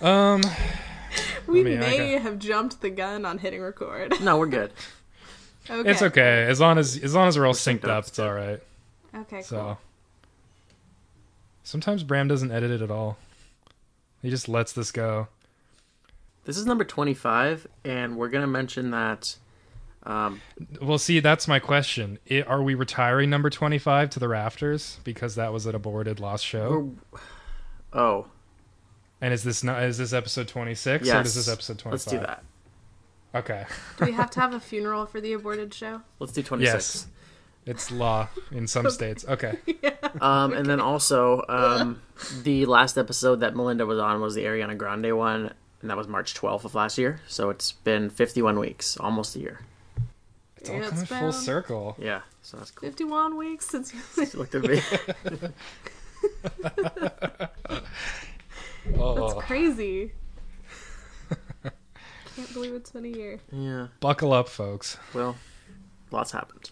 Um, We mean, may got- have jumped the gun on hitting record. No, we're good. Okay. it's okay as long as as long as we're all synced synced up, up. It's all right. Okay, So cool. sometimes Bram doesn't edit it at all. He just lets this go. This is number 25, and we're going to mention that. Um, Well, see, that's my question. I are we retiring number twenty-five to the rafters because that was an aborted lost show? oh, And is this not is this episode twenty-six or yes. is this episode twenty-five? Let's do that. Okay. Do we have to have a funeral for the aborted show? Let's do 26. Yes. It's law in some states. Okay. yeah, Um, and then also, um, the last episode that Melynda was on was the Ariana Grande one, and that was March 12th of last year. So it's been 51 weeks, almost a year. It's all It's coming full been circle. Yeah, so that's cool. 51 weeks since you. She looked at me. Oh, That's crazy. Can't believe it's been a year. yeah, buckle up, folks. well, lots happened.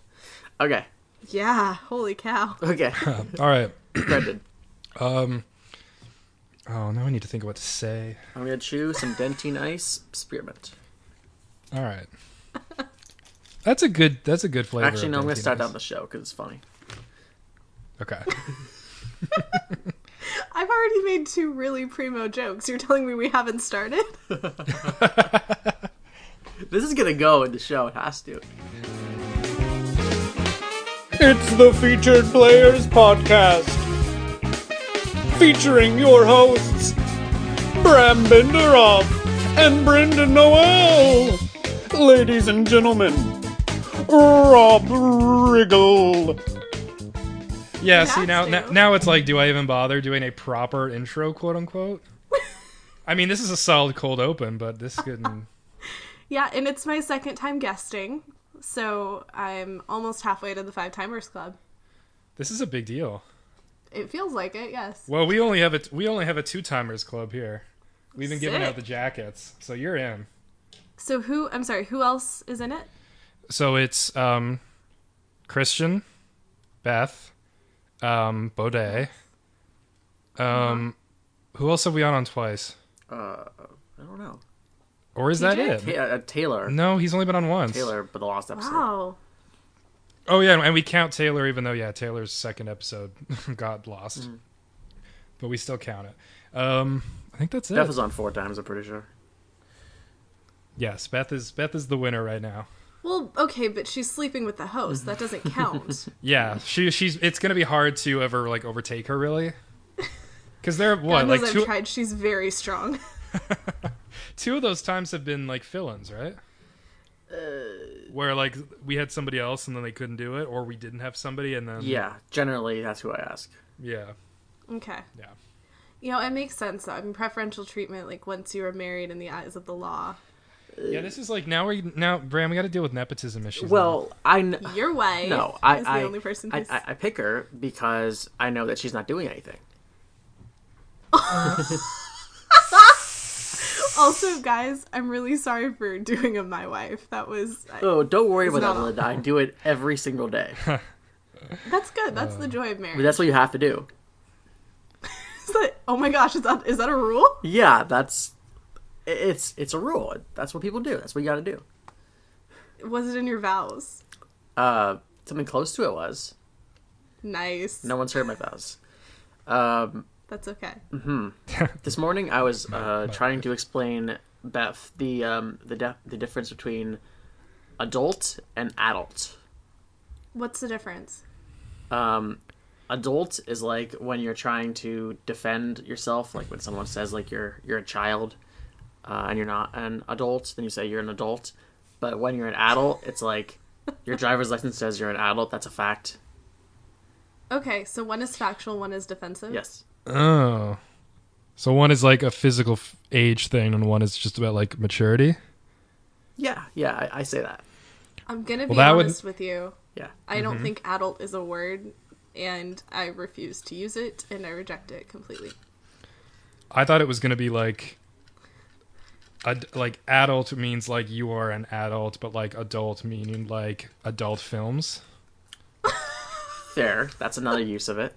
Okay, Yeah, holy cow. okay. All right. Brendan, Um. Oh, now I need to think of what to say. I'm going to chew some Dentyne Ice Spearmint. All right. That's a good. That's a good flavor. Actually, no, I'm going to start Ice. down the show because it's funny. Okay. I've already made two really primo jokes. You're telling me we haven't started? This is going to go in the show. It has to. It's the Featured Players Podcast. Featuring your hosts, Bram Binderoff and Brendan Noel. Ladies and gentlemen, Rob Riggle. Yeah. See now, to. now, now it's like, do I even bother doing a proper intro, quote unquote? I mean, this is a solid cold open, but this could. Yeah, and it's my second time guesting, so I'm almost halfway to the Five Timers Club. This is a big deal. It feels like it, yes. Well, we only have a we only have a two timers club here. We've been giving out the jackets, so you're in. So who? I'm sorry. Who else is in it? So it's um, Christian, Beth, um, Baudet. Um, who else have we on on twice? Uh, I don't know. Or is that it? Ta- uh, Taylor. No, he's only been on once. Taylor, but the last episode. Wow. Oh yeah, and we count Taylor, even though yeah, Taylor's second episode got lost, but we still count it. Um, I think that's it. Beth was on four times, I'm pretty sure. yes, Beth is Beth is the winner right now. Well, okay, but she's sleeping with the host. That doesn't count. Yeah, she she's it's gonna be hard to ever like overtake her really, because they're God what knows like I've tried. She's very strong. two of those times have been like fill-ins, right? Uh, Where like we had somebody else and then they couldn't do it, or we didn't have somebody and then Yeah, generally that's who I ask. yeah, Okay. yeah. You know, it makes sense. though. I mean, preferential treatment, like once you are married in the eyes of the law. Yeah, this is like now we now Bram, we got to deal with nepotism issues. now. Well, I kn- Your wife no, I is the I, only person I. I I pick her because I know that she's not doing anything. Also, guys, I'm really sorry for doing a my wife. That was. Oh, don't worry about that, not Linda. I do it every single day. That's good. That's Uh, the joy of marriage. That's what you have to do. Is that- oh my gosh, is that is that a rule? Yeah, that's it's it's a rule. That's what people do. That's what you got to do. Was it in your vows? Uh, something close to it was. Nice. No one's heard my vows. Um, That's okay. Mm-hmm. this morning I was uh, trying to explain Beth the um, the de- the difference between adult and adult. What's the difference? Um, adult is like when you're trying to defend yourself, like when someone says like you're you're a child uh, and you're not an adult, then you say you're an adult. But when you're an adult, it's like your driver's license says you're an adult. That's a fact. Okay, so one is factual, one is defensive. Yes. oh, so one is like a physical f- age thing, and one is just about like maturity. Yeah. Yeah. I, I say that. I'm gonna Well, be that would- honest with you. Yeah. I Mm-hmm. don't think adult is a word, and I refuse to use it, and I reject it completely. I thought it was gonna be like, ad- like adult means like you are an adult, but like adult meaning like adult films. Fair. That's another use of it.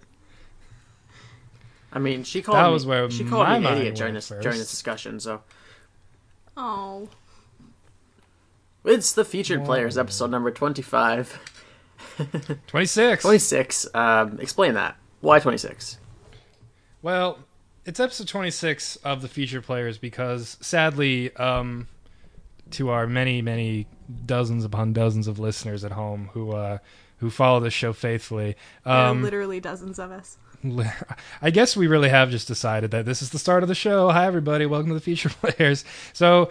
I mean, she called That me, was where she called my me an idiot during went this during this discussion. So Oh, it's the featured players episode number 25. 26. 26. Um, explain that. Why 26? Well, it's episode 26 of the feature players because sadly, um, to our many, many dozens upon dozens of listeners at home who uh, who follow the show faithfully, um, literally dozens of us. I guess we really have just decided that this is the start of the show. Hi, everybody. Welcome to the feature players. So,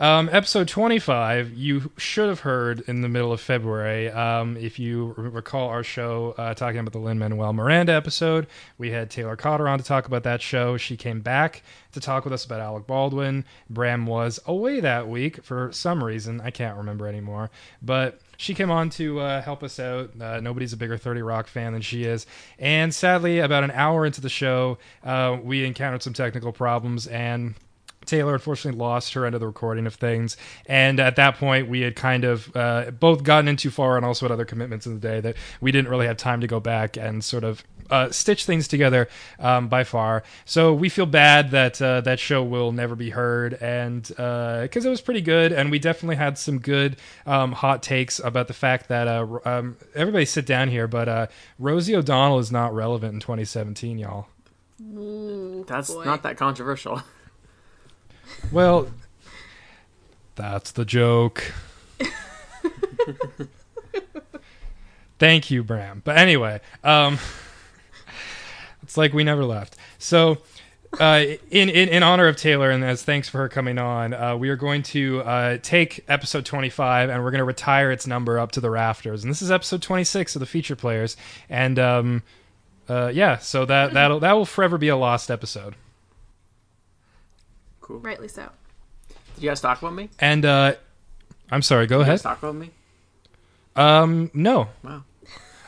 um, episode 25, you should have heard in the middle of February. Um, if you r- recall our show uh, talking about the Lin Manuel Miranda episode, we had Taylor Cotter on to talk about that show. She came back to talk with us about Alec Baldwin. Bram was away that week for some reason. I can't remember anymore. But she came on to uh, help us out. Uh, nobody's a bigger 30 Rock fan than she is. And sadly, about an hour into the show, uh, we encountered some technical problems and. Taylor unfortunately lost her end of the recording of things, and at that point we had kind of uh, both gotten in too far and also had other commitments in the day that we didn't really have time to go back and sort of uh, stitch things together um, by far. So we feel bad that uh, that show will never be heard, and because it was pretty good, and we definitely had some good um, hot takes about the fact that uh, um, everybody sit down here, but uh, Rosie O'Donnell is not relevant in 2017, y'all. Ooh, That's boy. not that controversial. Well, that's the joke. Thank you, Bram. But anyway, um, it's like we never left. So, uh, in, in in honor of Taylor and as thanks for her coming on, uh, we are going to uh, take episode 25 and we're going to retire its number up to the rafters. And this is episode 26 of the feature players. And um, uh, yeah, so that that'll that will forever be a lost episode. Cool. Rightly so. Did you guys talk about me? And uh, I'm sorry. Go you ahead. guys talk about me? Um, no. Wow.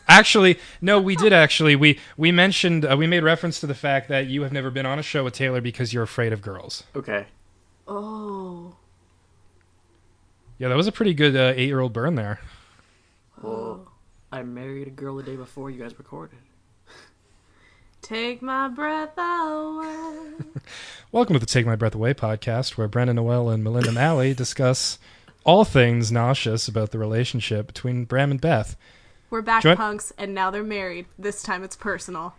Actually, no, we did actually. We we mentioned uh, we made reference to the fact that you have never been on a show with Taylor because you're afraid of girls. Okay. Oh, Yeah, that was a pretty good uh, eight-year-old burn there. Well, I married a girl the day before you guys recorded. Take my breath away. Welcome to the Take My Breath Away podcast, where Brendan Noel and Melynda Malley discuss all things nauseous about the relationship between Bram and Beth. We're back, Join- punks, and now they're married. This time it's personal.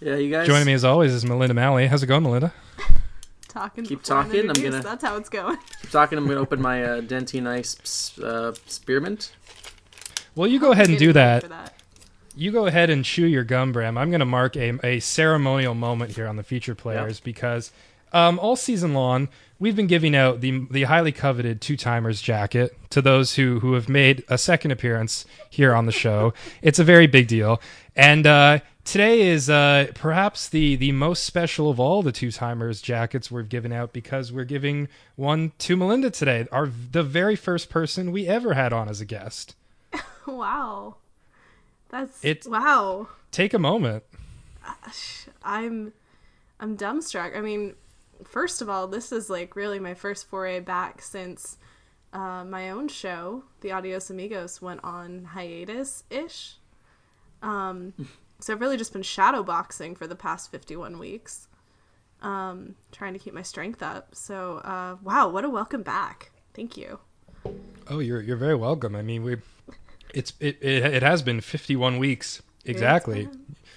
Yeah, you guys. Joining me as always is Melynda Malley. How's it going, Melynda? Talking. Keep before I'm talking, I'm gonna- That's how it's going. Keep talking. I'm gonna open my uh, Dentyne Ice uh, spearmint. Well, you go ahead and do that. for that. You go ahead and chew your gum, Bram. I'm going to mark a, a ceremonial moment here on the feature players because um, all season long we've been giving out the the highly coveted two timers jacket to those who who have made a second appearance here on the show. it's a very big deal, and uh, today is uh, perhaps the the most special of all the two timers jackets we've given out because we're giving one to Melynda today, our the very first person we ever had on as a guest. Wow. That's It's- wow. Take a moment. I'm I'm dumbstruck. I mean, first of all, this is like really my first foray back since uh, my own show, The Adios Amigos, went on hiatus ish. Um, so I've really just been shadow boxing for the past 51 weeks, um, trying to keep my strength up. So, uh, wow, what a welcome back. Thank you. Oh, you're you're very welcome. I mean, we it's it it, it has been 51 weeks exactly.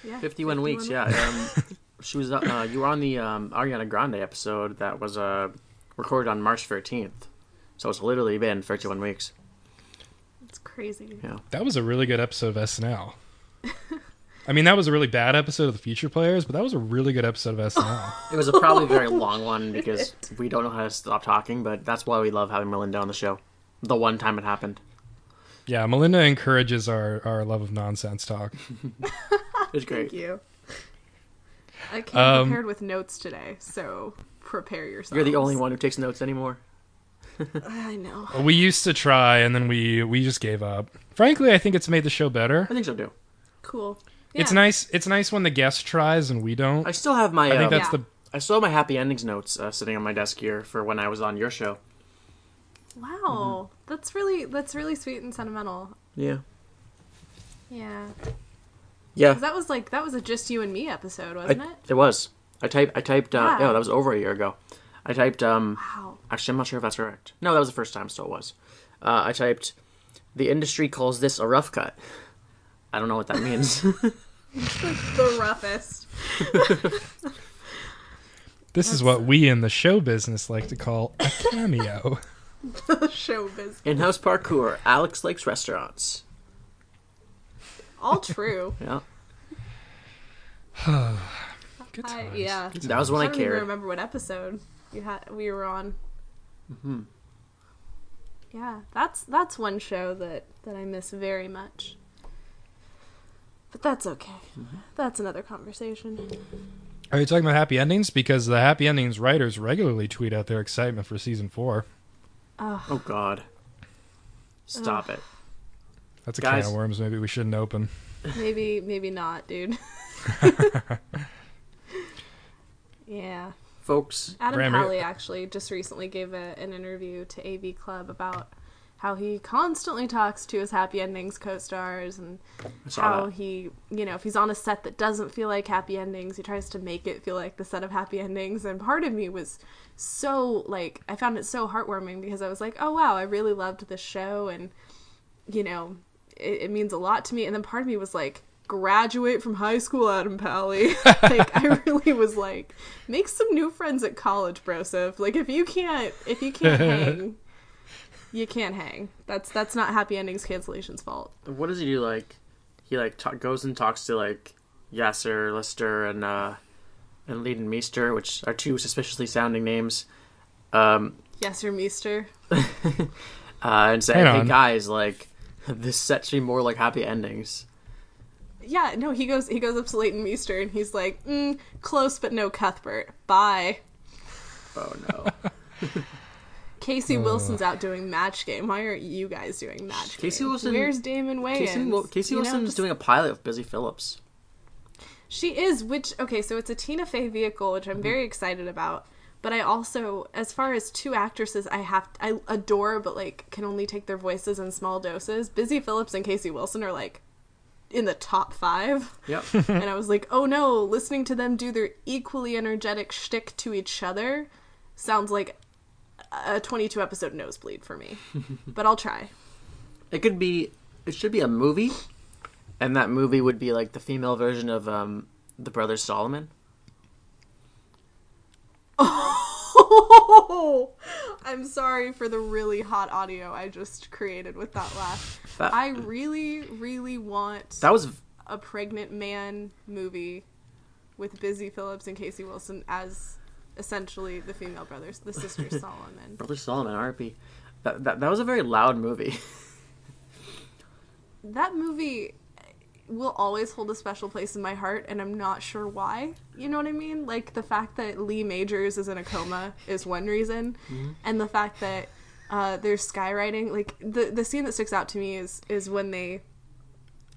Yeah, 51 weeks. Yeah. Um, she was. Uh, you were on the um, Ariana Grande episode that was uh, recorded on March 13th. So it's literally been 31 weeks. It's crazy. Yeah. That was a really good episode of SNL. I mean, that was a really bad episode of the Future Players, but that was a really good episode of SNL. It was a probably very long one because we don't know how to stop talking, but that's why we love having Melynda on the show. The one time it happened. Yeah, Melynda encourages our our love of nonsense talk. it's great. Thank you. I came Um, prepared with notes today, so prepare yourself. You're the only one who takes notes anymore. I know. We used to try, and then we we just gave up. Frankly, I think it's made the show better. I think so too. Cool. It's nice. It's nice when the guest tries and we don't. I still have my. I think uh, that's Yeah. the I still have my happy endings notes uh, sitting on my desk here for when I was on your show. Wow, that's really that's really sweet and sentimental. Yeah. Yeah, Yeah. that was like that was a just you and me episode, wasn't it? it was. I typed. I typed. Uh, Yeah. Oh, that was over a year ago. I typed. Um, Wow. actually, I'm not sure if that's correct. No, that was the first time. Still was. Uh, I typed. The industry calls this a rough cut. I don't know what that means. The roughest. This is what we in the show business like to call a cameo. Show business. In-house parkour. Alex likes restaurants. All true. Yeah, Good I, times. yeah. that was when I I, don't even cared. remember what episode you had we were on. Mm-hmm. Yeah, that's that's one show that that I miss very much. But that's okay. Mm-hmm. That's another conversation. Are you talking about happy endings? Because the happy endings writers regularly tweet out their excitement for season four. Oh God. Stop it. That's a Guys. can of worms. Maybe we shouldn't open. Maybe maybe not, dude. yeah. Folks, Adam Brammer- Pally actually just recently gave a, an interview to AV Club about how he constantly talks to his happy endings co-stars and how that. he, you know, if he's on a set that doesn't feel like happy endings, he tries to make it feel like the set of happy endings. And part of me was so like I found it so heartwarming because I was like, oh wow, I really loved this show and you know, it, it means a lot to me. And then part of me was like, graduate from high school, Adam Pally. like I really was like, make some new friends at college, Broseph. Like if you can't, if you can't hang, you can't hang. That's that's not happy endings cancellation's fault. What does he do? Like, he like ta- goes and talks to like Yassir, Lester, and uh, and Leighton Meester, which are two suspiciously sounding names. Um, Yes, your Meester. uh, and say, "Hey guys, like, this set should be more like happy endings." Yeah, no, he goes he goes up to Leighton Meester and he's like, mm, close but no Cuthbert. Bye. Oh no, Casey uh, Wilson's out doing match game. Why aren't you guys doing match Casey game? Wilson- Where's Damon Wayans? Casey, Wil- Casey You know, Wilson's just- doing a pilot with Busy Phillips. She is, which okay, so it's a Tina Fey vehicle, which I'm mm-hmm. very excited about. But I also, as far as two actresses, I have I adore, but like can only take their voices in small doses. Busy Phillips and Casey Wilson are like in the top five, Yep. and I was like, oh no, listening to them do their equally energetic shtick to each other sounds like a 22 episode nosebleed for me. but I'll try. it could be. It should be a movie, and that movie would be like the female version of um, the Brothers Solomon. I'm sorry for the really hot audio I just created with that laugh. That- I really, really want That was a pregnant man movie with Busy Phillips and Casey Wilson as essentially the female brothers, the sisters Solomon. Brother Solomon, RP. That, that that was a very loud movie. That movie will always hold a special place in my heart, and I'm not sure why. You know what I mean? Like the fact that Lee Majors is in a coma is one reason, and the fact that uh, there's skywriting. Like the the scene that sticks out to me is is when they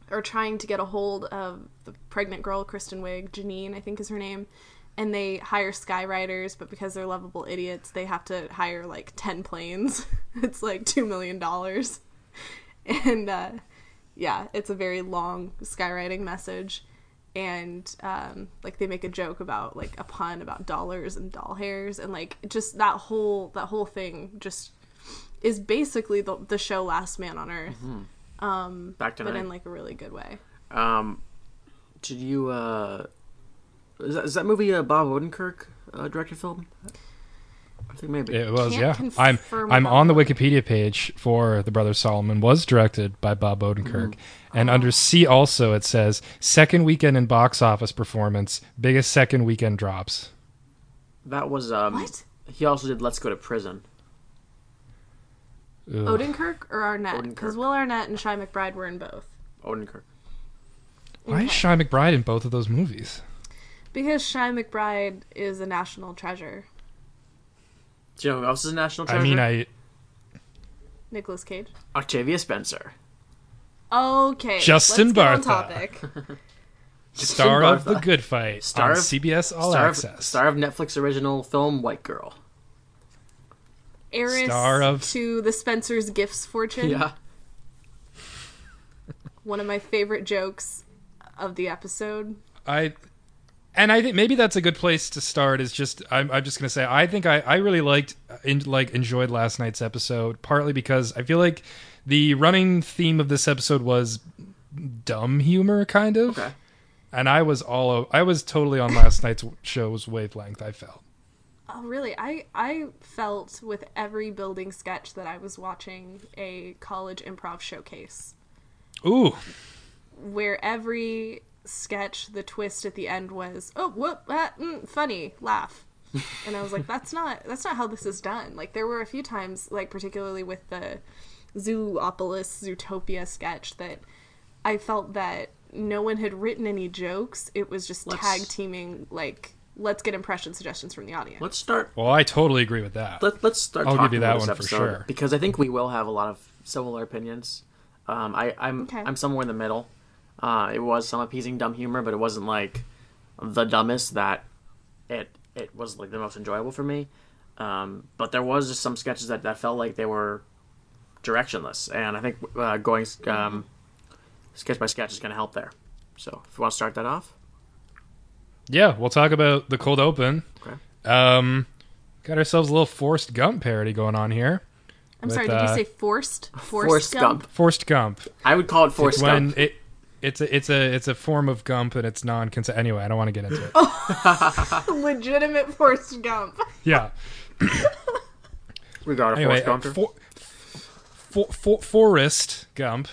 are trying to get a hold of the pregnant girl, Kristen Wiig, Janine, I think is her name. And they hire skywriters, but because they're lovable idiots, they have to hire like 10 planes. it's like $2 million. And uh, yeah, it's a very long skywriting message. And um, like they make a joke about like a pun about dollars and doll hairs. And like just that whole, that whole thing just is basically the, the show Last Man on Earth. Um, Back to but in like a really good way. Um, did you? uh Is that, is that movie a Bob Odenkirk uh, directed film? I think maybe. It was, Can't yeah. I'm I'm about on the. Wikipedia page for The Brothers Solomon. Was directed by Bob Odenkirk, Mm-hmm. and Oh. under C also it says second weekend in box office performance, biggest second weekend drops. That was um. What? He also did Let's Go to Prison. Ugh. Odenkirk or Arnett? Because Will Arnett and Chi McBride were in both. Odenkirk. Why is Okay. Chi McBride in both of those movies? Because Chi McBride is a national treasure. Do you know who else is a national treasure? I mean, I Nicolas Cage. Octavia Spencer. Okay. Justin let's get on Bartha. star of The Good Fight Star on of- CBS All star Access. Of, star of Netflix original film White Girl. Heiress Star of- to the Spencer's Gifts fortune. Yeah. One of my favorite jokes of the episode. I and I think maybe that's a good place to start. Is just I'm, I'm just gonna say I think I, I really liked in, like enjoyed last night's episode partly because I feel like the running theme of this episode was dumb humor kind of, Okay. and I was all I was totally on last night's show's wavelength. I felt. Oh, really? I I felt with every building sketch that I was watching a college improv showcase, Ooh, where every sketch, the twist at the end was, "Oh, whoop, ah, mm, funny, laugh," and I was like, "That's not that's not how this is done." Like there were a few times, like particularly with the Zoopolis Zootopia sketch, that I felt that no one had written any jokes. It was just Let's- tag teaming, like, let's get impression suggestions from the audience. Let's start. well, I totally agree with that. Let, let's start. I'll give you that about this one for sure. because I think we will have a lot of similar opinions. Um, I, I'm Okay. I'm somewhere in the middle. Uh, it was some appeasing dumb humor, but it wasn't like the dumbest that it it was like the most enjoyable for me. Um, but there was just some sketches that, that felt like they were directionless, and I think uh, going um, sketch by sketch is going to help there. So if you want to start that off, Yeah, we'll talk about the cold open. Okay. Um, got ourselves a little Forced Gump parody going on here. I'm with, sorry, did uh, you say forced? Forced, Forrest gump? Gump. Forrest Gump. I would call it Forced it's when it it's a it's a it's a form of gump and it's non-consent. Anyway, I don't want to get into it. Oh. Legitimate Forrest Gump. Yeah. We got a Anyway, Forrest uh, Gump. for, for, for, Forrest Gump,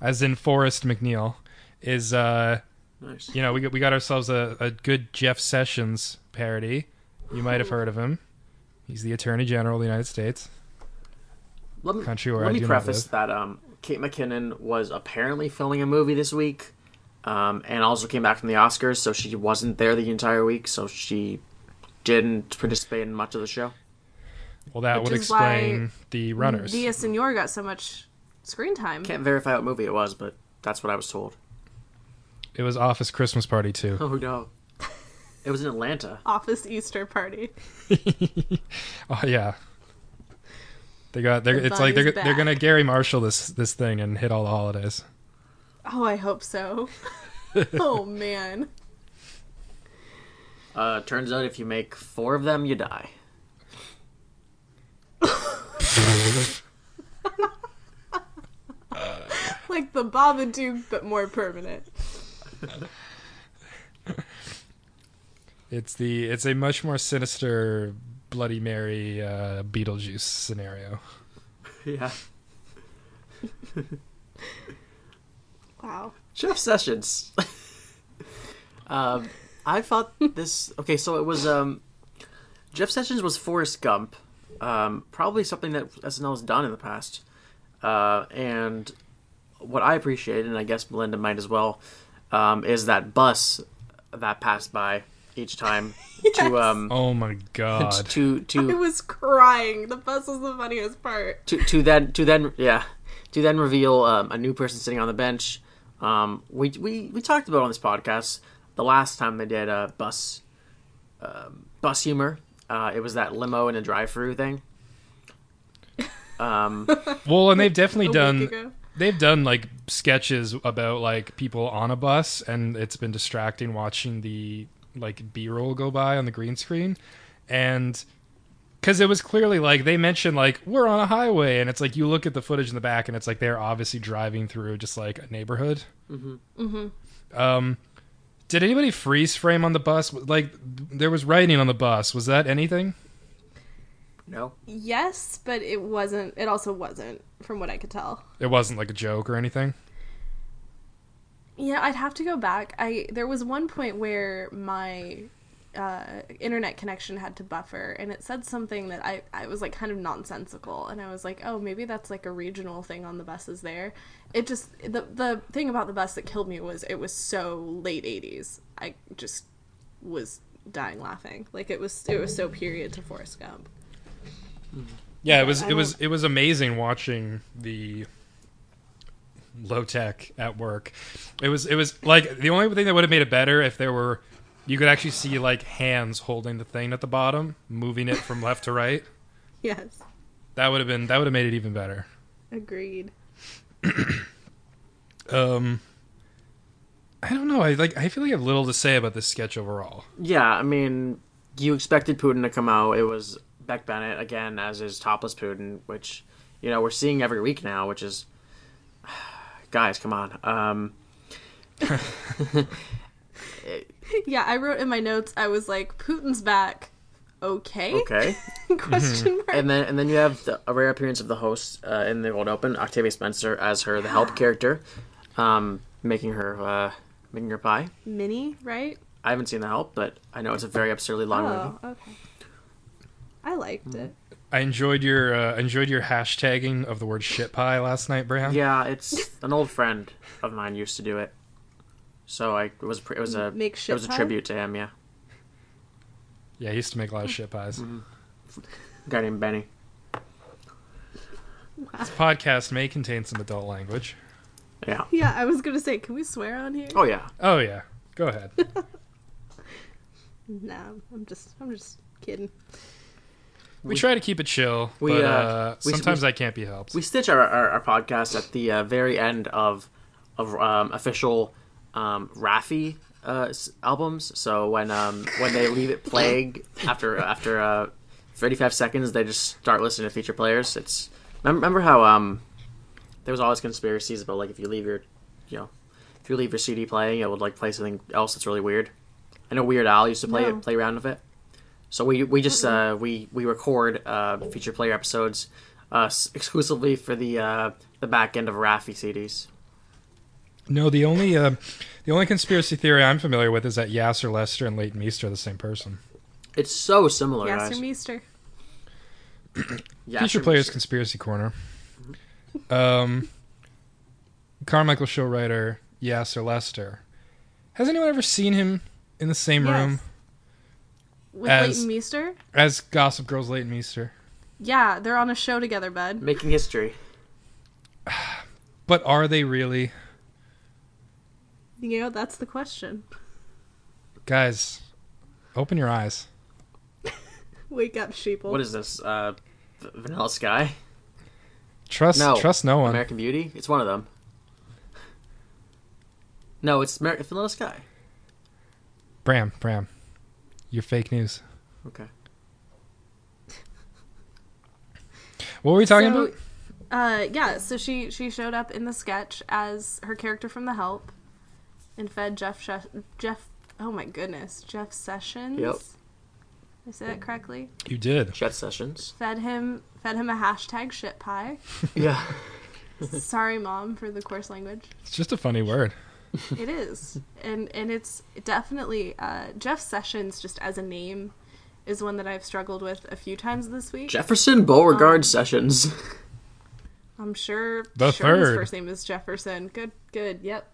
as in Forrest McNeil, is uh nice. you know we got, we got ourselves a, a good Jeff Sessions parody. You might have heard of him. He's the Attorney General of the United States. Let me, country where let I me do not preface live. that um, Kate McKinnon was apparently filming a movie this week, um, and also came back from the Oscars, so she wasn't there the entire week, so she didn't participate in much of the show. Well, that Which would explain the runners. Villasenor got so much screen time. Can't verify what movie it was, but that's what I was told. It was Office Christmas Party too. Oh no, it was in Atlanta. Office Easter party. Oh yeah. They got. They're, The it's like they're bunny's they're gonna. Garry Marshall this this thing and hit all the holidays. Oh, I hope so. oh man. Uh, turns out if you make four of them, you die. Like the Babadook, but more permanent. It's the it's a much more sinister Bloody Mary uh, Beetlejuice scenario. Yeah. Wow. Jeff Sessions. um, I thought this. Okay, so it was. Um, Jeff Sessions was Forrest Gump. Um, probably something that SNL has done in the past. Uh, and what I appreciated, and I guess Melynda might as well, um, is that bus that passed by each time to um Oh my god! to I was crying. The bus was the funniest part. to to then to then yeah to then reveal um, a new person sitting on the bench. Um, we we we talked about on this podcast the last time they did a bus um, bus humor. Uh, it was that limo and a drive-through thing. Um, well, and they've definitely done they've done like sketches about like people on a bus, and it's been distracting watching the like B roll go by on the green screen, and because it was clearly like they mentioned like we're on a highway, and it's like you look at the footage in the back, and it's like they're obviously driving through just like a neighborhood. Mm-hmm. Um, did anybody freeze frame on the bus? Like there was writing on the bus. Was that anything? no, Yes, but it wasn't. It also wasn't, from what I could tell. It wasn't like a joke or anything. Yeah, I'd have to go back. I there was one point where my uh, internet connection had to buffer, and it said something that I I was like kind of nonsensical, and I was like, oh, maybe that's like a regional thing on the buses there. It just the the thing about the bus that killed me was it was so late '80s. I just was dying laughing. Like it was it was so period to Forrest Gump. Yeah, it was it was it was amazing watching the low tech at work. It was it was like the only thing that would have made it better if there were you could actually see like hands holding the thing at the bottom, moving it from left to right. Yes, That would have been that would have made it even better. agreed. Um I don't know. I like. I feel like I have little to say about this sketch overall. Yeah, I mean, you expected Putin to come out. It was Beck Bennett again as his topless Putin, which you know we're seeing every week now. Which is, guys, come on. Um, Yeah, I wrote in my notes. I was like, Putin's back. Okay. okay. Question mark. and then and then you have the, a rare appearance of the host uh, in the World Open, Octavia Spencer as her the help character, um, making her uh, making her pie. Mini, right? I haven't seen the help, but I know it's a very absurdly long movie. Oh, okay. I liked it. I enjoyed your uh, enjoyed your hashtagging of the word shit pie last night, Brown. Yeah, it's an old friend of mine used to do it, so I it was it was a Make it was a pie? tribute to him. Yeah, Yeah, he used to make a lot of shit pies. a guy named Benny. This podcast may contain some adult language. Yeah. Yeah, I was gonna say, can we swear on here? Oh yeah. Oh yeah, go ahead. No, I'm just, I'm just kidding. We try to keep it chill, We, but uh, uh, we- sometimes we- that can't be helped. We stitch our, our, our podcast at the uh, very end of of um, official um, Raffi uh, s- albums. So when um, when they leave it playing after after uh, 35 seconds, they just start listening to feature players. It's remember, remember how um, there was always conspiracies about like if you leave your you know if you leave your CD playing, it would like play something else that's really weird. I know Weird Al used to play No. play around with it. So we we just uh, we we record uh, feature player episodes uh, exclusively for the uh, the back end of Raffi CDs. No, the only uh, the only conspiracy theory I'm familiar with is that Yassir Lester and Leighton Meester are the same person. It's so similar, Yassir guys. Meester. Yeah, Future Players sure. Conspiracy Corner. Um, Carmichael show writer Yassir Lester. Has anyone ever seen him in the same Yes. room With As- Leighton Meester? as Gossip Girl's Leighton Meester? Yeah, they're on a show together, bud. making history. But are they really? You know, that's the question. Guys, open your eyes. Wake up, sheeple. What is this? Uh, V- Vanilla Sky, Trust No. trust no one. American Beauty. It's one of them. No, it's Amer- Vanilla Sky. Bram, Bram. You're fake news. Okay. What were we talking So, about? Uh, yeah. So she she showed up in the sketch as her character from The Help, and fed Jeff Sh- Jeff. Oh my goodness, Jeff Sessions. Yep. Did I say that correctly? You did. Jeff Sessions. Fed him fed him a hashtag shit pie. Yeah. Sorry, mom, for the coarse language. It's just a funny word. It is, and and it's definitely uh, Jeff Sessions just as a name is one that I've struggled with a few times this week. Jefferson Beauregard Sessions. I'm sure. The sure His third. first name is Jefferson. Good, good. Yep.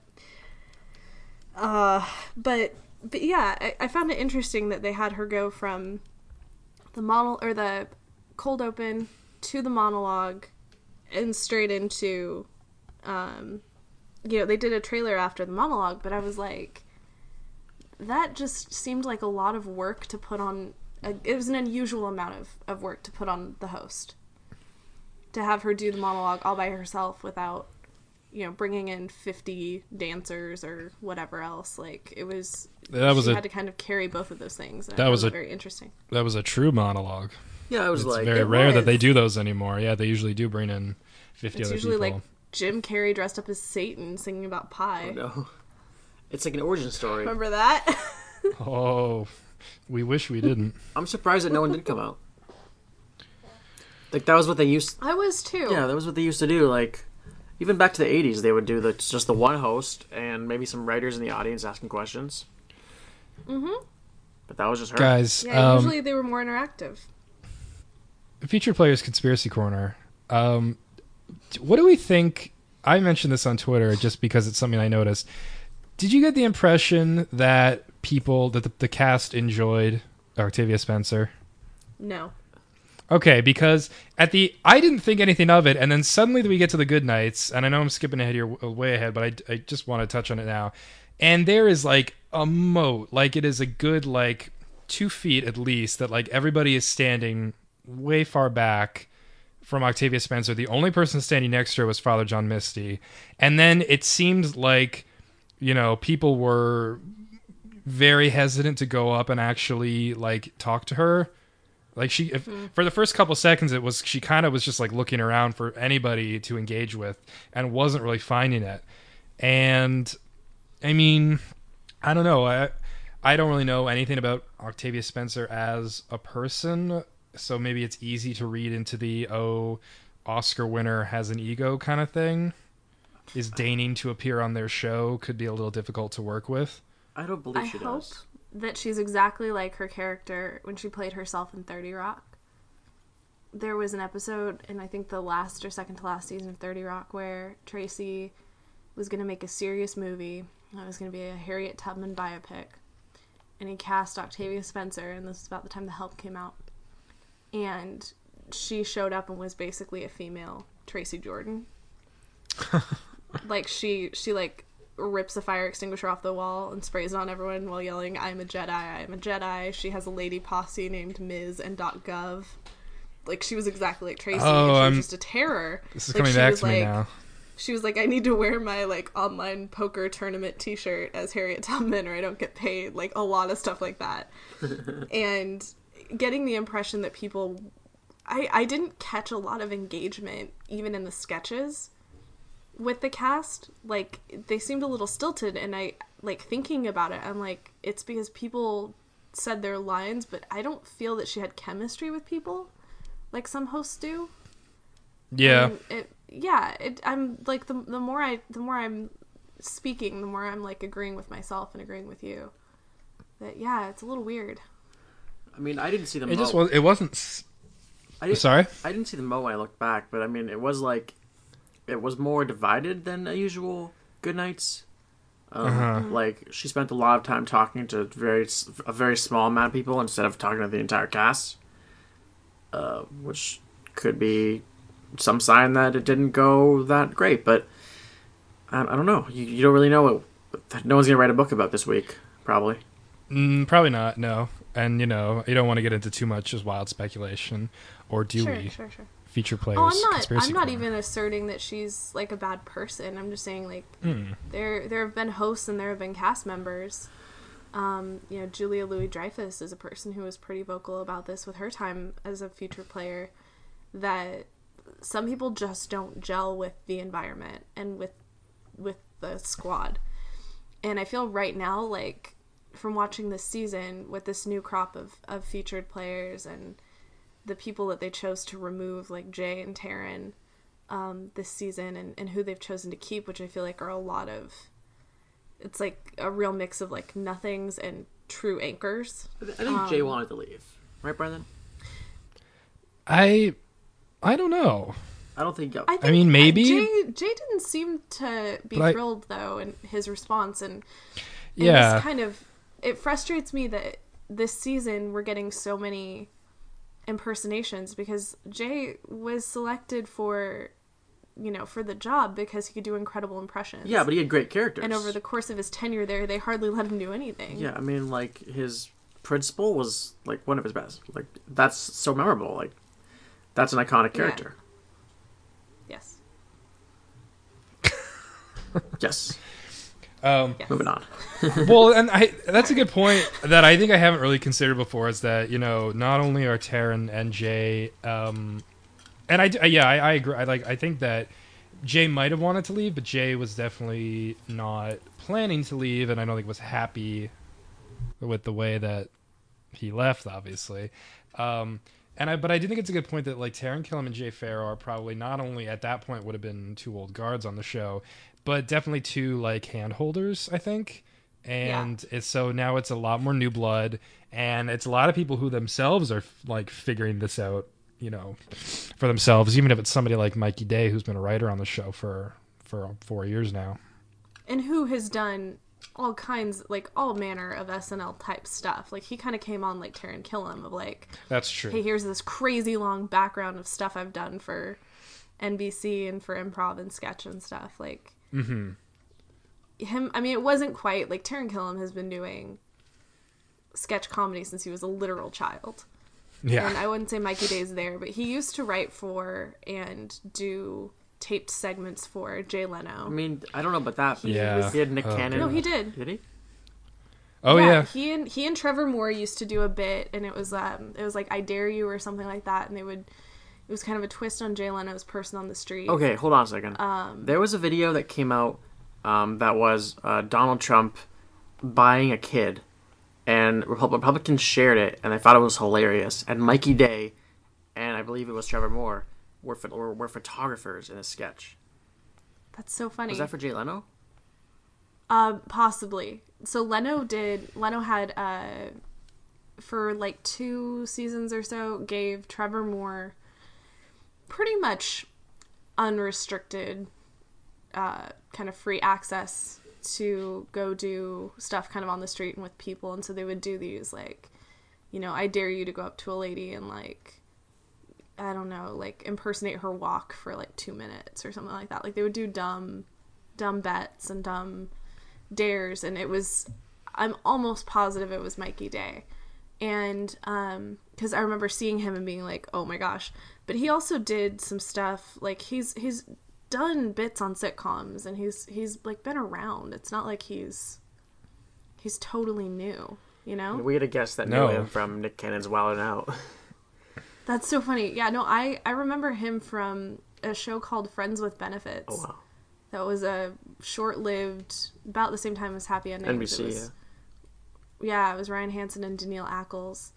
Uh, but but yeah, I, I found it interesting that they had her go from the model or the cold open to the monologue and straight into, um, you know, they did a trailer after the monologue, but I was like, that just seemed like a lot of work to put on. A, it was an unusual amount of, of work to put on the host to have her do the monologue all by herself without you know bringing in 50 dancers or whatever else like it was That was she a had to kind of carry both of those things and That was a- very interesting that was a true monologue. Yeah, I was It's like, very It rare that they do those anymore. Yeah, they usually do bring in fifty it's other usually people. like jim carrey dressed up as satan singing about pie no. It's like an origin story. remember that Oh, we wish we didn't. I'm surprised that no one did come out. Like that was what they used. i was too Yeah, that was what they used to do. Like even back to the '80s, they would do the just the one host and maybe some writers in the audience asking questions. mm-hmm. But that was just her. Guys, yeah um, usually they were more interactive Featured Players Conspiracy Corner. Um, what do we think? I mentioned this on Twitter just because it's something I noticed. Did you get the impression that people, that the, the cast enjoyed Octavia Spencer? no Okay, because at the I didn't think anything of it, and then suddenly we get to the good nights, and I know I'm skipping ahead here, uh, way ahead, but I, I just want to touch on it now. And there is like a moat, like it is a good like two feet at least that like everybody is standing way far back from Octavia Spencer. The only person standing next to her was Father John Misty, and then it seemed like you know, people were very hesitant to go up and actually like talk to her. Like she, if, mm-hmm. for the first couple seconds, it was she kind of was just like looking around for anybody to engage with, and wasn't really finding it. And I mean, I don't know. I I don't really know anything about Octavia Spencer as a person, so maybe it's easy to read into the oh, Oscar winner has an ego kind of thing. Is deigning to appear on their show could be a little difficult to work with. I don't believe I she hope does. that she's exactly like her character when she played herself in 30 Rock. There was an episode in I think the last or second to last season of 30 Rock where Tracy was going to make a serious movie. It was going to be a Harriet Tubman biopic. And he cast Octavia Spencer, and this is about the time The Help came out. And she showed up and was basically a female Tracy Jordan. like she she like rips a fire extinguisher off the wall and sprays it on everyone while yelling, I'm a Jedi, I'm a Jedi. She has a lady posse named Ms. and .gov. Like, she was exactly like Tracy. Oh, and she oh, was I'm- just a terror. This is Like, coming she back was to me now. She was like, I need to wear my, like, online poker tournament t-shirt as Harriet Tubman or I don't get paid. Like, a lot of stuff like that. and getting the impression that people... I, I didn't catch a lot of engagement, even in the sketches with the cast. Like they seemed a little stilted and i like thinking about it i'm like it's because people said their lines but i don't feel that she had chemistry with people like some hosts do. Yeah, And it yeah it i'm like the, the more i the more i'm speaking the more i'm like agreeing with myself and agreeing with you. That yeah it's a little weird I mean, I didn't see the it mo. just was. It wasn't. s- I didn't, Sorry. I didn't see the mo when I looked back, but I mean, it was like it was more divided than a usual Good Nights. Um, Uh-huh. Like she spent a lot of time talking to very a very small amount of people instead of talking to the entire cast, uh, which could be some sign that it didn't go that great. But I, I don't know. You, you don't really know what. No one's gonna write a book about this week, probably. Mm, probably not. No, and you know, you don't want to get into too much as wild speculation, or do sure we? sure sure Feature players. Oh, I'm not. I'm not corner. even asserting that she's like a bad person. I'm just saying like Mm. there there have been hosts and there have been cast members. Um, you know, Julia Louis Dreyfus is a person who was pretty vocal about this with her time as a feature player. That some people just don't gel with the environment and with with the squad. And I feel right now like from watching this season with this new crop of, of featured players and the people that they chose to remove, like Jay and Taran, um, this season, and, and who they've chosen to keep, which I feel like are a lot of. It's like a real mix of like nothings and true anchors. I th- I think Jay wanted to leave, right, Brendan? I, I don't know. I don't think. I, think, mean, maybe- Jay, Jay didn't seem to be But I- thrilled though in his response, and, and Yeah. this kind of it frustrates me that this season we're getting so many impersonations because Jay was selected for you know for the job because he could do incredible impressions. yeah, but he had great characters. and over the course of his tenure there, they hardly let him do anything. Yeah, I mean, like his principal was like one of his best. Like that's so memorable. Like that's an iconic character. Yes. Yes. Um, Yes. Moving on. well, and I that's a good point that I think I haven't really considered before is that you know not only are Taran and Jay, um, and I yeah I, I agree. I like I think that Jay might have wanted to leave, but Jay was definitely not planning to leave, and I don't think was happy with the way that he left. Obviously, um, and I but I do think it's a good point that like Taran Killam and Jay Pharoah are probably not only at that point would have been two old guards on the show, but definitely two like handholders. I think and it's so now it's a lot more new blood and it's a lot of people who themselves are like figuring this out you know for themselves even if it's somebody like mikey day who's been a writer on the show for for four years now and who has done all kinds like all manner of SNL type stuff. Like he kind of came on like Taran Killam of like, that's true hey, here's this crazy long background of stuff I've done for NBC and for improv and sketch and stuff. Like mm-hmm. him, I mean, it wasn't quite like Taran Killam has been doing sketch comedy since he was a literal child. yeah and I wouldn't say Mikey Day's there, but he used to write for and do taped segments for Jay Leno. I mean, I don't know about that. But Yeah. He had Nick Oh, Cannon. no, he did. Did he? Oh yeah. He and he and Trevor Moore used to do a bit, and it was um, it was like I dare you or something like that, and they would. It was kind of a twist on Jay Leno's person on the street. Okay, hold on a second. Um, there was a video that came out um, that was uh, Donald Trump buying a kid, and Repub- Republicans shared it, and I thought it was hilarious. And Mikey Day, and I believe it was Trevor Moore, were were, were photographers in a sketch. That's so funny. Was that for Jay Leno? Uh, possibly. So Leno did. Leno had uh, for like two seasons or so, gave Trevor Moore pretty much unrestricted, uh, kind of free access to go do stuff kind of on the street and with people, and so they would do these like, you know, I dare you to go up to a lady and like. I don't know, like impersonate her walk for like two minutes or something like that. Like they would do dumb, dumb bets and dumb dares and it was i'm almost positive it was mikey day and um because i remember seeing him and being like oh my gosh but he also did some stuff like he's he's done bits on sitcoms and he's he's like been around it's not like he's he's totally new you know We had a guest that No. knew him from Nick Cannon's Wild and Out. that's so funny yeah no i i remember him from a show called friends with benefits Oh wow, that was a short-lived about the same time as happy endings It NBC. was- Yeah. yeah, it was Ryan Hansen and Danneel Ackles,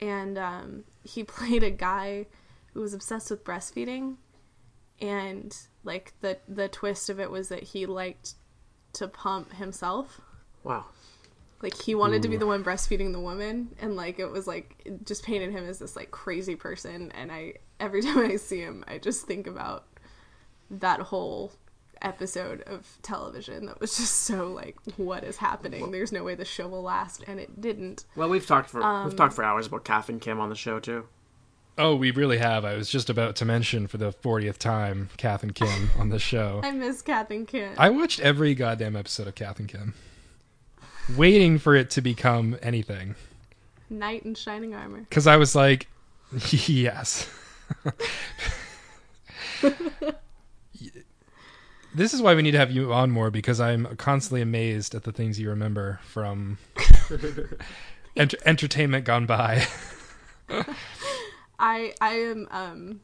and um, he played a guy who was obsessed with breastfeeding, and like the the twist of it was that he liked to pump himself. Wow. Like he wanted to be the one breastfeeding the woman, and like it was like it just painted him as this like crazy person. And I every time I see him, I just think about that whole episode of television that was just so like what is happening there's no way the show will last and it didn't Well, we've talked for Um, we've talked for hours about Kath and Kim on the show too. Oh, we really have. I was just about to mention for the 40th time Kath and Kim on the show. i miss kath and kim I watched every goddamn episode of Kath and Kim, waiting for it to become anything. knight in shining armor Because I was like, yes. this is why we need to have you on more because I'm constantly amazed at the things you remember from ent- entertainment gone by. I i am um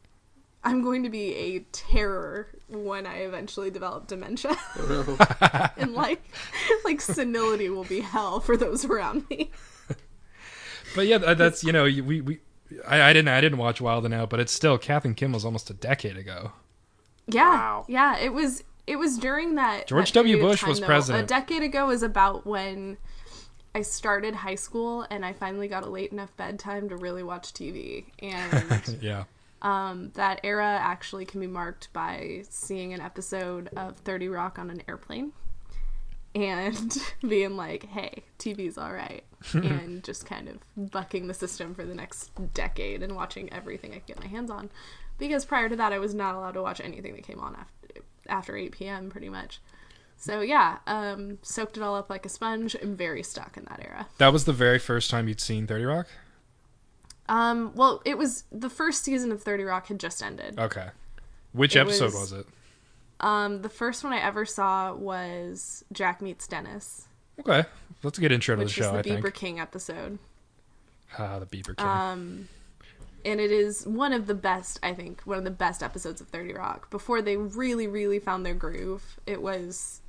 i'm going to be a terror when i eventually develop dementia and like like senility will be hell for those around me But yeah, that's you know we we I, I didn't I didn't watch Wild and Out, but it's still Kath and Kim was almost a decade ago. Yeah, Wow. yeah. It was it was during that George that W. period of Bush was though. president. A decade ago is about when I started high school and I finally got a late enough bedtime to really watch TV. And Yeah. um, that era actually can be marked by seeing an episode of Thirty Rock on an airplane and being like, "Hey, TV's all right," and just kind of bucking the system for the next decade and watching everything I could get my hands on. Because prior to that, I was not allowed to watch anything that came on after after eight p.m. pretty much. So yeah, um, soaked it all up like a sponge. I'm very stuck in that era. That was the very first time you'd seen 30 Rock? Um, well, it was the first season of Thirty Rock had just ended. Okay. Which It episode was- was, it? Um, the first one I ever saw was Jack Meets Dennis, Okay. That's a good intro to the which is show, the I think. King episode. Ah, the Beeper King. Um, and it is one of the best, I think, one of the best episodes of 30 Rock. Before they really, really found their groove, it was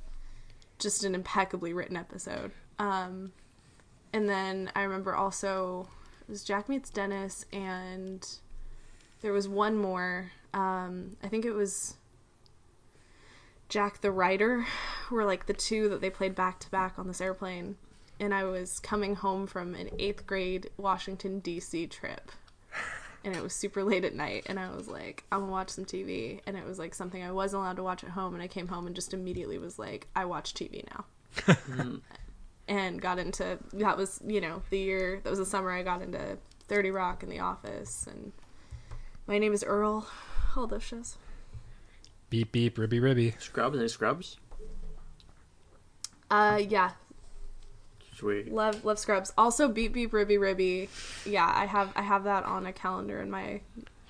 just an impeccably written episode. Um, and then I remember also it was Jack Meets Dennis, and there was one more. Um, I think it was Jack the Writer, were like the two that they played back to back on this airplane. And I was coming home from an eighth grade Washington, D.C. trip. And it was super late at night. And I was like, I'm gonna watch some TV. And it was like something I wasn't allowed to watch at home. And I came home and just immediately was like, I watch TV now. and got into that was, you know, the year, that was the summer I got into 30 Rock and The Office. And My Name is Earl. All those shows. beep, beep, ribby, ribby. Scrubs, any Scrubs? Uh, yeah, Sweet. Love love Scrubs. Also Beep Beep Ribby Ribby. Yeah, I have I have that on a calendar in my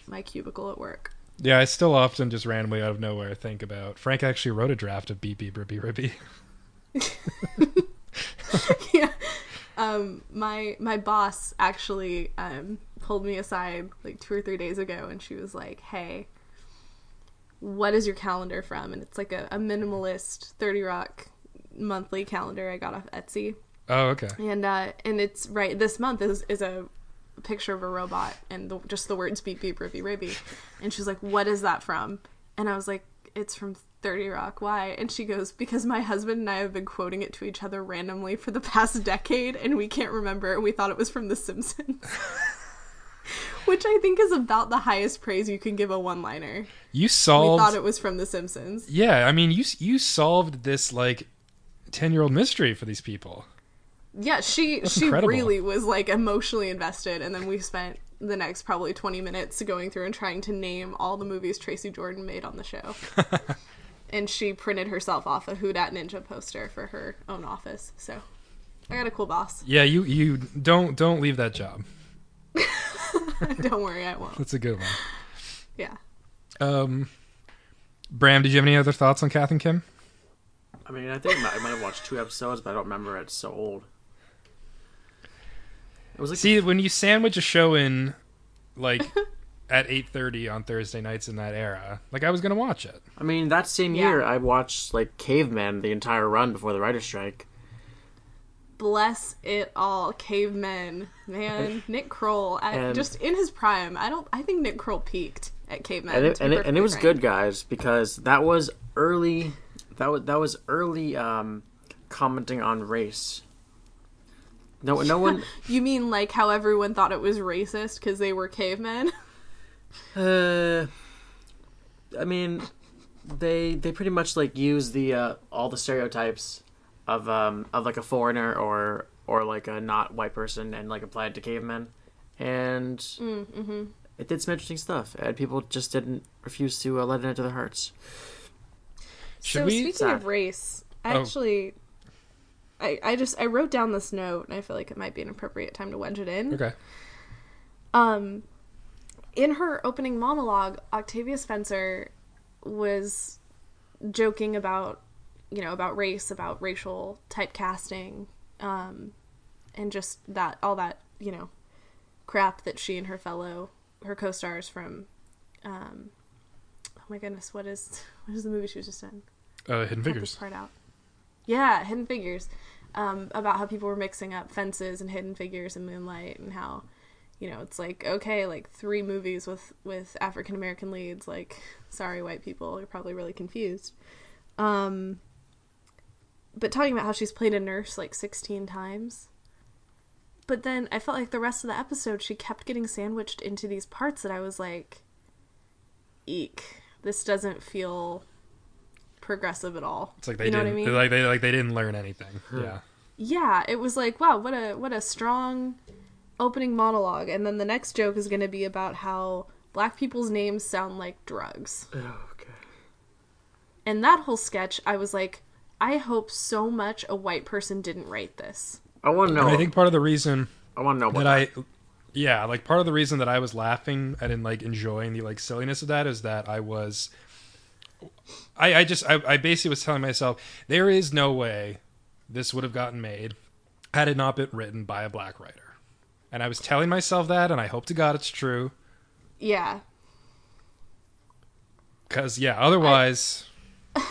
my cubicle at work. Yeah, I still often just randomly out of nowhere think about Frank actually wrote a draft of Beep Beep ribby ribby. yeah. Um, my my boss actually um, pulled me aside like two or three days ago, and she was like, "Hey, what is your calendar from?" And it's like a, a minimalist Thirty Rock monthly calendar I got off Etsy, Oh, okay. and uh, and it's right this month is is a picture of a robot and the, just the words beep beep ribby ribby, and she's like, "What is that from?" And I was like, "It's from 30 Rock. Why? And she goes, Because my husband and I have been quoting it to each other randomly for the past decade and we can't remember and we thought it was from The Simpsons. Which I think is about the highest praise you can give a one liner. You solved. We thought it was from The Simpsons. yeah, I mean, you you solved this like ten year old mystery for these people. Yeah, she That's she incredible. really was like emotionally invested and then we spent the next probably 20 minutes going through and trying to name all the movies Tracy Jordan made on the show. and she printed herself off a Who Dat Ninja poster for her own office. So I got a cool boss. Yeah, you you don't don't leave that job. Don't worry, I won't. That's a good one. Yeah. Um, Bram, did you have any other thoughts on Kath and Kim? I mean, I think I might, I might have watched two episodes, but I don't remember. It's so old. It was like See, when you sandwich a show in, like, at eight thirty on Thursday nights in that era, like I was gonna watch it. I mean, that same Yeah. year, I watched like Caveman the entire run before the writer's strike. Bless it all, cavemen, man. Nick Kroll, I, And- just in his prime. I don't. I think Nick Kroll peaked at cavemen. and it, to be and it, and it perfectly was frank. good, guys, because that was early. That was that was early um, commenting on race. No, no one. You mean like how everyone thought it was racist because they were cavemen? Uh, I mean, they they pretty much like use the uh, all the stereotypes of um of like a foreigner or or like a not white person and like apply it to cavemen, and mm-hmm. it did some interesting stuff. And people just didn't refuse to uh, let it into their hearts. Should so we? speaking Sad. of race, I Oh. I I just I wrote down this note and I feel like it might be an appropriate time to wedge it in. Okay. Um, in her opening monologue, Octavia Spencer was joking about, you know, about race, about racial typecasting, um, and just that all that you know, crap that she and her fellow her co-stars from, um, oh my goodness, what is what is the movie she was just in? Uh, Hidden this Figures. part out. Yeah, Hidden Figures. Um, about how people were mixing up fences and Hidden Figures and Moonlight, and how, you know, it's like okay, like three movies with with African American leads. Like, sorry, white people, you're probably really confused. Um, but talking about how she's played a nurse like 16 times. But then I felt like the rest of the episode, she kept getting sandwiched into these parts that I was like, eek, this doesn't feel progressive at all. It's like they you know didn't what I mean? like they like they didn't learn anything. Hmm. Yeah. yeah, it was like, wow, what a what a strong opening monologue. And then the next joke is going to be about how black people's names sound like drugs. Oh, okay. And that whole sketch, I was like, I hope so much a white person didn't write this. I want to know. And I think part of the reason I want to know about that that. I, yeah, like part of the reason that I was laughing and in like enjoying the like silliness of that is that I was, I I just I, I basically was telling myself there is no way this would have gotten made had it not been written by a black writer, and I was telling myself that, and I hope to God it's true, Yeah. because yeah, otherwise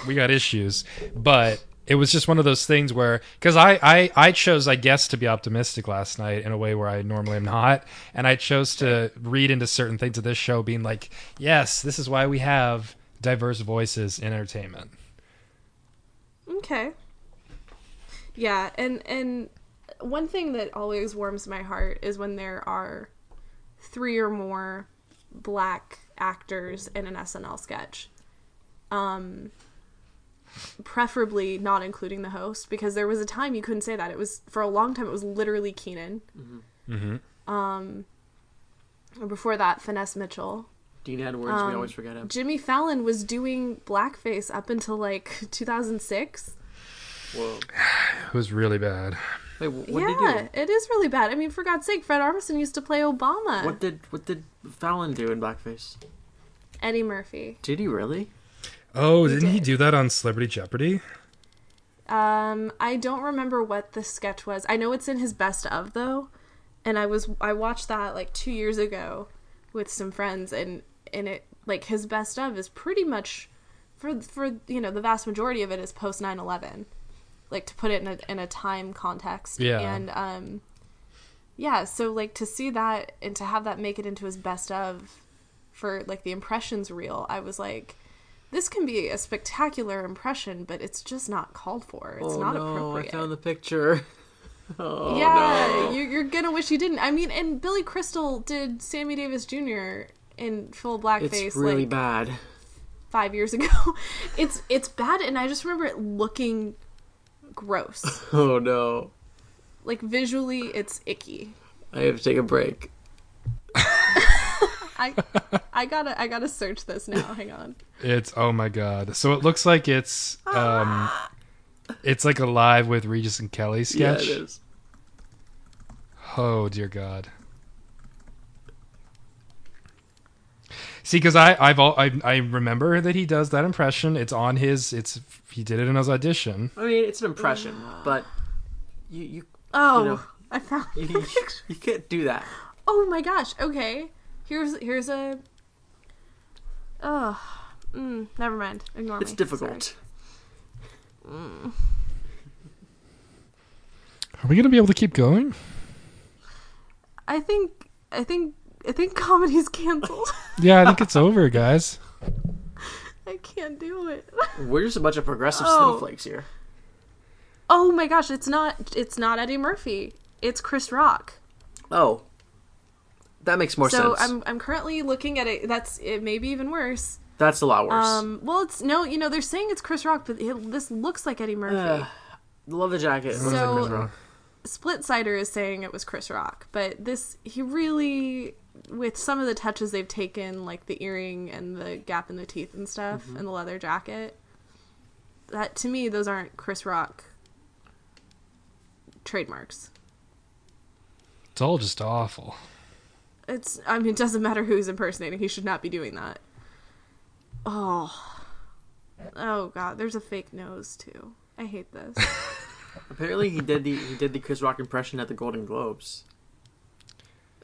we got issues, but. It was just one of those things where, because I, I, I chose, I guess, to be optimistic last night in a way where I normally am not. And I chose to read into certain things of this show being like, yes, this is why we have diverse voices in entertainment. Okay. Yeah, and and one thing that always warms my heart is when there are three or more black actors in an SNL sketch. Um preferably not including the host because there was a time you couldn't say that. It was for a long time it was literally Kenan. Mm-hmm. Um before that Finesse Mitchell. Dean Edwards, we um, always forget him. Jimmy Fallon was doing blackface up until like 2006. Whoa. It was really bad. Wait, what yeah, did he do? it is really bad. I mean, for God's sake, Fred Armisen used to play Obama. What did what did Fallon do in blackface? Eddie Murphy. Did he really? Oh, didn't he do that on Celebrity Jeopardy? Um, I don't remember what the sketch was. I know it's in his best of though, and I was I watched that like two years ago with some friends, and and it like his best of is pretty much for for you know the vast majority of it is post 9-11 like to put it in a in a time context. Yeah. and um, yeah. So like to see that and to have that make it into his best of for like the impressions reel, I was like. This can be a spectacular impression, but it's just not called for. It's not appropriate. Oh, I found the picture. Oh yeah, no. you, you're gonna wish you didn't. I mean, and Billy Crystal did Sammy Davis Jr. in full blackface It's really like bad. five years ago. it's it's bad, and I just remember it looking gross. Oh no. like visually, it's icky. I have to take a break. I I gotta I gotta search this now. Hang on. It's oh my god. So it looks like it's um it's like a live with Regis and Kelly sketch. Yeah, it is. Oh dear God. See, because I I've all, I I remember that he does that impression. It's on his. It's he did it in his audition. I mean, it's an impression, but you you Oh, know. I found. you, you can't do that. Oh my gosh. Okay. Here's here's a. Oh, mm, never mind. Ignore It's me. difficult. Are we gonna be able to keep going? I think I think I think comedy's canceled. Yeah, I think it's over, guys. I can't do it. We're just a bunch of progressive Oh. snowflakes here. Oh my gosh, it's not it's not Eddie Murphy. It's Chris Rock. Oh, that makes more so sense. I'm I'm currently looking at it. That's it. May be even worse. That's a lot worse. Um. Well, it's no. You know, they're saying it's Chris Rock, but it, this looks like Eddie Murphy. Uh, Love the jacket. Looks like So- Chris Rock. Splitsider is saying it was Chris Rock, but this he really with some of the touches they've taken, like the earring and the gap in the teeth and stuff, and the leather jacket. That to me, those aren't Chris Rock trademarks. It's all just awful. It's I mean, it doesn't matter who he's impersonating. He should not be doing that. Oh. Oh god, there's a fake nose too. I hate this. Apparently, he did the he did the Chris Rock impression at the Golden Globes.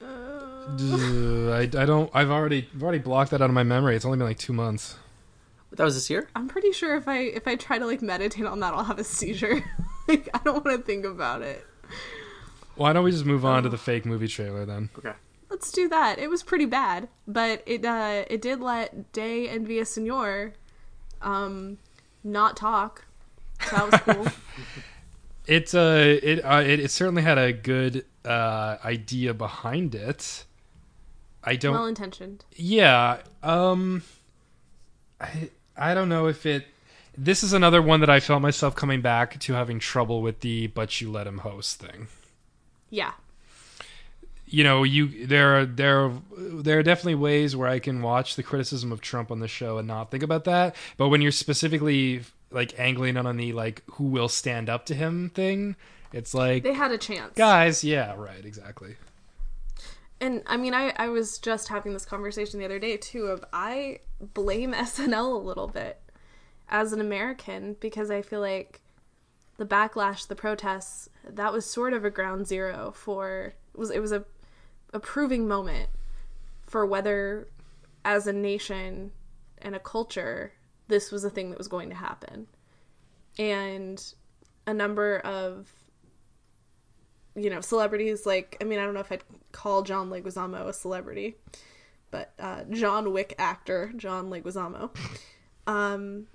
Uh, I, I don't. I've already I've already blocked that out of my memory. It's only been like two months. But that was this year. I'm pretty sure if I if I try to like meditate on that, I'll have a seizure. like I don't want to think about it. Why don't we just move on to the fake movie trailer then? Okay. Let's do that. It was pretty bad, but it uh it did let Day and Villasenor um not talk. So that was cool. It's uh, it, uh, it it certainly had a good uh idea behind it. I don't. well intentioned. Yeah. Um I I don't know if it this is another one that I felt myself coming back to having trouble with the but you let him host thing. Yeah. You know, you there are there are, there are definitely ways where I can watch the criticism of Trump on the show and not think about that, but when you're specifically like angling on the like who will stand up to him thing, it's like They had a chance. guys, yeah, right, exactly. And I mean, I, I was just having this conversation the other day too of I blame SNL a little bit as an American because I feel like the backlash, the protests, that was sort of a ground zero for it was it was a a proving moment for whether as a nation and a culture this was a thing that was going to happen. And a number of you know, celebrities like I mean, I don't know if I'd call John Leguizamo a celebrity, but uh, John Wick actor John Leguizamo um,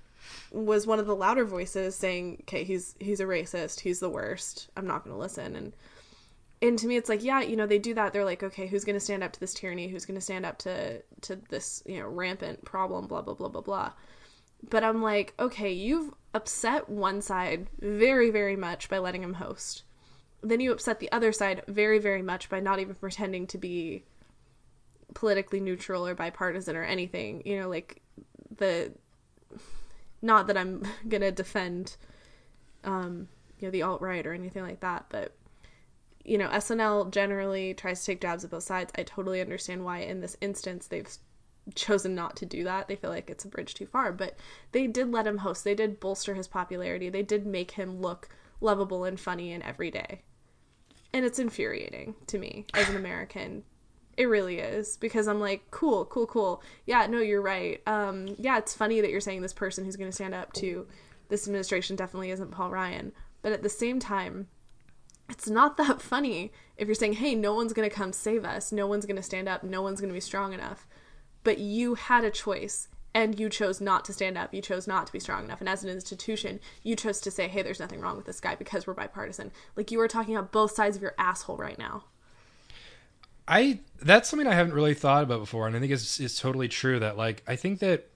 was one of the louder voices saying, "Okay, he's he's a racist. He's the worst. I'm not going to listen." And and to me, it's like, yeah, you know, they do that. They're like, okay, who's going to stand up to this tyranny? Who's going to stand up to to this you know rampant problem? Blah blah blah blah blah. But I'm like, okay, you've upset one side very very much by letting him host then you upset the other side very very much by not even pretending to be politically neutral or bipartisan or anything you know like the not that i'm gonna defend um you know the alt-right or anything like that but you know snl generally tries to take jabs at both sides i totally understand why in this instance they've chosen not to do that. They feel like it's a bridge too far, but they did let him host. They did bolster his popularity. They did make him look lovable and funny and everyday. And it's infuriating to me as an American. It really is because I'm like, cool, cool, cool. Yeah, no, you're right. Um, yeah, it's funny that you're saying this person who's going to stand up to this administration definitely isn't Paul Ryan. But at the same time, it's not that funny if you're saying, hey, no one's going to come save us. No one's going to stand up. No one's going to be strong enough. But you had a choice and you chose not to stand up. You chose not to be strong enough. And as an institution, you chose to say, hey, there's nothing wrong with this guy because we're bipartisan. Like you are talking about both sides of your asshole right now. I that's something I haven't really thought about before, and I think it's it's totally true that like I think that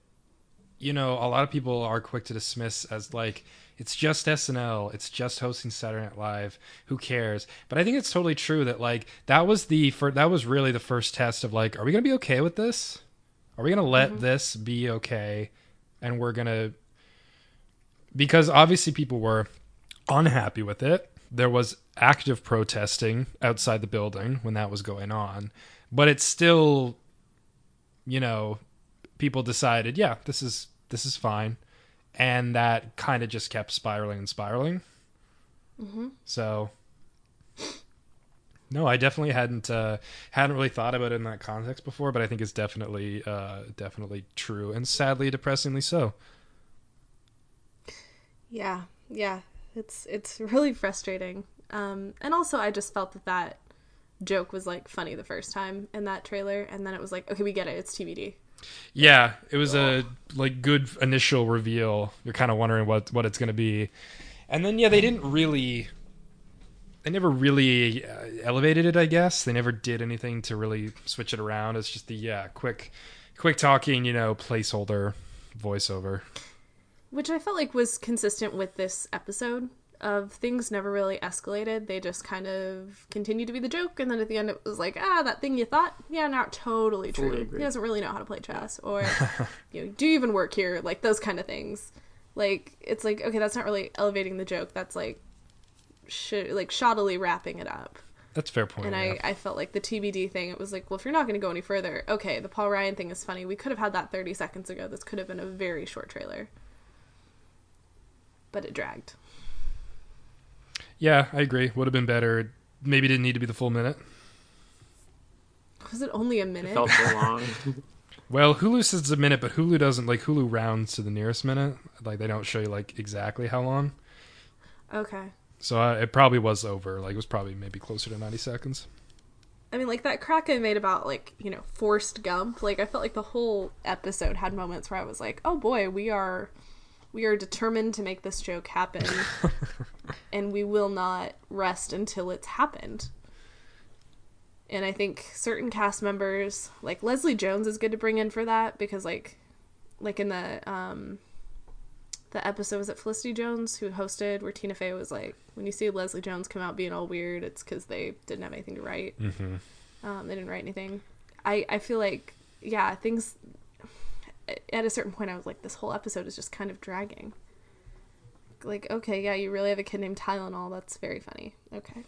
you know a lot of people are quick to dismiss as like it's just SNL, it's just hosting Saturday Night Live, who cares? But I think it's totally true that like that was the fir- that was really the first test of like, are we gonna be okay with this? Are we gonna let mm-hmm. this be okay? And we're gonna because obviously people were unhappy with it. There was active protesting outside the building when that was going on, but it's still, you know, people decided, yeah, this is this is fine, and that kind of just kept spiraling and spiraling. Mm-hmm. So, no, I definitely hadn't uh, hadn't really thought about it in that context before, but I think it's definitely uh, definitely true, and sadly, depressingly so. Yeah, yeah, it's it's really frustrating. Um, and also, I just felt that that joke was like funny the first time in that trailer, and then it was like, okay, we get it, it's TBD. Yeah, it was a like good initial reveal. You're kind of wondering what what it's going to be, and then yeah, they didn't really. They never really uh, elevated it. I guess they never did anything to really switch it around. It's just the yeah, quick, quick talking. You know, placeholder voiceover. which I felt like was consistent with this episode of things never really escalated. They just kind of continued to be the joke, and then at the end it was like, ah, that thing you thought, yeah, not totally true. agree. He doesn't really know how to play chess, or you know, do you even work here? Like those kind of things. Like it's like okay, that's not really elevating the joke. That's like, sh- like shoddily wrapping it up. That's a fair point. And yeah. I, I felt like the TBD thing, it was like, well, if you're not going to go any further, okay, the Paul Ryan thing is funny. We could have had that 30 seconds ago. This could have been a very short trailer. But it dragged. yeah, I agree. Would have been better. Maybe didn't need to be the full minute. Was it only a minute? It minute? felt so long. Well, Hulu says it's a minute, but Hulu doesn't like Hulu rounds to the nearest minute. Like they don't show you like exactly how long. Okay. So uh, it probably was over. Like it was probably maybe closer to ninety seconds. I mean, like that crack I made about, like, you know, Forced Gump. Like, I felt like the whole episode had moments where I was like, oh boy, we are. We are determined to make this joke happen, and we will not rest until it's happened. And I think certain cast members, like Leslie Jones, is good to bring in for that because, like, like in the um, the episode was it Felicity Jones who hosted where Tina Fey was like, when you see Leslie Jones come out being all weird, it's because they didn't have anything to write. Mm-hmm. Um, they didn't write anything. I I feel like yeah things. At a certain point, I was like, this whole episode is just kind of dragging. Like, okay, yeah, you really have a kid named Tylenol. That's very funny. Okay.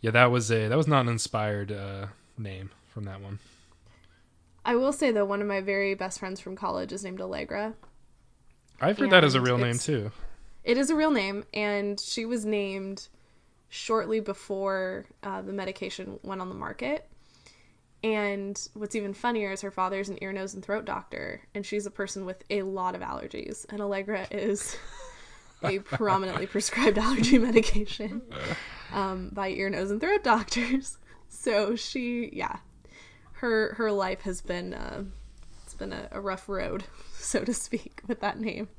Yeah, that was a that was not an inspired uh, name from that one. I will say though, one of my very best friends from college is named Allegra. I've heard that as a real name too. It is a real name, and she was named shortly before uh, the medication went on the market. And what's even funnier is her father's an ear, nose, and throat doctor, and she's a person with a lot of allergies. And Allegra is a prominently prescribed allergy medication um, by ear, nose, and throat doctors. So she, yeah, her her life has been uh, it's been a, a rough road, so to speak, with that name.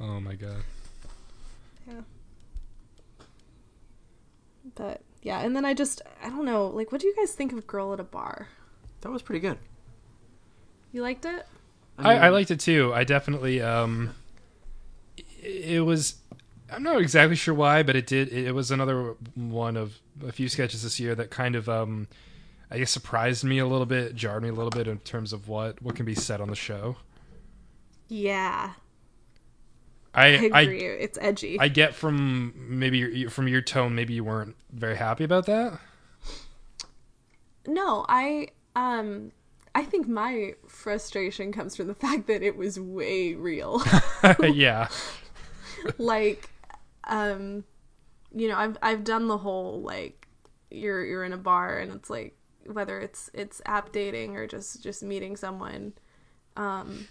Oh my god. Yeah. But yeah, and then I just I don't know, like what do you guys think of Girl at a Bar? that was pretty good. You liked it? I, mean, I liked it too. I definitely um it- it was I'm not exactly sure why, but it did it was another one of a few sketches this year that kind of um I guess surprised me a little bit, jarred me a little bit in terms of what what can be said on the show. Yeah. I I I it's edgy. I get from maybe your, from your tone maybe you weren't very happy about that. no, I um I think my frustration comes from the fact that it was way real. yeah. like um you know, I've I've done the whole like you're you're in a bar and it's like whether it's it's app dating or just just meeting someone um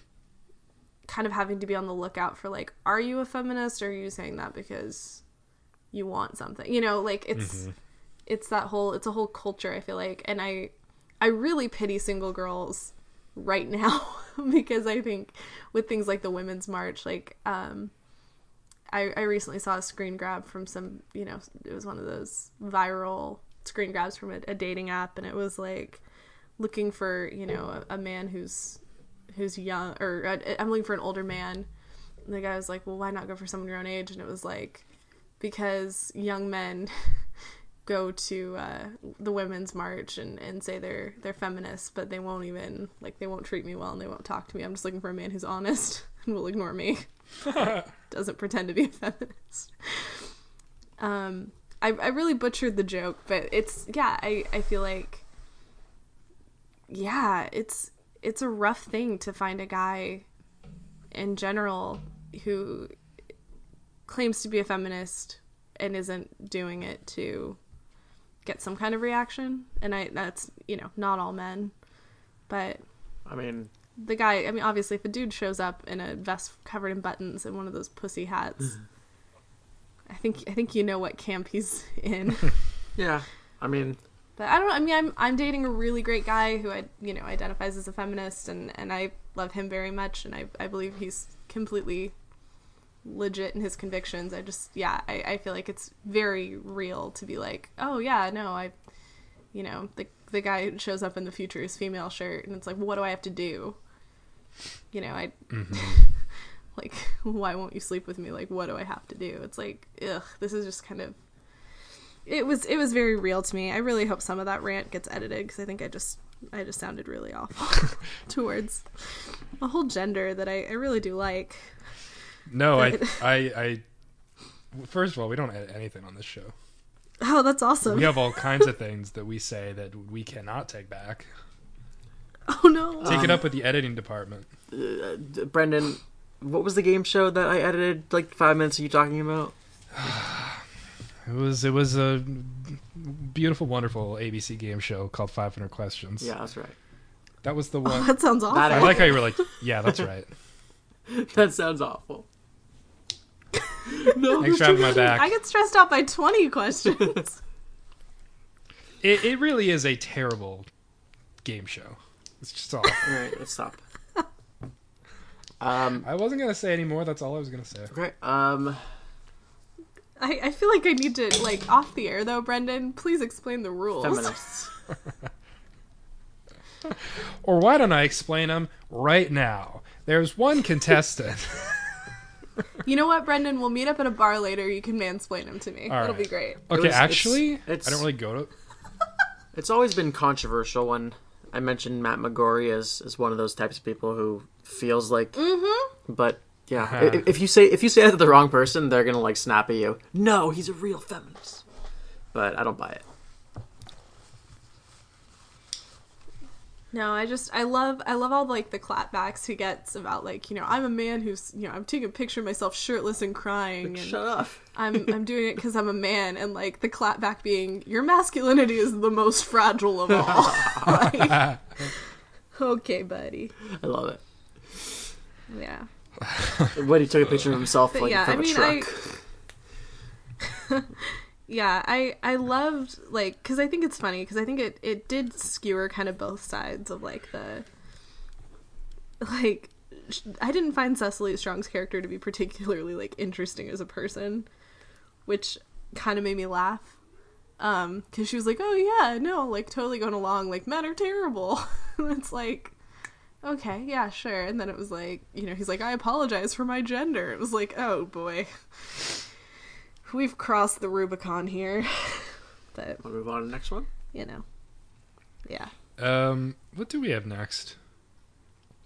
kind of having to be on the lookout for like are you a feminist? Or are you saying that because you want something? You know like it's it's that whole it's a whole culture i feel like. And i i really pity single girls right now because i think with things like the women's march like um I, I recently saw a screen grab from some, you know, it was one of those viral screen grabs from a, a dating app, and it was like looking for, you know, a, a man who's who's young, or uh, I'm looking for an older man. And the guy was like, "Well, why not go for someone your own age?" And it was like, because young men go to uh, the women's march and, and say they're they're feminists, but they won't even like they won't treat me well and they won't talk to me. I'm just looking for a man who's honest and will ignore me doesn't pretend to be a feminist. Um, I, I really butchered the joke, but it's yeah. I, I feel like yeah, it's it's a rough thing to find a guy in general who claims to be a feminist and isn't doing it to get some kind of reaction. And I that's you know not all men, but I mean, the guy i mean obviously if a dude shows up in a vest covered in buttons and one of those pussy hats mm-hmm. I think i think you know what camp he's in. Yeah. I mean, but i don't know i mean i'm i'm dating a really great guy who i you know identifies as a feminist and and i love him very much and i i believe he's completely legit in his convictions. I just yeah i i feel like it's very real to be like oh yeah no i you know the the guy who shows up in the future is female shirt and it's like what do i have to do? You know i mm-hmm. like why won't you sleep with me like what do i have to do it's like ugh this is just kind of it was it was very real to me i really hope some of that rant gets edited because i think i just i just sounded really awful towards a whole gender that I, I really do like No, I, I, I. First of all, we don't edit anything on this show. oh that's awesome We have all kinds of things that we say that we cannot take back. oh no Take it up with the editing department. uh, Brendan, what was the game show that I edited like five minutes of you talking about? It was it was a beautiful, wonderful ABC game show called 500 Questions. Yeah, that's right. that was the oh, one. that sounds awful I like how you were like, yeah, that's right. that sounds awful. no, Thanks for having my back. i get stressed out by 20 questions It, it really is a terrible game show. It's just all. All right, let's stop. Um. I wasn't gonna say any more. That's all I was gonna say. Okay. Um. I, I feel like I need to like off the air though, Brendan. Please explain the rules. Feminists. Or why don't I explain them right now? There's one contestant. You know what, Brendan? We'll meet up at a bar later. You can mansplain them to me. All It'll right. be great. Okay, was- it's- actually, it's- I don't really go to. It's always been controversial when I mentioned Matt McGorry as, as one of those types of people who feels like. Mm-hmm. But yeah, Uh-huh. i- if you say if you say that to the wrong person, they're gonna like snap at you. No, he's a real feminist. But I don't buy it. No, I just I love I love all like the clapbacks he gets about like you know I'm a man who's you know I'm taking a picture of myself shirtless and crying and Shut up. I'm I'm doing it because I'm a man and like the clapback being your masculinity is the most fragile of all. Like, okay, buddy. I love it. Yeah. When he took a picture of himself But like yeah, from I a mean, truck. I yeah, I I loved like because I think it's funny because I think it it did skewer kind of both sides of like the like I didn't find Cecily Strong's character to be particularly like interesting as a person, which kind of made me laugh. Um, because she was like, "Oh yeah, no, like totally going along, like men are terrible." it's like, okay, yeah, sure. And then it was like, you know, he's like, "I apologize for my gender." It was like, oh boy, we've crossed the Rubicon here. but Wanna move on to the next one. you know, yeah. Um, what do we have next?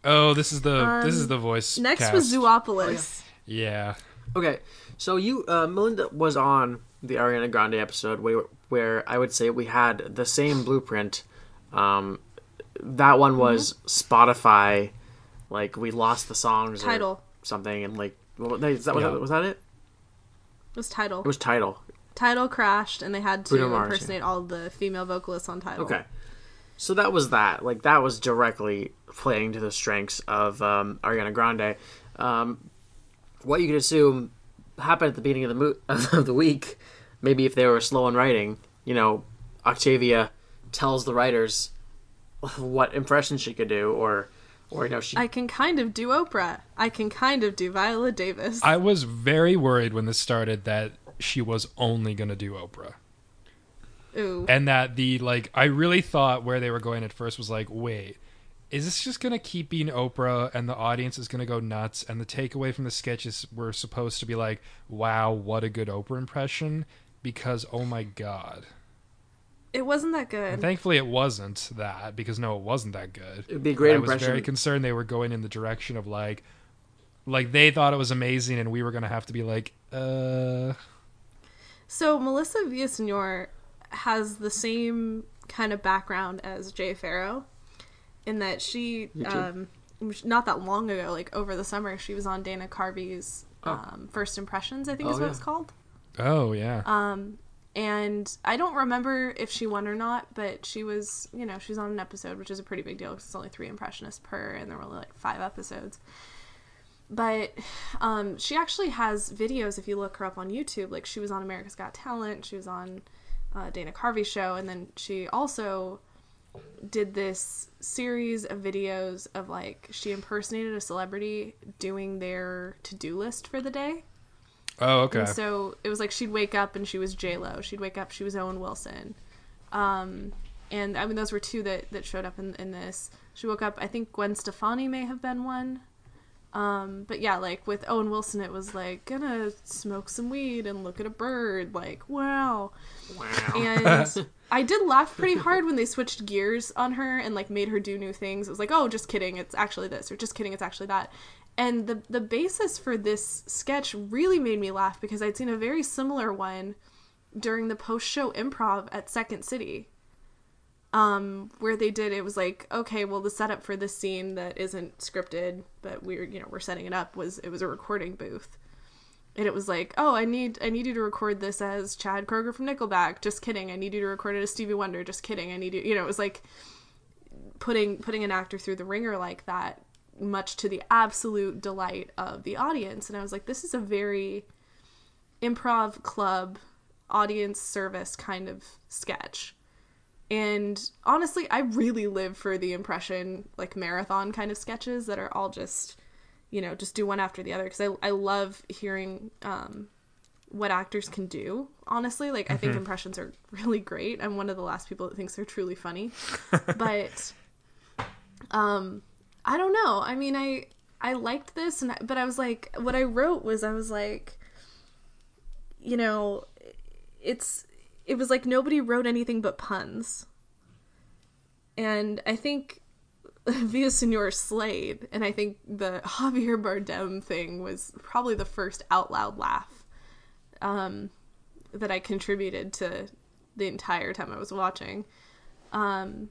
Oh, this is the this is Um, the voice. Next cast. was Zoo-opolis. Yeah. Okay, so you, uh, Melynda was on the Ariana Grande episode where, where I would say we had the same blueprint, um, that one was Spotify. Like we lost the songs Tidal. or something, and like what, is that, was, Yeah. that was that it? It was Tidal. It was Tidal. Tidal crashed, and they had to Bruno Mars, yeah. impersonate all the female vocalists on Tidal. Okay. So that was that. Like that was directly playing to the strengths of um, Ariana Grande. Um, what you could assume happened at the beginning of the mo- of the week, maybe if they were slow in writing, you know, Octavia tells the writers what impression she could do, or or you know she I can kind of do Oprah. I can kind of do Viola Davis. I was very worried when this started that she was only going to do Oprah. Ooh. and that the like I really thought where they were going at first was like, wait, is this just gonna keep being Oprah and the audience is gonna go nuts and the takeaway from the sketches were supposed to be like, wow, what a good Oprah impression because oh my god. It wasn't that good. And thankfully it wasn't that because no, it wasn't that good. It'd be a great I was very concerned they were going in the direction of like like they thought it was amazing and we were gonna have to be like, uh So Melissa Villasenor has the same kind of background as Jay Pharoah, in that she, um, not that long ago, like over the summer, she was on Dana Carvey's um, First Impressions, I think is Oh, what yeah. it's called. oh yeah. Um, and I don't remember if she won or not, but she was, you know, she's on an episode, which is a pretty big deal because it's only three impressionists per, and there were only like five episodes. But um, she actually has videos if you look her up on YouTube. Like she was on America's Got Talent, she was on uh, Dana Carvey show, and then she also did this series of videos of like she impersonated a celebrity doing their to-do list for the day. Oh okay. And so it was like she'd wake up and she was J Lo. She'd wake up, she was Owen Wilson. Um, and I mean those were two that that showed up in in this. She woke up. I think Gwen Stefani may have been one. Um, but yeah, like with Owen Wilson, it was like gonna smoke some weed and look at a bird. Like wow. wow. And I did laugh pretty hard when they switched gears on her and like made her do new things. It was like, oh, just kidding, it's actually this, or just kidding, it's actually that. And the the basis for this sketch really made me laugh because I'd seen a very similar one during the post show improv at Second City. Um, where they did it was like, okay, well the setup for this scene that isn't scripted, but we're you know, we're setting it up was it was a recording booth and it was like, "Oh, I need I need you to record this as Chad Kroeger from Nickelback." Just kidding. I need you to record it as Stevie Wonder. Just kidding. I need you. You know, it was like putting putting an actor through the ringer like that, much to the absolute delight of the audience. And I was like, this is a very improv club audience service kind of sketch. And honestly, I really live for the impression like marathon kind of sketches that are all just you know, just do one after the other because I, I love hearing um, what actors can do. Honestly, like I think impressions are really great. I'm one of the last people that thinks they're truly funny, but um, I don't know. I mean, I I liked this, and I, but I was like, what I wrote was I was like, you know, it's it was like nobody wrote anything but puns, and I think via Villasenor slayed, and I think the Javier Bardem thing was probably the first out loud laugh um, that I contributed to the entire time I was watching. Um,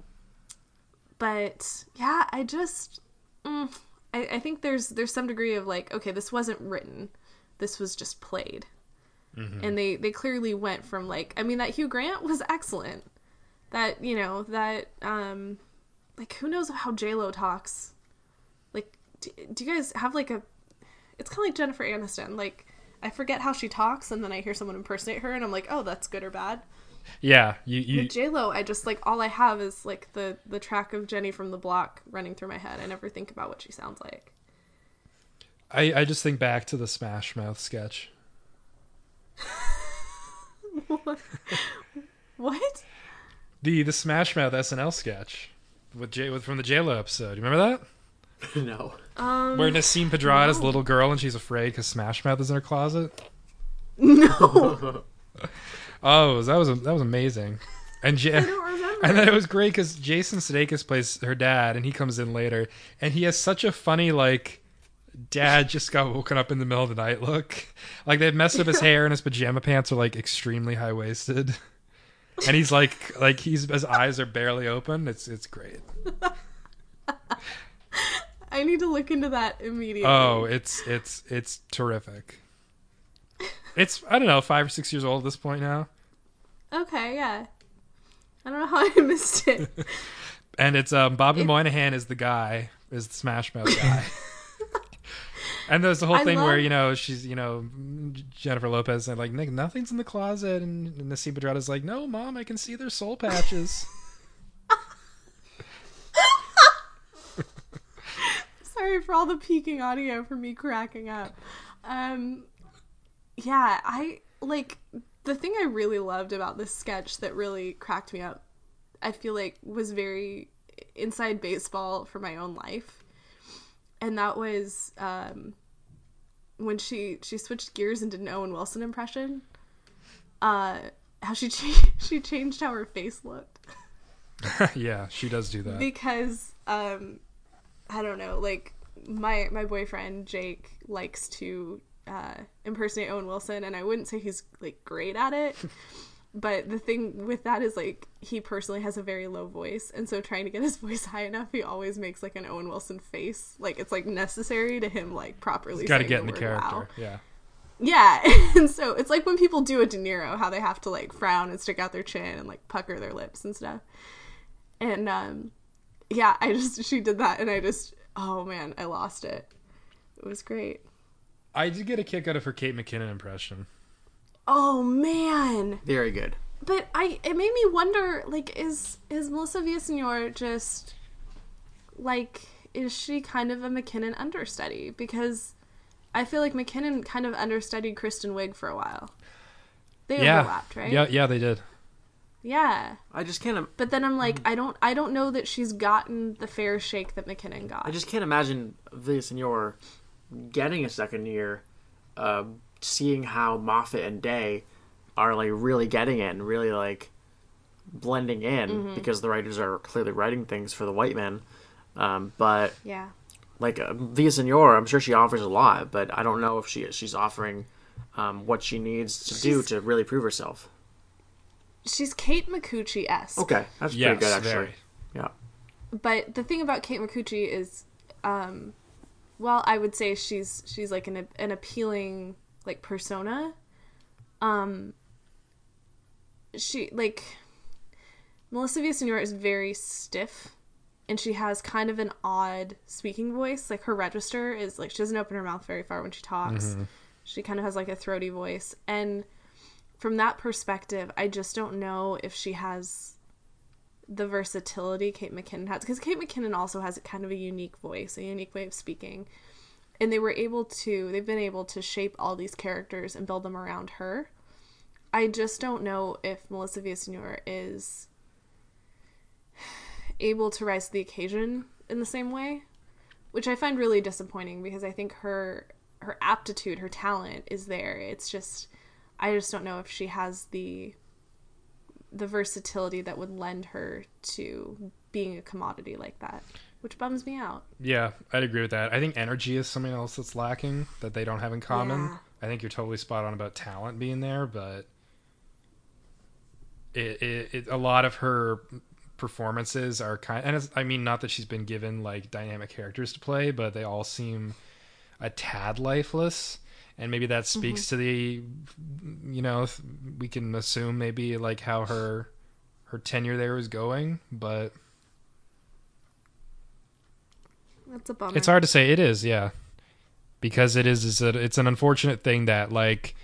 but yeah, I just mm, I, I think there's there's some degree of like, okay, this wasn't written, this was just played, and they they clearly went from like, I mean, that Hugh Grant was excellent. That you know that um like who knows how J Lo talks? Like, do, do you guys have like a? It's kind of like Jennifer Aniston. Like, I forget how she talks, and then I hear someone impersonate her, and I'm like, oh, that's good or bad. Yeah, you, you... J Lo. I just like all I have is like the the track of Jenny from the Block running through my head. I never think about what she sounds like. I, I just think back to the Smash Mouth sketch. What? The the Smash Mouth SNL sketch with J with from the J Lo episode. You remember that? no. Um, Where Nasim Pedrad is a little girl and she's afraid because Smash Mouth is in her closet. no, Oh, that was that was amazing. And J- I don't remember. and then it was great because Jason Sudeikis plays her dad, and he comes in later, and he has such a funny like, dad just got woken up in the middle of the night look. Like they've messed up his hair, and his pajama pants are like extremely high waisted. and he's like like he's his eyes are barely open. It's it's great. I need to look into that immediately. Oh, it's it's it's terrific. It's I don't know five or six years old at this point now, Okay, yeah. I don't know how I missed it. and it's um Bobby Moynihan is the guy is the Smash Mouth guy. And there's the whole I thing where you know she's you know Jennifer Lopez and like Nick nothing's in the closet and Nasim Pedrada's like no mom I can see their soul patches. Sorry for all the peaking audio for me cracking up. Um, yeah, I like the thing I really loved about this sketch that really cracked me up. I feel like was very inside baseball for my own life, and that was um, when she she switched gears and did an Owen Wilson impression. Uh, how she cha- she changed how her face looked yeah, she does do that. because um i don't know like my my boyfriend jake likes to uh impersonate owen wilson and i wouldn't say he's like great at it but the thing with that is like he personally has a very low voice and so trying to get his voice high enough he always makes like an owen wilson face like it's like necessary to him like properly Got to get in the character. wow. Yeah. Yeah, and so it's like when people do a De Niro, how they have to like frown and stick out their chin and like pucker their lips and stuff. And um, yeah, I just she did that, and I just oh man, I lost it. It was great. I did get a kick out of her Kate McKinnon impression. Oh man, Very good. but I it made me wonder like is is Melissa Villasenor just like is she kind of a McKinnon understudy because I feel like McKinnon kind of understudied Kristen Wiig for a while. They Yeah. overlapped, right? Yeah, yeah, they did. Yeah. I just can't. im- But then I'm like, mm. I don't, I don't know that she's gotten the fair shake that McKinnon got. I just can't imagine Villasenor getting a second year, uh, seeing how Moffat and Day are like really getting it and really like blending in because the writers are clearly writing things for the white men. Um, but yeah, like uh, Villasenor, I'm sure she offers a lot, but I don't know if she she's offering um, what she needs to do to really prove herself. she's Kate Micucci esque. Okay, that's Yes, pretty good actually. very. Yeah. But the thing about Kate Micucci is, um, well, I would say she's she's like an an appealing like persona. Um, she like Melissa Villasenor is very stiff, and she has kind of an odd speaking voice. Like her register is like she doesn't open her mouth very far when she talks. She kind of has like a throaty voice, and from that perspective, I just don't know if she has the versatility Kate McKinnon has because Kate McKinnon also has kind of a unique voice, a unique way of speaking. And they were able to they've been able to shape all these characters and build them around her. I just don't know if Melissa Villasenor is able to rise to the occasion in the same way, which I find really disappointing because I think her her aptitude, her talent is there. It's just I just don't know if she has the the versatility that would lend her to being a commodity like that, which bums me out. Yeah, I'd agree with that. I think energy is something else that's lacking that they don't have in common. Yeah. I think you're totally spot on about talent being there, but it, it, it a lot of her performances are kind and it's, I mean not that she's been given like dynamic characters to play, but they all seem a tad lifeless. And maybe that speaks to the you know, th- we can assume maybe like how her her tenure there was going, but That's a bummer. It's hard to say. It is, yeah, because it is. is a, it's an unfortunate thing that, like,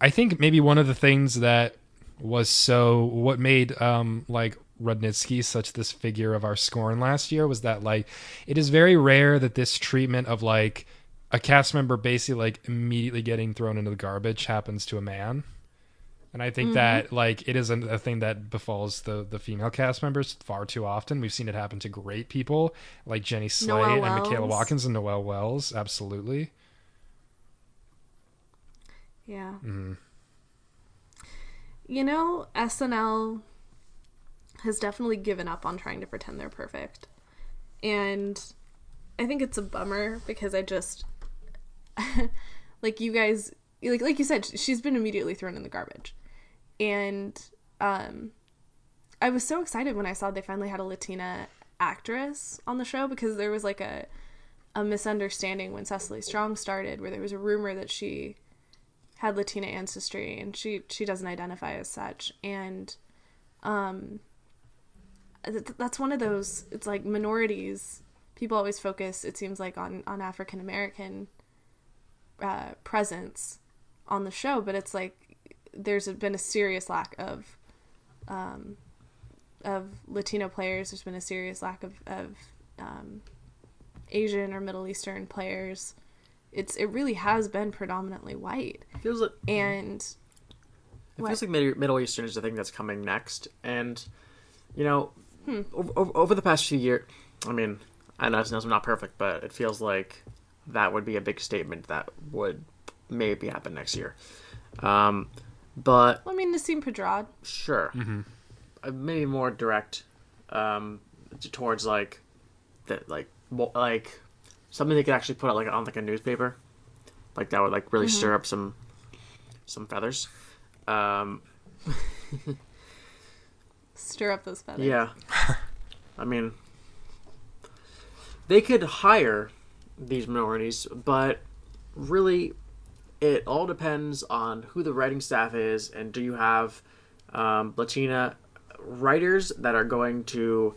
I think maybe one of the things that was so what made um like Rudnitsky such this figure of our scorn last year was that like it is very rare that this treatment of like a cast member basically like immediately getting thrown into the garbage happens to a man. And I think that like it is a, a thing that befalls the the female cast members far too often. We've seen it happen to great people like Jenny Slate and Michaela Watkins and Noelle Wells. Absolutely. yeah. Mm-hmm. You know, SNL has definitely given up on trying to pretend they're perfect. And I think it's a bummer because I just like you guys like like you said she's been immediately thrown in the garbage. And um I was so excited when I saw they finally had a Latina actress on the show because there was like a a misunderstanding when Cecily Strong started where there was a rumor that she had Latina ancestry and she she doesn't identify as such and um that's one of those it's like minorities people always focus it seems like on on African American uh, presence on the show but it's like there's been a serious lack of um of Latino players. There's been a serious lack of of um, Asian or Middle Eastern players. It's it really has been predominantly white. It feels like and It What? feels like Mid- Middle Eastern is the thing that's coming next, and you know, over, over, over the past few years, I mean, I know SNL's not perfect, but it feels like that would be a big statement that would maybe happen next year. Um, but I mean Nasim Pedrad sure, uh, maybe more direct um, towards like that, like mo- like something they could actually put out like on like a newspaper, like that would like really stir up some some feathers. Um, stir up those feathers Yeah. I mean, they could hire these minorities, but really, it all depends on who the writing staff is and do you have um, Latina writers that are going to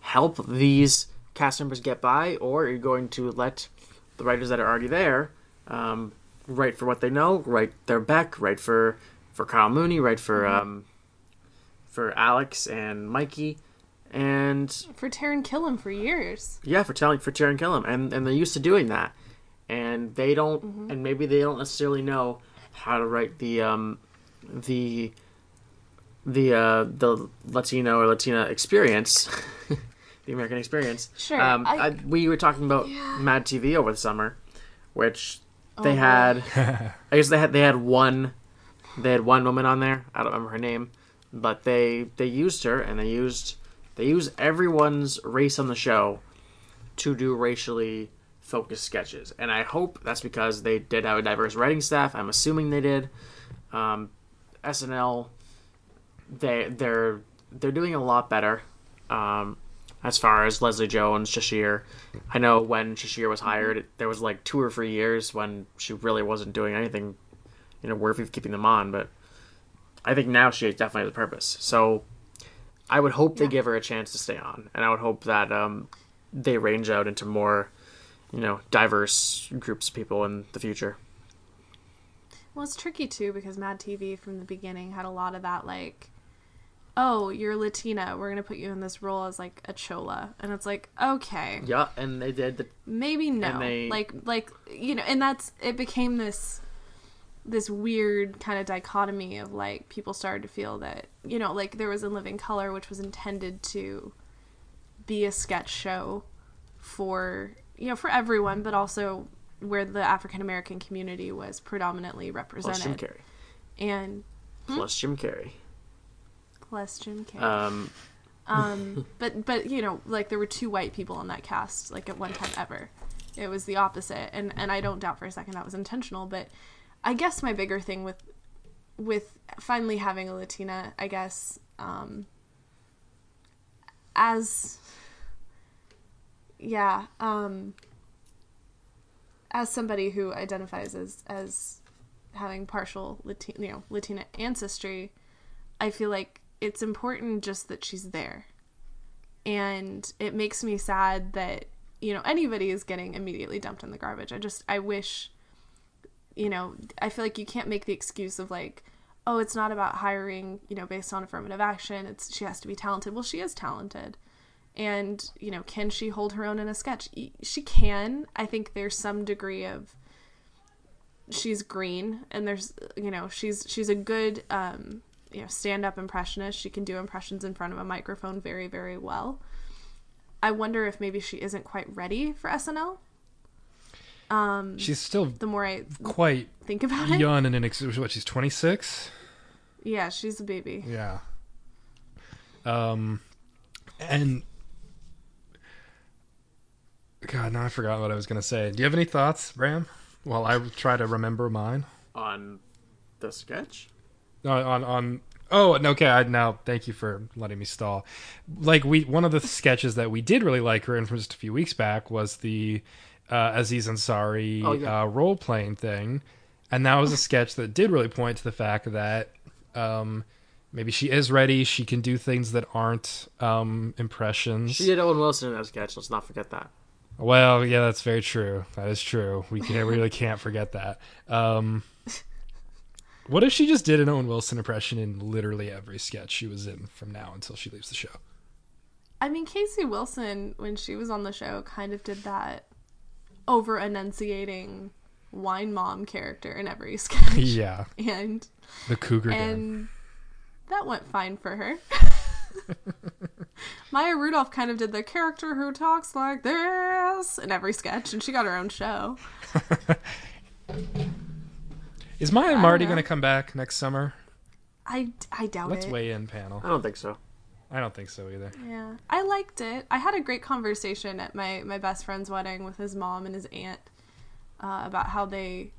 help these cast members get by, or are you going to let the writers that are already there um, write for what they know, write their Beck, write for for Kyle Mooney, write for um, for Alex and Mikey, and for Taran Killam for years yeah, for telling for Taran Killam, and and they're used to doing that, and they don't, and maybe they don't necessarily know how to write the um the the uh the Latino or Latina experience, the American experience. Sure, Um, I- I, we were talking about Mad TV over the summer, which they Oh, had. I guess they had they had one, they had one woman on there. I don't remember her name, but they they used her and they used they use everyone's race on the show to do racially focused sketches, and I hope that's because they did have a diverse writing staff. I'm assuming they did. Um, SNL, they they're they're doing a lot better. Um, as far as Leslie Jones, Sasheer, I know when Sasheer was hired, there was like two or three years when she really wasn't doing anything, you know, worthy of keeping them on. But I think now she definitely has a purpose. So I would hope they Yeah. give her a chance to stay on, and I would hope that um, they range out into more, you know, diverse groups of people in the future. Well, it's tricky too because Mad TV from the beginning had a lot of that like, oh, you're Latina, we're gonna put you in this role as like a chola, and it's like, okay, Yeah, and they did the maybe no, And they- like like you know, and that's it became this this weird kind of dichotomy of like people started to feel that you know like there was in Living Color, which was intended to be a sketch show for you know for everyone, but also where the African American community was predominantly represented plus Jim Carrey, and plus Jim Carrey. plus Jim Carrey. Um, Um, but but you know, like there were two white people on that cast, like at one time ever. It was the opposite, and and I don't doubt for a second that was intentional. But I guess my bigger thing with with finally having a Latina, I guess, um, as yeah, um, as somebody who identifies as as having partial Latina, you know, Latina ancestry, I feel like it's important just that she's there. And it makes me sad that, you know, anybody is getting immediately dumped in the garbage. I just, I wish, you know, I feel like you can't make the excuse of like, oh, it's not about hiring, you know, based on affirmative action. It's, she has to be talented. Well, she is talented. And, you know, can she hold her own in a sketch? She can. I think there's some degree of, she's green and there's you know she's she's a good um you know stand up impressionist she can do impressions in front of a microphone very very well i wonder if maybe she isn't quite ready for snl um She's still the more i quite think about it young and inex- what she's 26 yeah she's a baby yeah um and god now i forgot what i was gonna say do you have any thoughts Bram while i try to remember mine on the sketch. on on, on Oh, okay. I, now, thank you for letting me stall. Like we, one of the sketches that we did really like her in from just a few weeks back was the uh, Aziz Ansari Oh, yeah. uh, role playing thing, and that was a sketch that did really point to the fact that um, maybe she is ready. She can do things that aren't um, impressions. She did Owen Wilson in that sketch. Let's not forget that. Well, yeah, that's very true. That is true. We can, we really can't forget that. Um, what if she just did an Owen Wilson impression in literally every sketch she was in from now until she leaves the show? I mean, Casey Wilson, when she was on the show, kind of did that over enunciating wine mom character in every sketch. Yeah, And the Cougar Den. and that went fine for her. Maya Rudolph kind of did the character who talks like this in every sketch, and she got her own show. Is Maya and Marty going to come back next summer? I, I doubt it. Let's weigh in, panel. I don't think so. I don't think so either. Yeah, I liked it. I had a great conversation at my my best friend's wedding with his mom and his aunt uh, about how they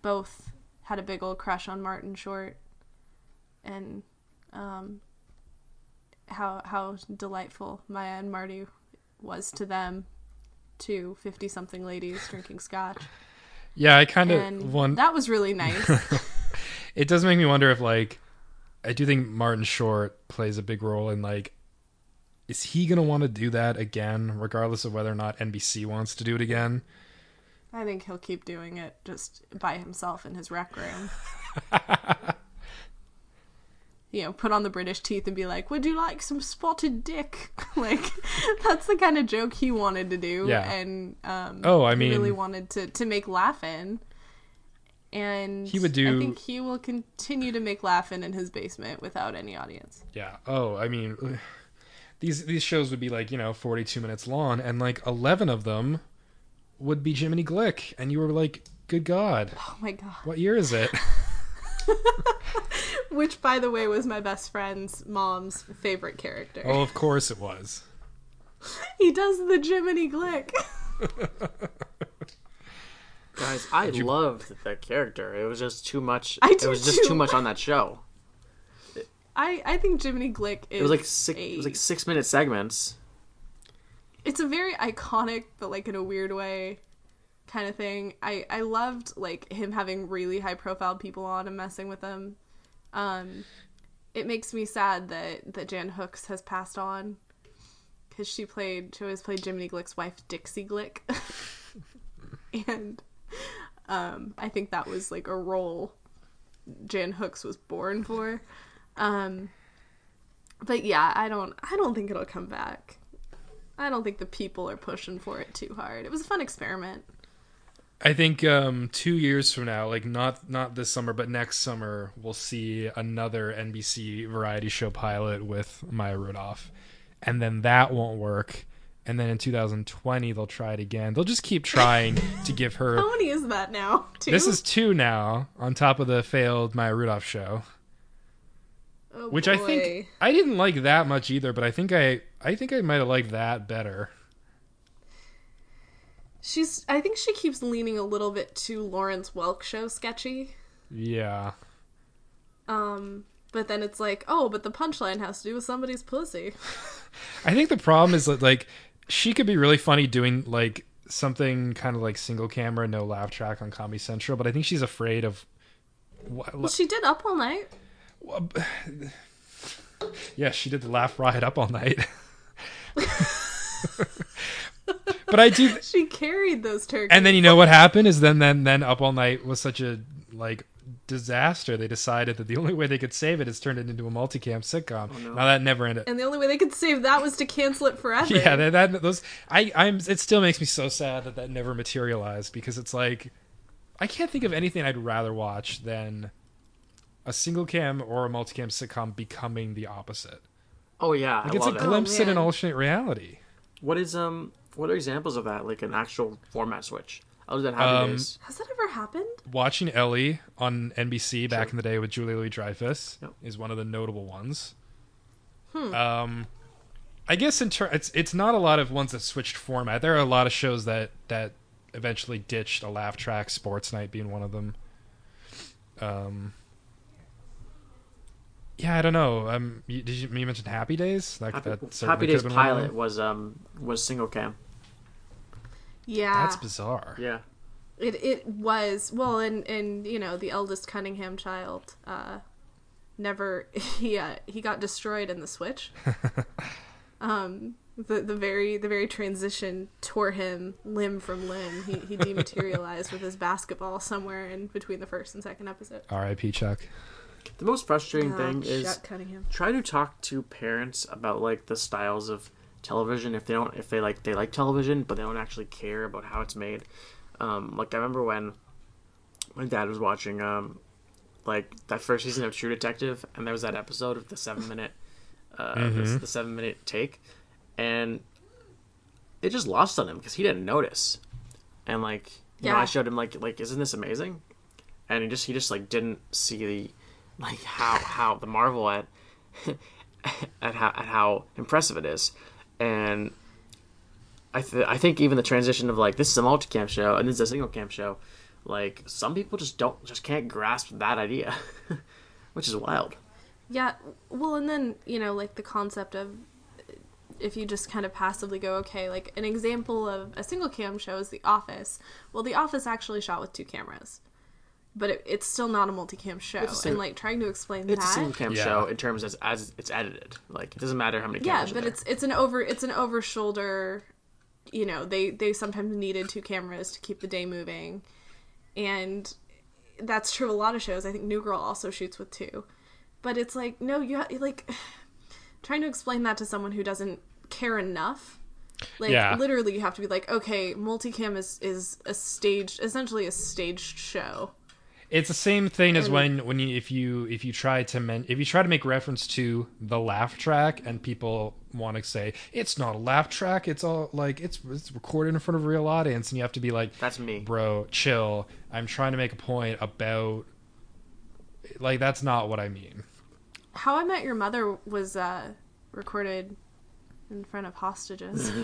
both had a big old crush on Martin Short, and um, how how delightful Maya and Marty was to them, two 50 something ladies drinking scotch, Yeah, I kind of want. that was really nice. It does make me wonder if, like, I do think Martin Short plays a big role in, like, is he going to want to do that again, regardless of whether or not NBC wants to do it again? I think he'll keep doing it just by himself in his rec room. you know, put on the British teeth and be like, "Would you like some spotted dick?" like that's the kind of joke he wanted to do, Yeah. and um, Oh, I he really wanted to to make Laugh-In. And He would do- I think he will continue to make Laugh-In in his basement without any audience. Yeah. Oh, I mean, these these shows would be like you know forty two minutes long, and like eleven of them would be Jiminy Glick, and you were like, "Good God, Oh my god! what year is it?" Which, by the way, was my best friend's mom's favorite character. oh, of course it was. He does the Jiminy Glick. Guys, I loved that character. It was just too much. I it do was just too. too much on that show. I I think Jiminy Glick is It was like six. a- It was like six minute segments. it's a very iconic but like in a weird way kind of thing. I I loved like him having really high profile people on and messing with them. Um it makes me sad that that Jan Hooks has passed on cuz she played she always played Jiminy Glick's wife Dixie Glick. and um I think that was like a role Jan Hooks was born for. Um but yeah, I don't I don't think it'll come back. I don't think the people are pushing for it too hard. It was a fun experiment. I think um, two years from now, like not not this summer, but next summer, we'll see another NBC variety show pilot with Maya Rudolph, and then that won't work. And then in 2020, they'll try it again. They'll just keep trying to give her. How many is that now? Two? This is two now, on top of the failed Maya Rudolph show, Oh, which I think I didn't like that much either. But I think I I think I might have liked that better. she's. I think she keeps leaning a little bit to Lawrence Welk show sketchy. Yeah. Um, but then it's like, oh, but the punchline has to do with somebody's pussy. I think the problem is that like she could be really funny doing like something kind of like single camera, no laugh track on Comedy Central, but I think she's afraid of. Well, she did up all night. Yeah, she did the laugh riot up all night. but I do, She carried those turkeys. and then you know what happened is then then then up all night was such a like disaster. They decided that the only way they could save it is turn it into a multicam sitcom. Now that never ended. And the only way they could save that was to cancel it forever. yeah that, that those i i'm it still makes me so sad that that never materialized because it's like i can't think of anything i'd rather watch than a single cam or a multicam sitcom becoming the opposite Oh yeah, like I it's a love it. glimpse in an man. alternate reality What is um? What are examples of that? Like an actual format switch, other than Happy Um, Days. Has that ever happened? watching ellie on nbc back Sure. in the day with julia louis dreyfus Yep. is one of the notable ones Hmm. um i guess in turn it's it's not a lot of ones that switched format there are a lot of shows that that eventually ditched a laugh track sports night being one of them um yeah, I don't know. Um, you, did you, you mention Happy Days? Like Happy, that Happy Days have been one of pilot was um was single cam. Yeah, That's bizarre. Yeah. It it was well, and and you know the eldest Cunningham child, uh, never he uh, he got destroyed in the switch. um, the the very the very transition tore him limb from limb. He he dematerialized with his basketball somewhere in between the first and second episode. R.I.P. Chuck. The most frustrating thing is Chuck Cunningham. try to talk to parents about like the styles of television if they don't if they like they like television but they don't actually care about how it's made. Um like i remember when my dad was watching um like that first season of true detective and there was that episode of the seven minute uh the, the seven minute take and it just lost on him because he didn't notice. And like you know i showed him like like isn't this amazing? And he just he just like didn't see the like how how the marvel at at how at how impressive it is, and I th- I think even the transition of like this is a multicam show and this is a single cam show, like some people just don't just can't grasp that idea, which is wild. Yeah, well, and then you know, like the concept of if you just kind of passively go, okay, like an example of a single cam show is The Office. Well, The Office actually shot with two cameras, but it, it's still not a multicam show. It's a and like trying to explain that. It's a that, single cam Yeah. show in terms as as it's edited. Like it doesn't matter how many yeah, cameras. are but there. it's it's an over it's an over shoulder. You know, they they sometimes needed two cameras to keep the day moving, and that's true of a lot of shows. I think New Girl also shoots with two, but it's like no, you ha- like trying to explain that to someone who doesn't care enough. Like Yeah. literally, you have to be like, okay, multicam is is a staged, essentially a staged show. It's the same thing as when when you if you if you try to men, if you try to make reference to the laugh track and people want to say it's not a laugh track, it's all like it's it's recorded in front of a real audience, and you have to be like, That's me. bro, chill. I'm trying to make a point about like that's not what I mean. How I Met Your Mother was uh, recorded in front of hostages.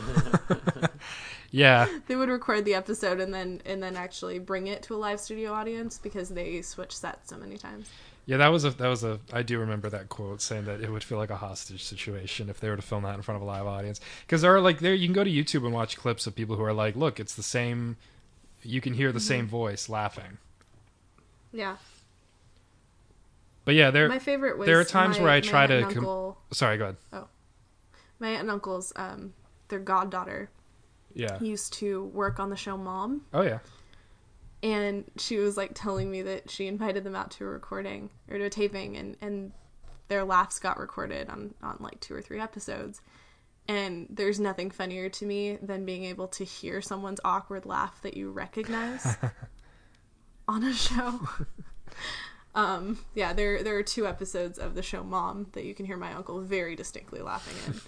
Yeah, they would record the episode and then and then actually bring it to a live studio audience because they switch sets so many times. yeah, that was a that was a I do remember that quote saying that it would feel like a hostage situation if they were to film that in front of a live audience because there are like there you can go to YouTube and watch clips of people who are like, look, it's the same. You can hear the mm-hmm. same voice laughing. Yeah, But yeah, there my favorite was. there are times my- where I try to com- Sorry, go ahead. Oh. My aunt and uncle's um their goddaughter Yeah. used to work on the show Mom, Oh yeah. and she was like telling me that she invited them out to a recording or to a taping, and and their laughs got recorded on on like two or three episodes. And there's nothing funnier to me than being able to hear someone's awkward laugh that you recognize on a show. um, yeah, there there are two episodes of the show Mom that you can hear my uncle very distinctly laughing in,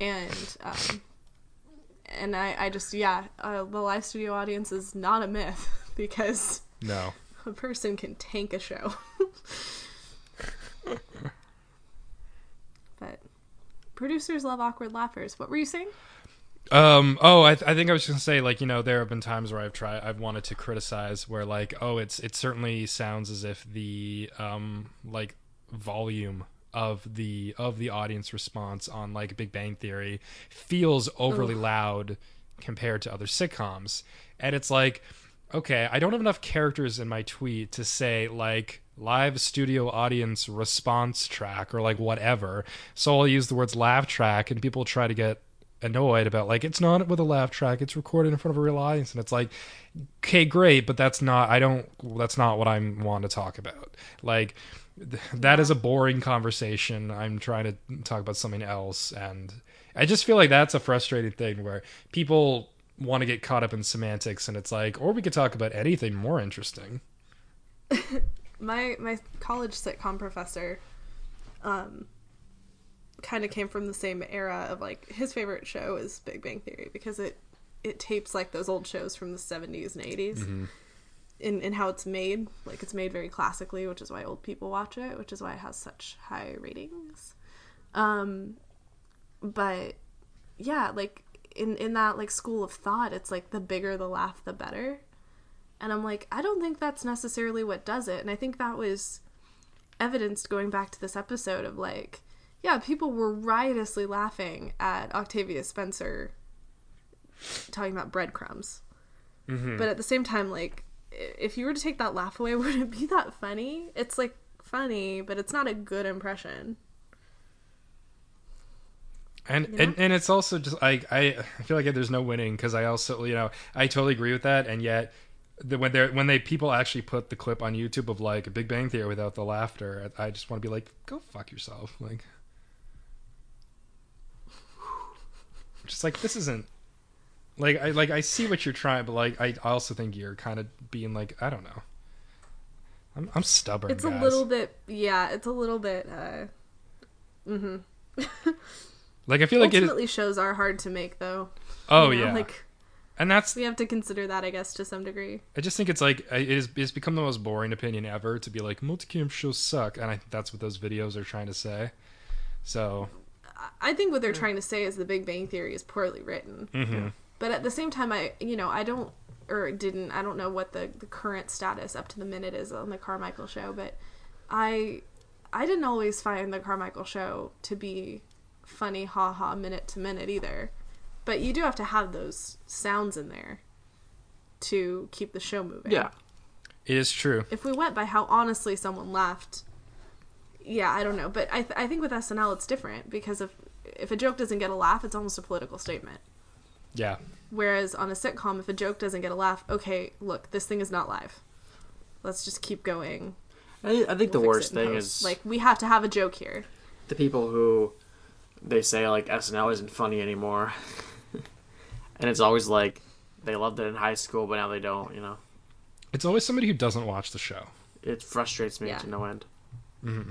and um, and I I just yeah, uh, the live studio audience is not a myth because No. a person can tank a show. but producers love awkward laughers. What were you saying? Um. Oh, I, th- I think I was just gonna say, like, you know, there have been times where I've tried, I've wanted to criticize, where like, oh, it's it certainly sounds as if the um like volume of the of the audience response on like Big Bang Theory feels overly loud compared to other sitcoms, and it's like, okay, I don't have enough characters in my tweet to say like live studio audience response track or like whatever, so I'll use the words laugh track, and people try to get annoyed about like it's not with a laugh track it's recorded in front of a real audience. And it's like okay great but that's not i don't that's not what i'm want to talk about. Like that is a boring conversation. I'm trying to talk about something else and i just feel like that's a frustrating thing where people want to get caught up in semantics and it's like or we could talk about anything more interesting. My my college sitcom professor um kind of came from the same era of like his favorite show is Big Bang Theory because it it tapes like those old shows from the 70s and 80s. In, in how it's made, like it's made very classically, which is why old people watch it, which is why it has such high ratings. Um, but yeah, like in in that like school of thought, it's like the bigger the laugh, the better. And I'm like, I don't think that's necessarily what does it. And I think that was evidenced going back to this episode of like, yeah, people were riotously laughing at Octavia Spencer talking about breadcrumbs. Mm-hmm. But at the same time, like, if you were to take that laugh away, would it be that funny? It's like funny, but it's not a good impression. and, You know? and and it's also just like I I feel like there's no winning because I also you know I totally agree with that and yet the, when they when they people actually put the clip on YouTube of like a Big Bang Theory without the laughter I, I just want to be like go fuck yourself like just like this isn't like I like I see what you're trying but like I also think you're kind of being like I don't know I'm I'm stubborn It's a little bit, yeah, it's a little bit. uh Mhm. like I feel like it Ultimately, shows are hard to make, though. oh you know, yeah like and that's we have to consider that, I guess, to some degree. I just think it's like it is, it's become the most boring opinion ever to be like multicam shows suck, and I think that's what those videos are trying to say. So, I think what they're trying to say is the Big Bang Theory is poorly written. mhm. But at the same time, I you know I don't or didn't I don't know what the the current status up to the minute is on the Carmichael show, but I I didn't always find the Carmichael show to be funny, ha ha, minute to minute either. But you do have to have those sounds in there to keep the show moving. Yeah. it is true. If we went by how honestly someone laughed, yeah, I don't know. But I, th- I think with SNL it's different because if if a joke doesn't get a laugh, it's almost a political statement. Yeah, Whereas on a sitcom, if a joke doesn't get a laugh, okay, look, this thing is not live. Let's just keep going. I, I think the We'll fix worst thing post. is like we have to have a joke here. the people who they say like SNL isn't funny anymore, and it's always like they loved it in high school, but now they don't. You know, it's always somebody who doesn't watch the show. it frustrates me Yeah. to no end. Mm-hmm.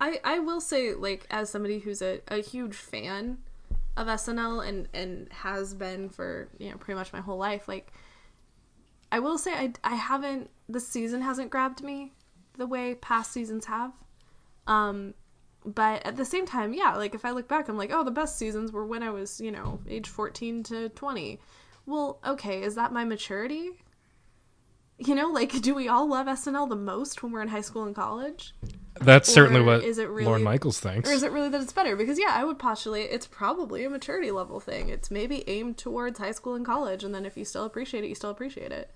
I I will say like as somebody who's a, a huge fan of SNL and and has been for you know pretty much my whole life like I will say I I haven't the season hasn't grabbed me the way past seasons have. Um but at the same time, yeah, like if I look back I'm like, "Oh, the best seasons were when I was, you know, age 14 to 20." Well, okay, is that my maturity? You know, like do we all love SNL the most when we're in high school and college? That's certainly what is it really- Lorne Michaels thinks. Or is it really that it's better? Because yeah, I would postulate it's probably a maturity level thing. It's maybe aimed towards high school and college, and then if you still appreciate it, you still appreciate it.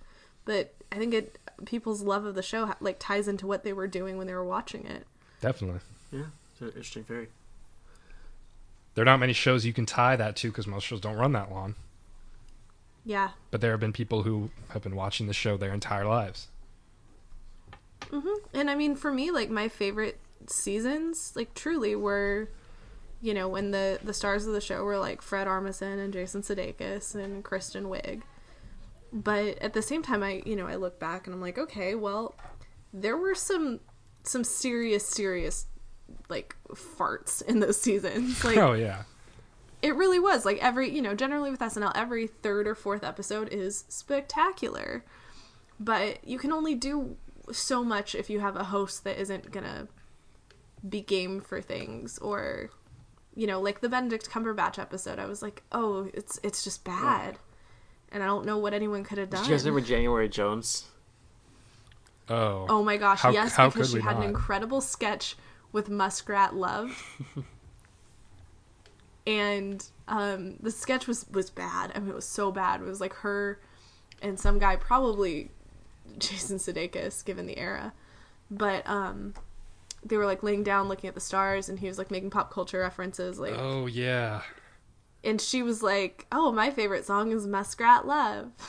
But I think it people's love of the show like ties into what they were doing when they were watching it. Definitely, Yeah, it's an interesting theory. there are not many shows you can tie that to because most shows don't run that long. Yeah. But there have been people who have been watching the show their entire lives. hmm And I mean, for me, like my favorite seasons, like truly, were, you know, when the the stars of the show were like Fred Armisen and Jason Sudeikis and Kristen Wiig. But at the same time, I you know I look back and I'm like, okay, well, there were some some serious serious like farts in those seasons. Like oh yeah, it really was like every you know generally with snl every third or fourth episode is spectacular. But you can only do so much if you have a host that isn't gonna be game for things or you know like the benedict cumberbatch episode i was like oh it's it's just bad. And i don't know what anyone could have Did done you guys remember January Jones? oh. Oh my gosh How- yes how because could she we had an incredible sketch with muskrat love and um the sketch was was bad. I mean it was so bad. It was like her and some guy probably jason sudeikis given the era. But um they were like laying down looking at the stars and he was like making pop culture references like oh yeah. and she was like oh my favorite song is muskrat love.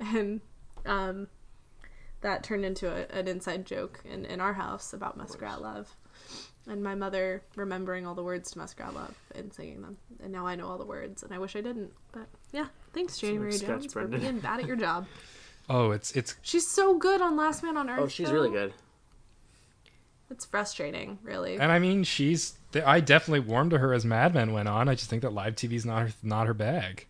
And um that turned into a, an inside joke in, in our house about muskrat love and my mother remembering all the words to muskrat love and singing them and now i know all the words and i wish i didn't but yeah thanks january sketch, jones for Brendan. being bad at your job Oh, it's it's she's so good on last man on oh, earth Oh, she's though. really good. it's frustrating really and I mean she's I definitely warmed to her as Mad Men went on. I just think that live TV's not her, not her bag.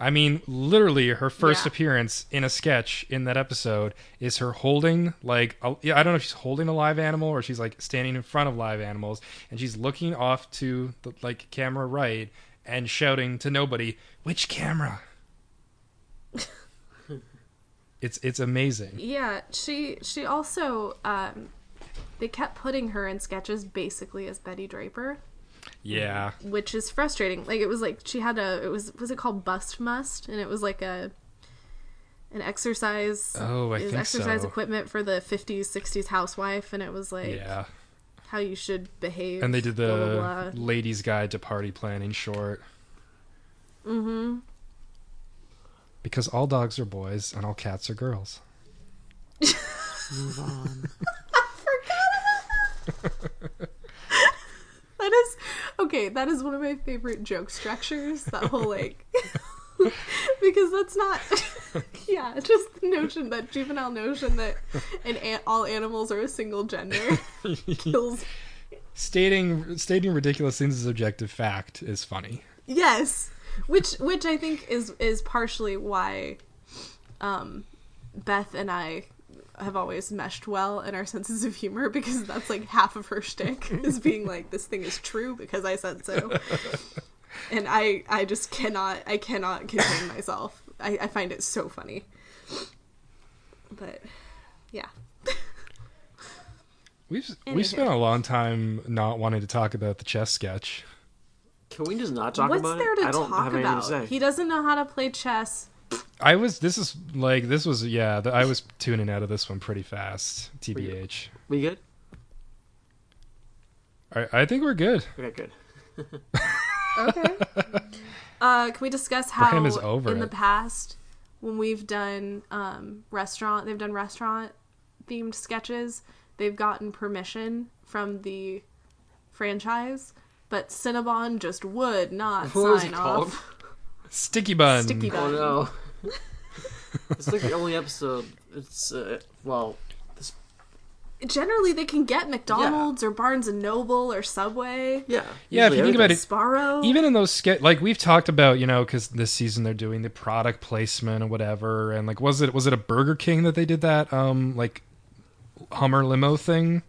I mean, literally, her first Yeah. appearance in a sketch in that episode is her holding like a, yeah, I don't know if she's holding a live animal or she's like standing in front of live animals, and she's looking off to the like camera right and shouting to nobody, "Which camera?" It's it's amazing. Yeah, she she also um, they kept putting her in sketches basically as Betty Draper, Yeah. which is frustrating. Like it was like she had a it was was it called Bust Must, and it was like a an exercise. Oh, I it was think exercise so. equipment for the 50s 60s housewife and it was like Yeah. how you should behave And they did the blah, blah, blah. ladies' guide to party planning short. mm-hmm Because all dogs are boys and all cats are girls. Move on. I forgot That is okay. That is one of my favorite joke structures. That whole like, because that's not. yeah, just the notion that juvenile notion that an, an all animals are a single gender kills. Stating stating ridiculous things as objective fact is funny. Yes, which which I think is is partially why, um, Beth and I have always meshed well in our senses of humor because that's like half of her shtick is being like this thing is true because I said so, and I I just cannot I cannot contain myself. I, I find it so funny, but yeah. We've we've spent a long time not wanting to talk about the chess sketch. Can we just not talk What's about there it? to I don't talk have anything about? to say. He doesn't know how to play chess. I was this is like this was yeah the, I was tuning out of this one pretty fast. TBH. We good? I, I think we're good. Okay, good. Okay. uh, can we discuss how Graham is over in the past when we've done um, restaurant, they've done restaurant themed sketches, they've gotten permission from the franchise, but Cinnabon just would not What was sign it called? off. Sticky bun. Sticky bun. Oh no. it's like the only episode. It's uh, well, Generally, they can get McDonald's or Barnes and Noble or Subway. yeah. Yeah, if you usually think about everything- it, Sparrow. even in those ske- like we've talked about, you know, because this season they're doing the product placement and whatever, and like was it was it a Burger King that they did that um like Hummer limo thing?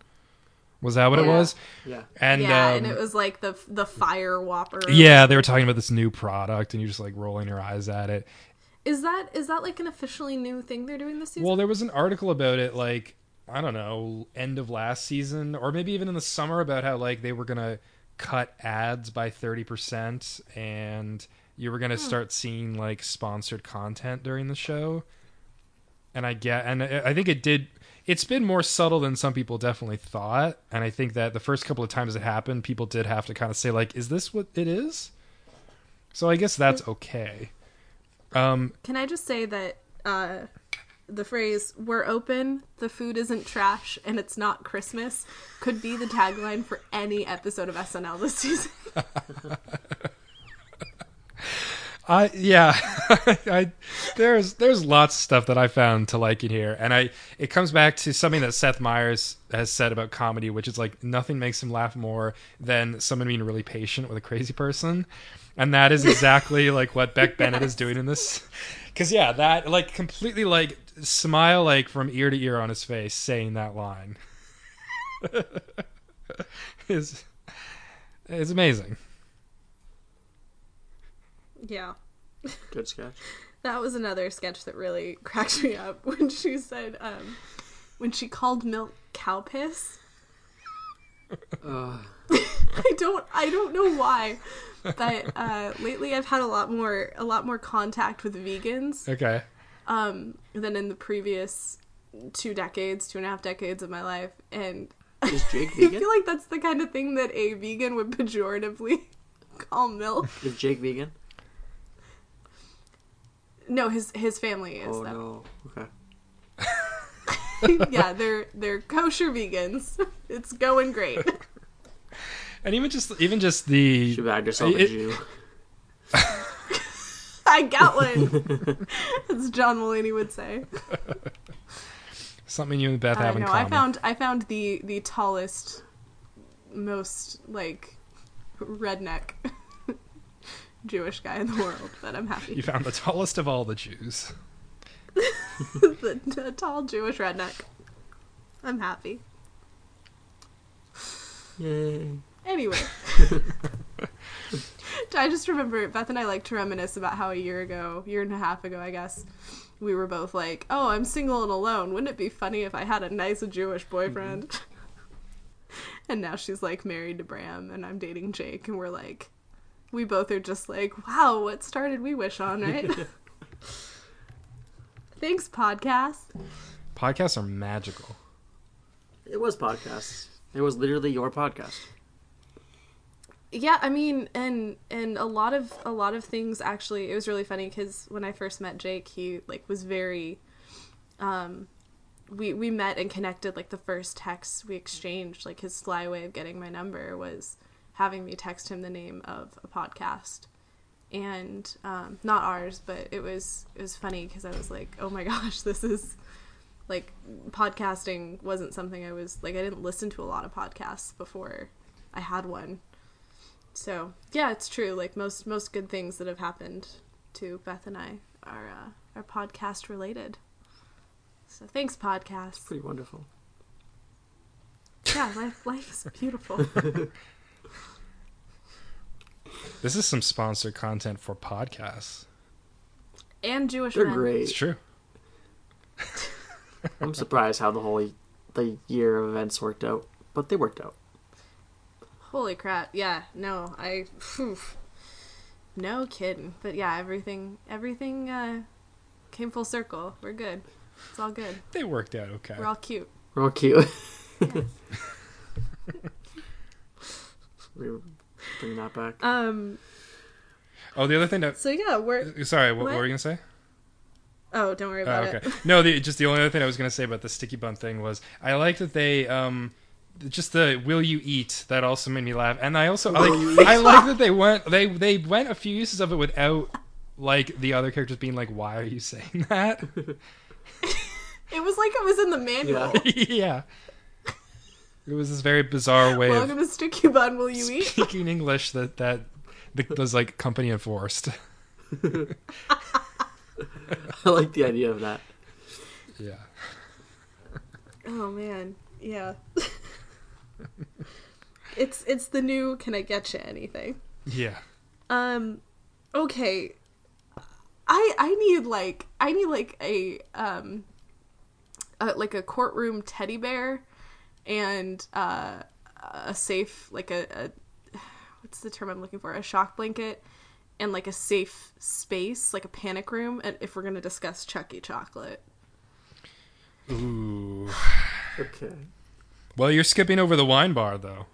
Was that what it Yeah. was? Yeah. And yeah, um, and it was like the the fire whopper. yeah, they were talking about this new product, and you're just like rolling your eyes at it. Is that is that like an officially new thing they're doing this season? Well, there was an article about it, like I don't know, end of last season, or maybe even in the summer, about how like they were gonna cut ads by thirty percent, and you were gonna start seeing like sponsored content during the show. And I get, and I I think it did. It's been more subtle than some people definitely thought, and I think that the first couple of times it happened, people did have to kind of say like, "Is this what it is?" So I guess that's okay. Um, Can I just say that uh, the phrase "We're open, the food isn't trash, and it's not Christmas" could be the tagline for any episode of SNL this season. I yeah, I there's there's lots of stuff that I found to like in here, and I it comes back to something that Seth Meyers has said about comedy, which is like nothing makes him laugh more than someone being really patient with a crazy person, and that is exactly like what Beck Bennett is doing in this. Because yeah, that like completely like smile like from ear to ear on his face saying that line is is amazing. Yeah, Good sketch. that was another sketch that really cracked me up when she said um, when she called milk cow piss. Uh, I don't I don't know why, but uh, lately I've had a lot more a lot more contact with vegans. Okay. um, than in the previous two decades, two and a half decades of my life. And is Jake vegan? I vegan? feel like that's the kind of thing that a vegan would pejoratively call milk. Is Jake vegan? No, his his family is Oh though. no. Okay. yeah, they're they're kosher vegans. It's going great. And even just even just the She bagged herself a Jew. I got one. As John Mulaney would say. something you and Beth I have in know. I found I found the the tallest, most like redneck Jewish guy in the world, but I'm happy. You found the tallest of all the Jews. the, the tall Jewish redneck. I'm happy. Yay. Anyway, I just remember Beth and I like to reminisce about how a year ago, year and a half ago, I guess, we were both like, "Oh, I'm single and alone. Wouldn't it be funny if I had a nice Jewish boyfriend?" Mm-hmm. and now she's like married to Bram, and I'm dating Jake, and we're like, we both are just like, "Wow, what star did we wish on?" Right? Thanks, podcast. Podcasts are magical. It was podcasts. It was literally your podcast. Yeah, I mean, and and a lot of a lot of things actually. It was really funny because when I first met Jake, he like was very. Um, we we met and connected like the first text we exchanged. Like his sly way of getting my number was having me text him the name of a podcast, and um, not ours, but it was it was funny because I was like, oh my gosh, this is like podcasting wasn't something I was like I didn't listen to a lot of podcasts before I had one. So yeah, it's true. Like most most good things that have happened to Beth and I are uh, are podcast related. So thanks, podcast. Pretty wonderful. Yeah, life life is beautiful. This is some sponsored content for podcasts. and Jewish They're men. It's true. I'm surprised how the whole the year of events worked out, but they worked out. Holy crap! Yeah, no, I. Phew. No kidding, but yeah, everything everything uh, came full circle. We're good. It's all good. They worked out okay. We're all cute. We're all cute. we bring that back. Um. Oh, the other thing that. So yeah, we're. Sorry, what, what What? were you gonna say? Oh, don't worry Oh, about okay. it. No, the, just the only other thing I was gonna say about the sticky bun thing was I like that they um just the will you eat that also made me laugh and I also I like I like that they went they they went a few uses of it without like the other characters being like why are you saying that It was like it was in the manual. Yeah. yeah it was this very bizarre way Welcome of to Sticky Bun. Will you eat? speaking English that that the, was like company enforced I like the idea of that. yeah Oh man, yeah. it's it's the new. Can I get you anything? yeah Um, okay. I I need like I need like a um, a, like a courtroom teddy bear, and uh, a safe like a, a what's the term I'm looking for? A shock blanket, and like a safe space, like a panic room. And if we're gonna discuss Chucky chocolate, ooh Okay. well you're skipping over the wine bar though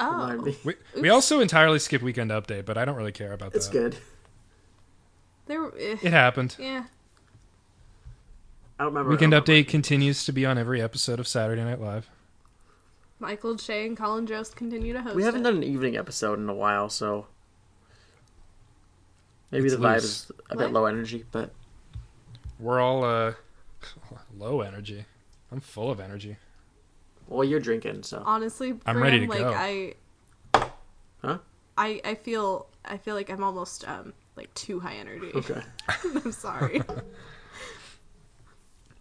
oh. We, we also entirely skip weekend update, but I don't really care about It's that. It's good. there. eh, It happened. yeah. I don't remember. Weekend don't update continues to be on every episode of Saturday Night Live. Michael Che and Colin Jost continue to host. We haven't it. done an evening episode in a while, so maybe It's the vibe loose. is a What? bit low energy, but We're all uh, low energy. I'm full of energy. well, you're drinking, so honestly I'm ready to like go. i Huh? i i feel i feel like i'm almost um like too high energy okay. i'm sorry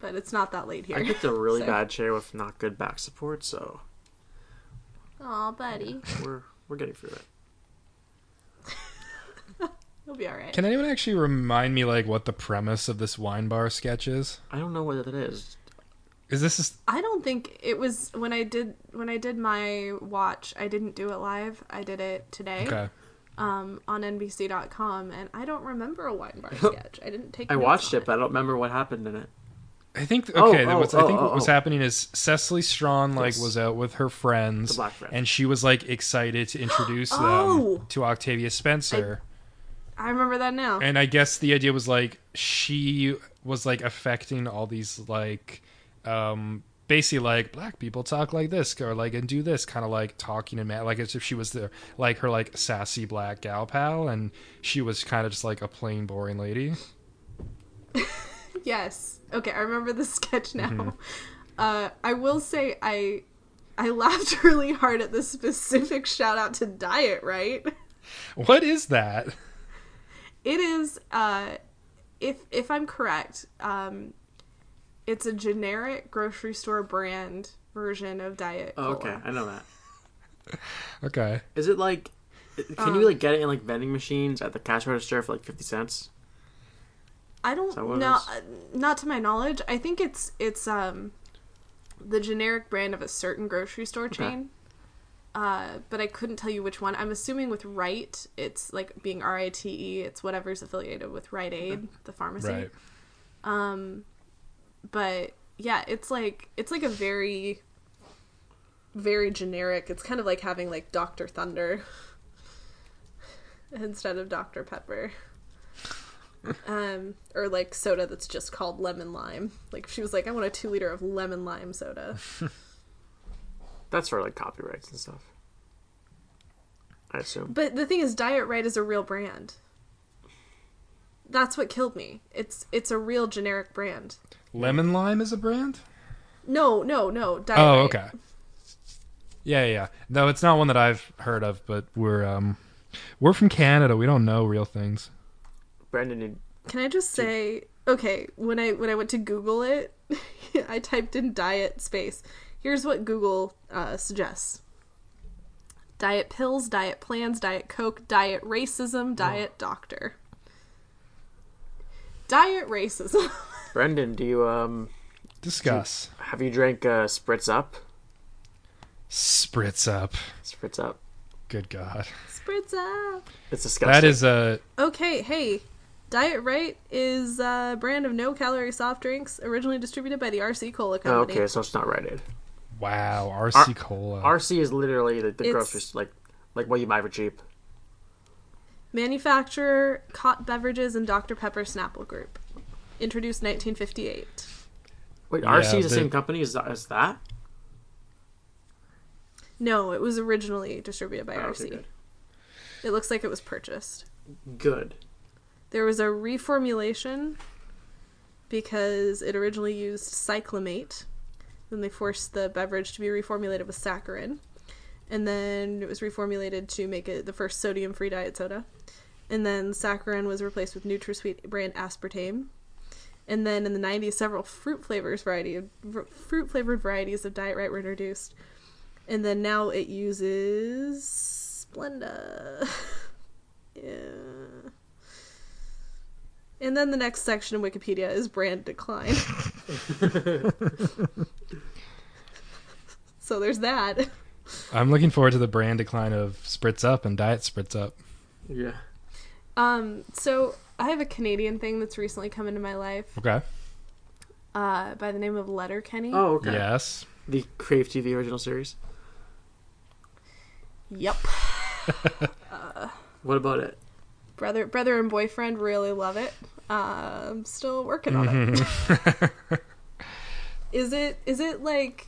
but it's not that late here I picked a really so- bad chair with not good back support, so Aw, buddy we're we're getting through it. you'll be all right Can anyone actually remind me like what the premise of this wine bar sketch is? I don't know what it is. Is this just, i don't think it was when i did when i did my watch i didn't do it live i did it today okay? um on nbc.com and i don't remember a wine bar sketch i didn't take I notes watched on it, but I don't remember what happened in it. I think Oh, okay. oh, what's, I oh, think oh, what was oh. happening is Cecily Strong like Yes. was out with her friends, The black friend. and she was like excited to introduce Oh! them to Octavia Spencer. i remember that now and I guess the idea was like she was like affecting all these like um basically like black people talk like this or like and do this kind of like talking and ma- like as if she was the like her like sassy black gal pal and she was kind of just like a plain boring lady Yes. Okay, I remember the sketch now. Mm-hmm. Uh, I will say I I laughed really hard at the specific shout out to Diet Right. what is that It is uh, if if I'm correct, um, it's a generic grocery store brand version of Diet Oh, okay, I know that. okay Is it like Can you like get it in like vending machines at the cash register for like fifty cents? I don't know. uh, Not to my knowledge. I think it's it's um the generic brand of a certain grocery store chain. Uh, but I couldn't tell you which one. I'm assuming with Rite, it's like being R I T E. It's whatever's affiliated with Rite Aid, the pharmacy. Right. Um, but yeah, it's like it's like a very, very generic. It's kind of like having like Doctor Thunder instead of Dr Pepper. Um, or like soda that's just called lemon lime. Like she was like, I want a two liter of lemon lime soda. That's for like copyrights and stuff. I assume. But the thing is, Diet Right is a real brand. That's what killed me. It's it's a real generic brand. Lemon lime is a brand. No, no, no. Diet Oh, Right. okay. Yeah, yeah. No, it's not one that I've heard of, but we're um we're from Canada. We don't know real things. Brandon, you- Can I just say, okay, when I when I went to Google it, I typed in diet space. Here's what Google uh, suggests: diet pills, diet plans, diet coke, diet racism, diet doctor. Diet racism. Brendan, do you um Discuss. have you drank uh, Spritz Up? Spritz up. Spritz Up. Good God. Spritz up. It's disgusting. That is a Okay, hey. Diet Right is a brand of no calorie soft drinks originally distributed by the RC Cola Oh, Company. okay, so it's not Rite Aid. wow. RC Cola. RC is literally the, the It's- grocery s- like like what you buy for cheap. Manufacturer Cott Beverages and Dr. Pepper Snapple Group. Introduced 1958. Wait, Yeah, RC is the the- same company as, as that? No, it was originally distributed by Oh, RC. okay, good. It looks like it was purchased. Good. There was a reformulation because it originally used cyclamate. Then they forced the beverage to be reformulated with saccharin. And then it was reformulated to make it the first sodium free diet soda. And then saccharin was replaced with NutraSweet brand aspartame. And then in the 90s, several fruit flavors variety of fruit flavored varieties of Diet Right were introduced. And then now it uses Splenda. yeah. And then the next section in Wikipedia is brand decline. so there's that. I'm looking forward to the brand decline of Spritz Up and Diet Spritz Up. Yeah. Um, so I have a Canadian thing that's recently come into my life, Okay. uh, by the name of Letterkenny. Oh, okay. Yes. The Crave TV original series. Yep. What about it? Brother, brother and boyfriend really love it. Uh, I'm still working on it. Is it? Is it like?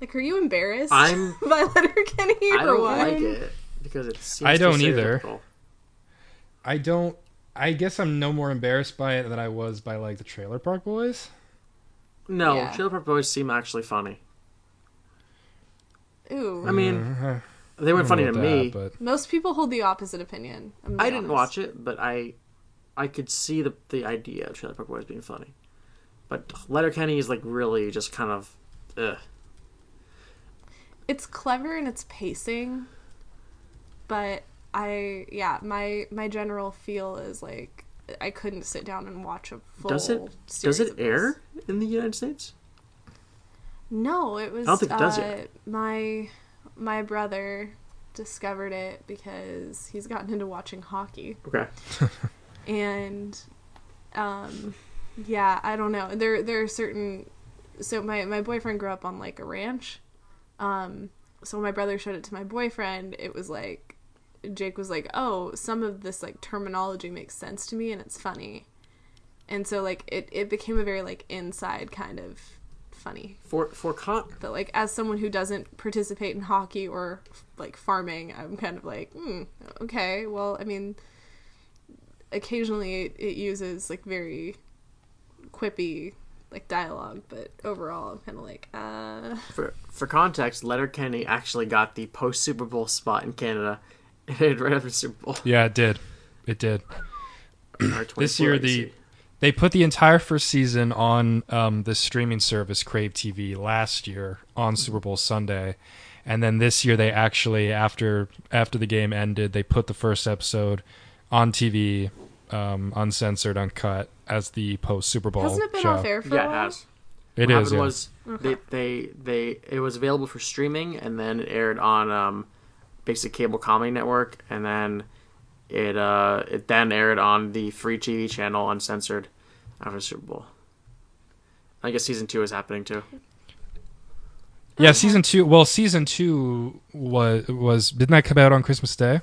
Like, are you embarrassed I'm- by Letterkenny I or don't what? like it because it seems I don't either. stereotypical. I don't. I guess I'm no more embarrassed by it than I was by like the Trailer Park Boys. No, Yeah. Trailer Park Boys seem actually funny. Ooh. I mean, Mhm. They weren't funny to I me. about that, Most people hold the opposite opinion. I'm gonna I be didn't honest. watch it, but I, I could see the the idea of Trailer Park Boys being funny. But Letterkenny is like really just kind of, ugh. It's clever in its pacing, but I yeah my my general feel is like I couldn't sit down and watch a full. Does it series does it of this. air in the United States? No, it was. I don't think it does uh, yet. My my brother discovered it because he's gotten into watching hockey, Okay. and um, yeah, I don't know. There there are certain. So my my boyfriend grew up on like a ranch, um. So when my brother showed it to my boyfriend, it was like Jake was like, "Oh, some of this like terminology makes sense to me, and it's funny." And so like it it became a very like inside kind of funny For for con but like as someone who doesn't participate in hockey or like farming i'm kind of like hmm, okay well i mean occasionally it, it uses like very quippy like dialogue but overall i'm kind of like uh for for context, Letterkenny actually got the post Super Bowl spot in Canada. It aired right after Super Bowl. Yeah, it did. It did. This year, legacy. the they put the entire first season on um, the streaming service Crave TV last year on Super Bowl Sunday, and then this year they actually after after the game ended, they put the first episode on TV, um, uncensored, uncut, as the post Super Bowl Hasn't it been show. off air for Yeah, a it while? has. It what is. Yeah. was they, they they it was available for streaming and then it aired on um, basic cable comedy network and then it uh it then aired on the free TV channel uncensored after Super Bowl. I guess season two is happening too. yeah, season two. Well, season two was was didn't that come out on Christmas Day?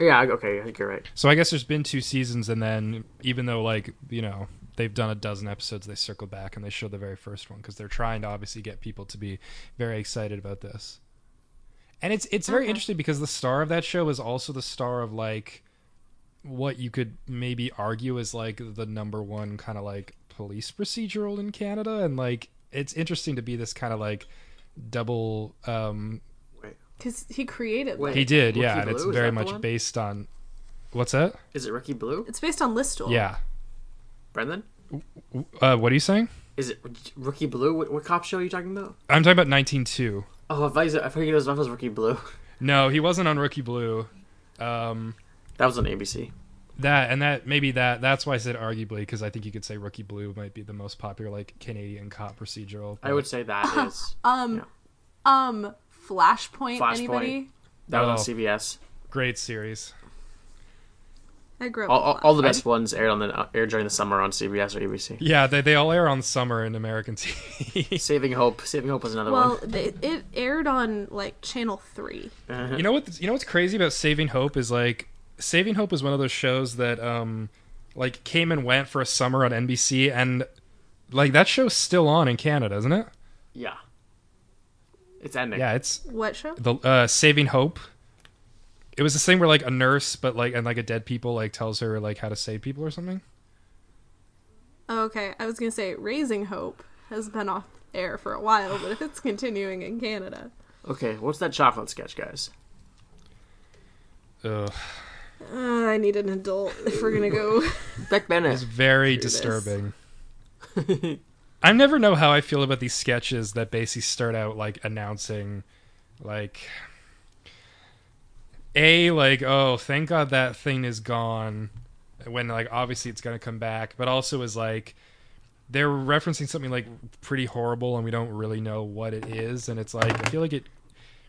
Yeah, okay, I think you're right. So I guess there's been two seasons, and then even though like you know they've done a dozen episodes, they circle back and they show the very first one because they're trying to obviously get people to be very excited about this. And it's it's very Okay. interesting because the star of that show is also the star of like what you could maybe argue is like the number one kind of like police procedural in Canada, and like it's interesting to be this kind of like double um Because he created Wait. that. he did Rookie yeah and it's is very much one? based on what's that Is it Ricky Blue? It's based on Listowel. yeah Brendan? uh what are you saying Is it Rookie Blue? What, what cop show are you talking about? I'm talking about 192. Oh, I thought, I thought it was, I thought it was Rookie Blue. No, he wasn't on Rookie Blue. Um, That was on ABC. that and that maybe that that's why I said arguably because I think you could say Rookie Blue might be the most popular like Canadian cop procedural. I would say that is Um, Yeah. um, Flashpoint. Flashpoint. Anybody? that was Oh. on CBS. great series. I grew up. All, all, all the Flashpoint. best ones aired on the uh, aired during the summer on CBS or ABC. Yeah, they they all air on summer in American TV. Saving Hope. Saving Hope was another Well, one. they, it aired on like Channel Three. you know what? You know what's crazy about Saving Hope is like Saving Hope is one of those shows that um like came and went for a summer on NBC and like that show's still on in Canada, isn't it? Yeah. It's ending. Yeah, it's What show? the uh, Saving Hope. It was this thing where like a nurse, but like and like a dead people like tells her like how to save people or something. Oh, okay, I was gonna say Raising Hope has been off air for a while, but if it's continuing in Canada, Okay, what's that chocolate sketch, guys? Ugh. Uh, I need an adult if we're gonna go. Beck Bennett. It's very disturbing. I never know how I feel about these sketches that basically start out like announcing, like, a like oh thank God that thing is gone, when like obviously it's gonna come back, but also is like they're referencing something like pretty horrible and we don't really know what it is, and it's like I feel like it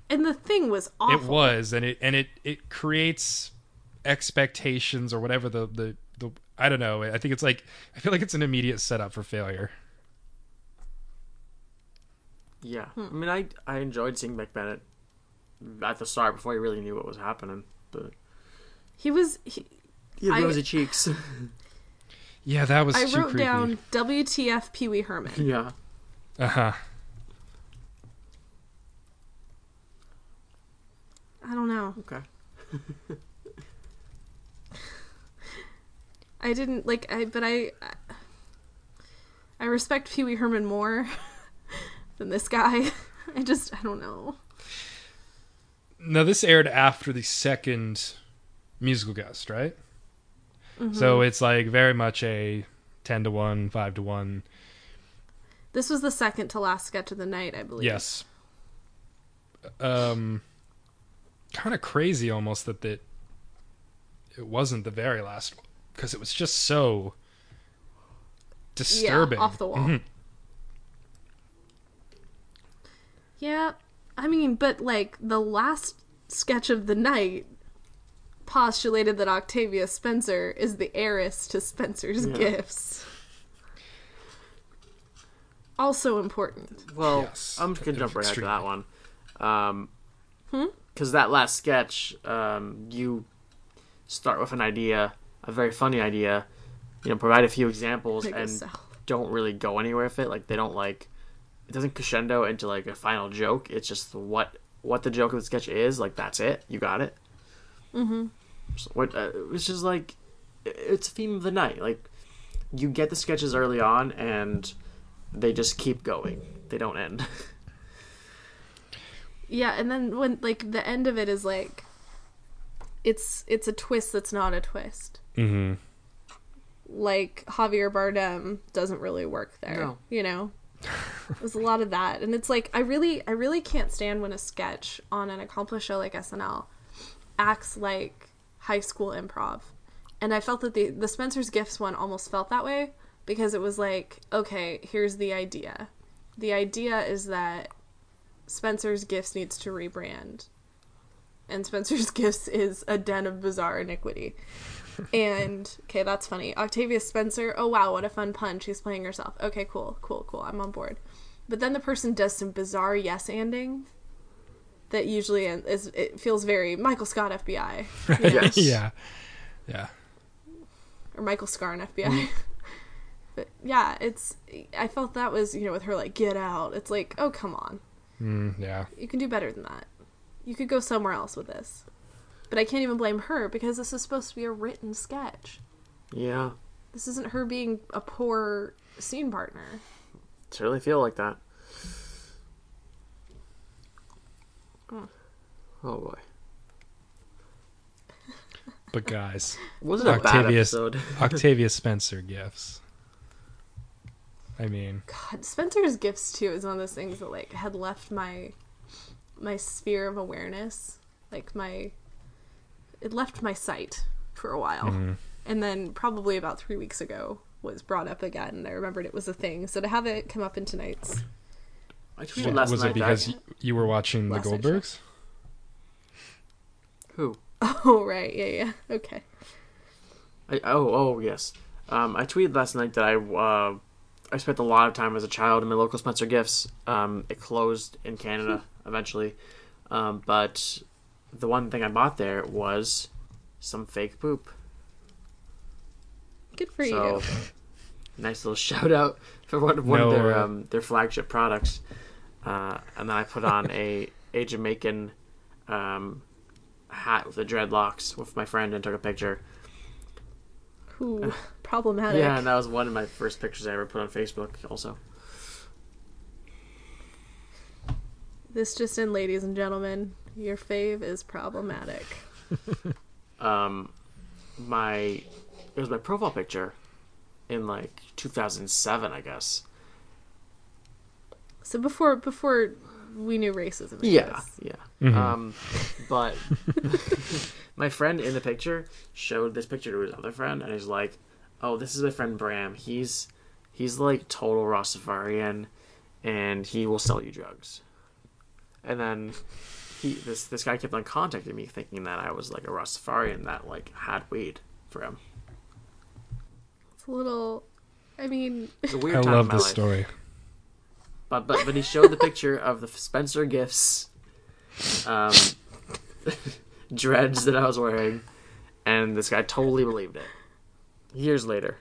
And the thing was awful. it was and it and it it creates expectations or whatever the the the I don't know. I think it's like I feel like it's an immediate setup for failure. Yeah. I mean, I I enjoyed seeing Beck Bennett at the start before he really knew what was happening. But He was. He, he had I- rosy cheeks. Yeah, that was I too wrote creepy. down WTF Pee Wee Herman. yeah. Uh huh. I don't know. Okay. I didn't like. I but I. I respect Pee Wee Herman more than this guy. I just I don't know. Now this aired after the second musical guest, right? So it's like very much a ten to one, five to one. This was the second to last sketch of the night, I believe. Yes. Um, kind of crazy almost that it it wasn't the very last one because it was just so disturbing. Yeah, off the wall. Mhm. Yeah, I mean, but like the last sketch of the night postulated that Octavia Spencer is the heiress to Spencer's Yeah. gifts. Also important. Well, Yes. I'm just gonna jump right into Extremely. that one. Um, Hmm? because that last sketch, um, you start with an idea, a very funny idea, you know, provide a few examples, and don't really go anywhere with it. Like they don't like, it doesn't crescendo into like a final joke. It's just what what the joke of the sketch is. Like that's it. You got it. Mm-hmm. So what uh, it's just like it's a theme of the night. Like you get the sketches early on, and they just keep going. They don't end. Yeah, and then when like the end of it is like it's it's a twist that's not a twist. Mhm. Like Javier Bardem doesn't really work there. No. You know? It was a lot of that, and it's like I really, I really can't stand when a sketch on an accomplished show like SNL acts like high school improv. And I felt that the the Spencer's Gifts one almost felt that way because it was like, okay, here's the idea. The idea is that Spencer's Gifts needs to rebrand. And Spencer's Gifts is a den of bizarre iniquity. And okay, that's funny. Octavia Spencer, oh wow, what a fun pun. She's playing herself. Okay, cool, cool, cool. I'm on board. But then the person does some bizarre yes anding that usually is it feels very Michael Scott FBI. you? Yes. yeah, yeah. or Michael Scarn FBI. but yeah, it's I felt that was, you know, with her like get out. It's like, oh come on. Mm, yeah. You can do better than that. You could go somewhere else with this. But I can't even blame her because this is supposed to be a written sketch. Yeah. This isn't her being a poor scene partner. It's really feel like that. Hmm. Oh boy. But guys, Was it a bad Octavius- episode? Octavia Spencer gifts. I mean, God, Spencer's gifts too is one of those things that like had left my my sphere of awareness, like my it left my sight for a while, mhm. and then probably about three weeks ago was brought up again, and I remembered it was a thing. So to have it come up in tonight's, I tweeted What- last was night it because that- you were watching the Last night's show. Goldbergs? who? oh right, yeah, yeah, okay, I, oh, oh, yes. Um, I tweeted last night that I uh, I spent a lot of time as a child in my local Spencer Gifts. Um, it closed in Canada eventually, um, but the one thing I bought there was some fake poop. good for so, you. nice little shout out for one, one No, of their uh, um, their flagship products. Uh, and then I put on a a Jamaican um, hat with the dreadlocks with my friend and took a picture. Ooh, problematic. Yeah, and that was one of my first pictures I ever put on Facebook. Also, This just in, ladies and gentlemen, your fave is problematic. um, my it was my profile picture in like 2007, I guess. So before before we knew racism. I Yeah, guess. yeah. Mhm. Um, but my friend in the picture showed this picture to his other friend, and he's like, "Oh, this is my friend Bram. He's he's like total Rastafarian, and he will sell you drugs." And then he this this guy kept on contacting me, thinking that I was like a Rastafarian that like had weed for him. It's a little. I mean, It's a weird I time love in my this life. story. But but but he showed the picture of the Spencer Gifts um, dreads that I was wearing, and this guy totally believed it. Years later,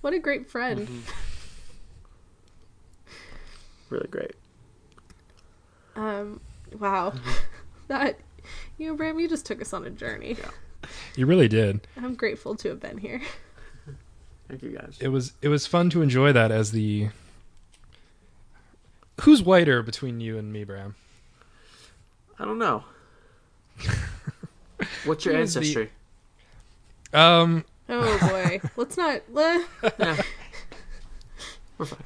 what a great friend. Mm-hmm. Really great. Um, wow, that you know, Bram, you just took us on a journey. You really did. I'm grateful to have been here. Thank you guys. It was it was fun to enjoy that as the Who's whiter between you and me, Bram? I don't know. What's your Who is the- ancestry? Um Oh boy, let's not. le- Yeah. We're fine.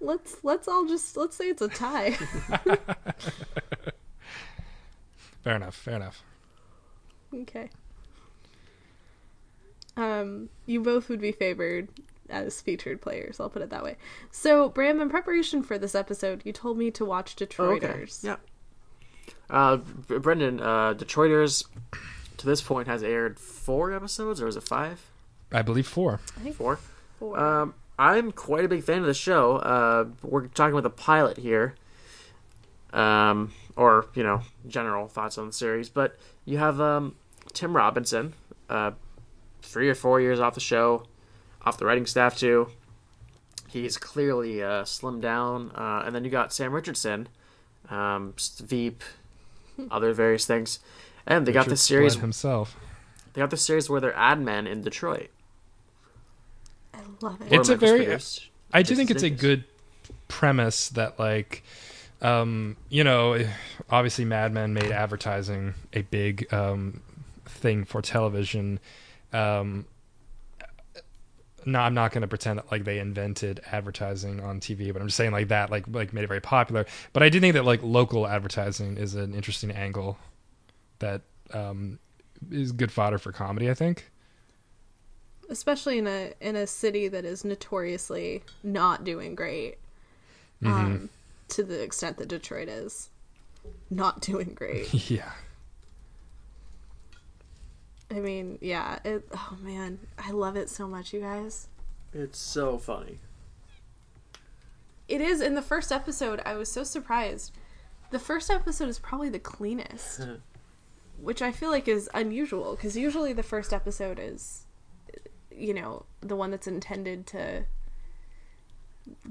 Let's let's all just let's say it's a tie. fair enough, fair enough. okay. Um, you both would be favored as featured players. I'll put it that way. So, Bram, in preparation for this episode, you told me to watch Oh, okay. Detroiters. Yeah. Uh, Brendan, uh, Detroiters to this point has aired four episodes, or is it five? I believe four. I think Four. four. Um, I'm quite a big fan of the show. Uh, we're talking about the pilot here, um, or you know, general thoughts on the series. But you have um, Tim Robinson, uh, three or four years off the show, off the writing staff too. He's clearly uh, slimmed down, uh, and then you got Sam Richardson, um, Veep, other various things, and they got the series. Himself. They got this series where they're ad men in Detroit. I love it. It's a very- Memphis. I do think it's a good premise that like um you know obviously Mad Men made advertising a big um thing for television um no, I'm not going to pretend that like they invented advertising on TV, but I'm just saying like that like like made it very popular. But I do think that like local advertising is an interesting angle that um, is good fodder for comedy. I think. Especially in a in a city that is notoriously not doing great Mm-hmm. um, to the extent that detroit is not doing great yeah. i mean yeah it, oh man i love it so much you guys It's so funny. it is in the first episode i was so surprised the first episode is probably the cleanest which i feel like is unusual because usually the first episode is you know the one that's intended to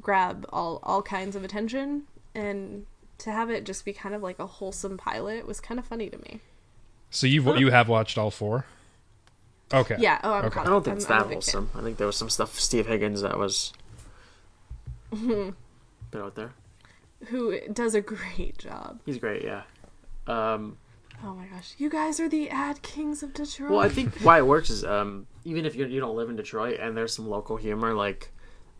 grab all all kinds of attention and to have it just be kind of like a wholesome pilot was kind of funny to me So you have you have watched all four? Okay. yeah oh i'm Okay. I don't think it's I'm- I'm that a fan. wholesome. I think there was some stuff Steve Higgins that was put out there. who does a great job He's great, yeah. Um, oh my gosh. You guys are the ad kings of detroit. Well, I think why it works is um, even if you you don't live in Detroit and there's some local humor, like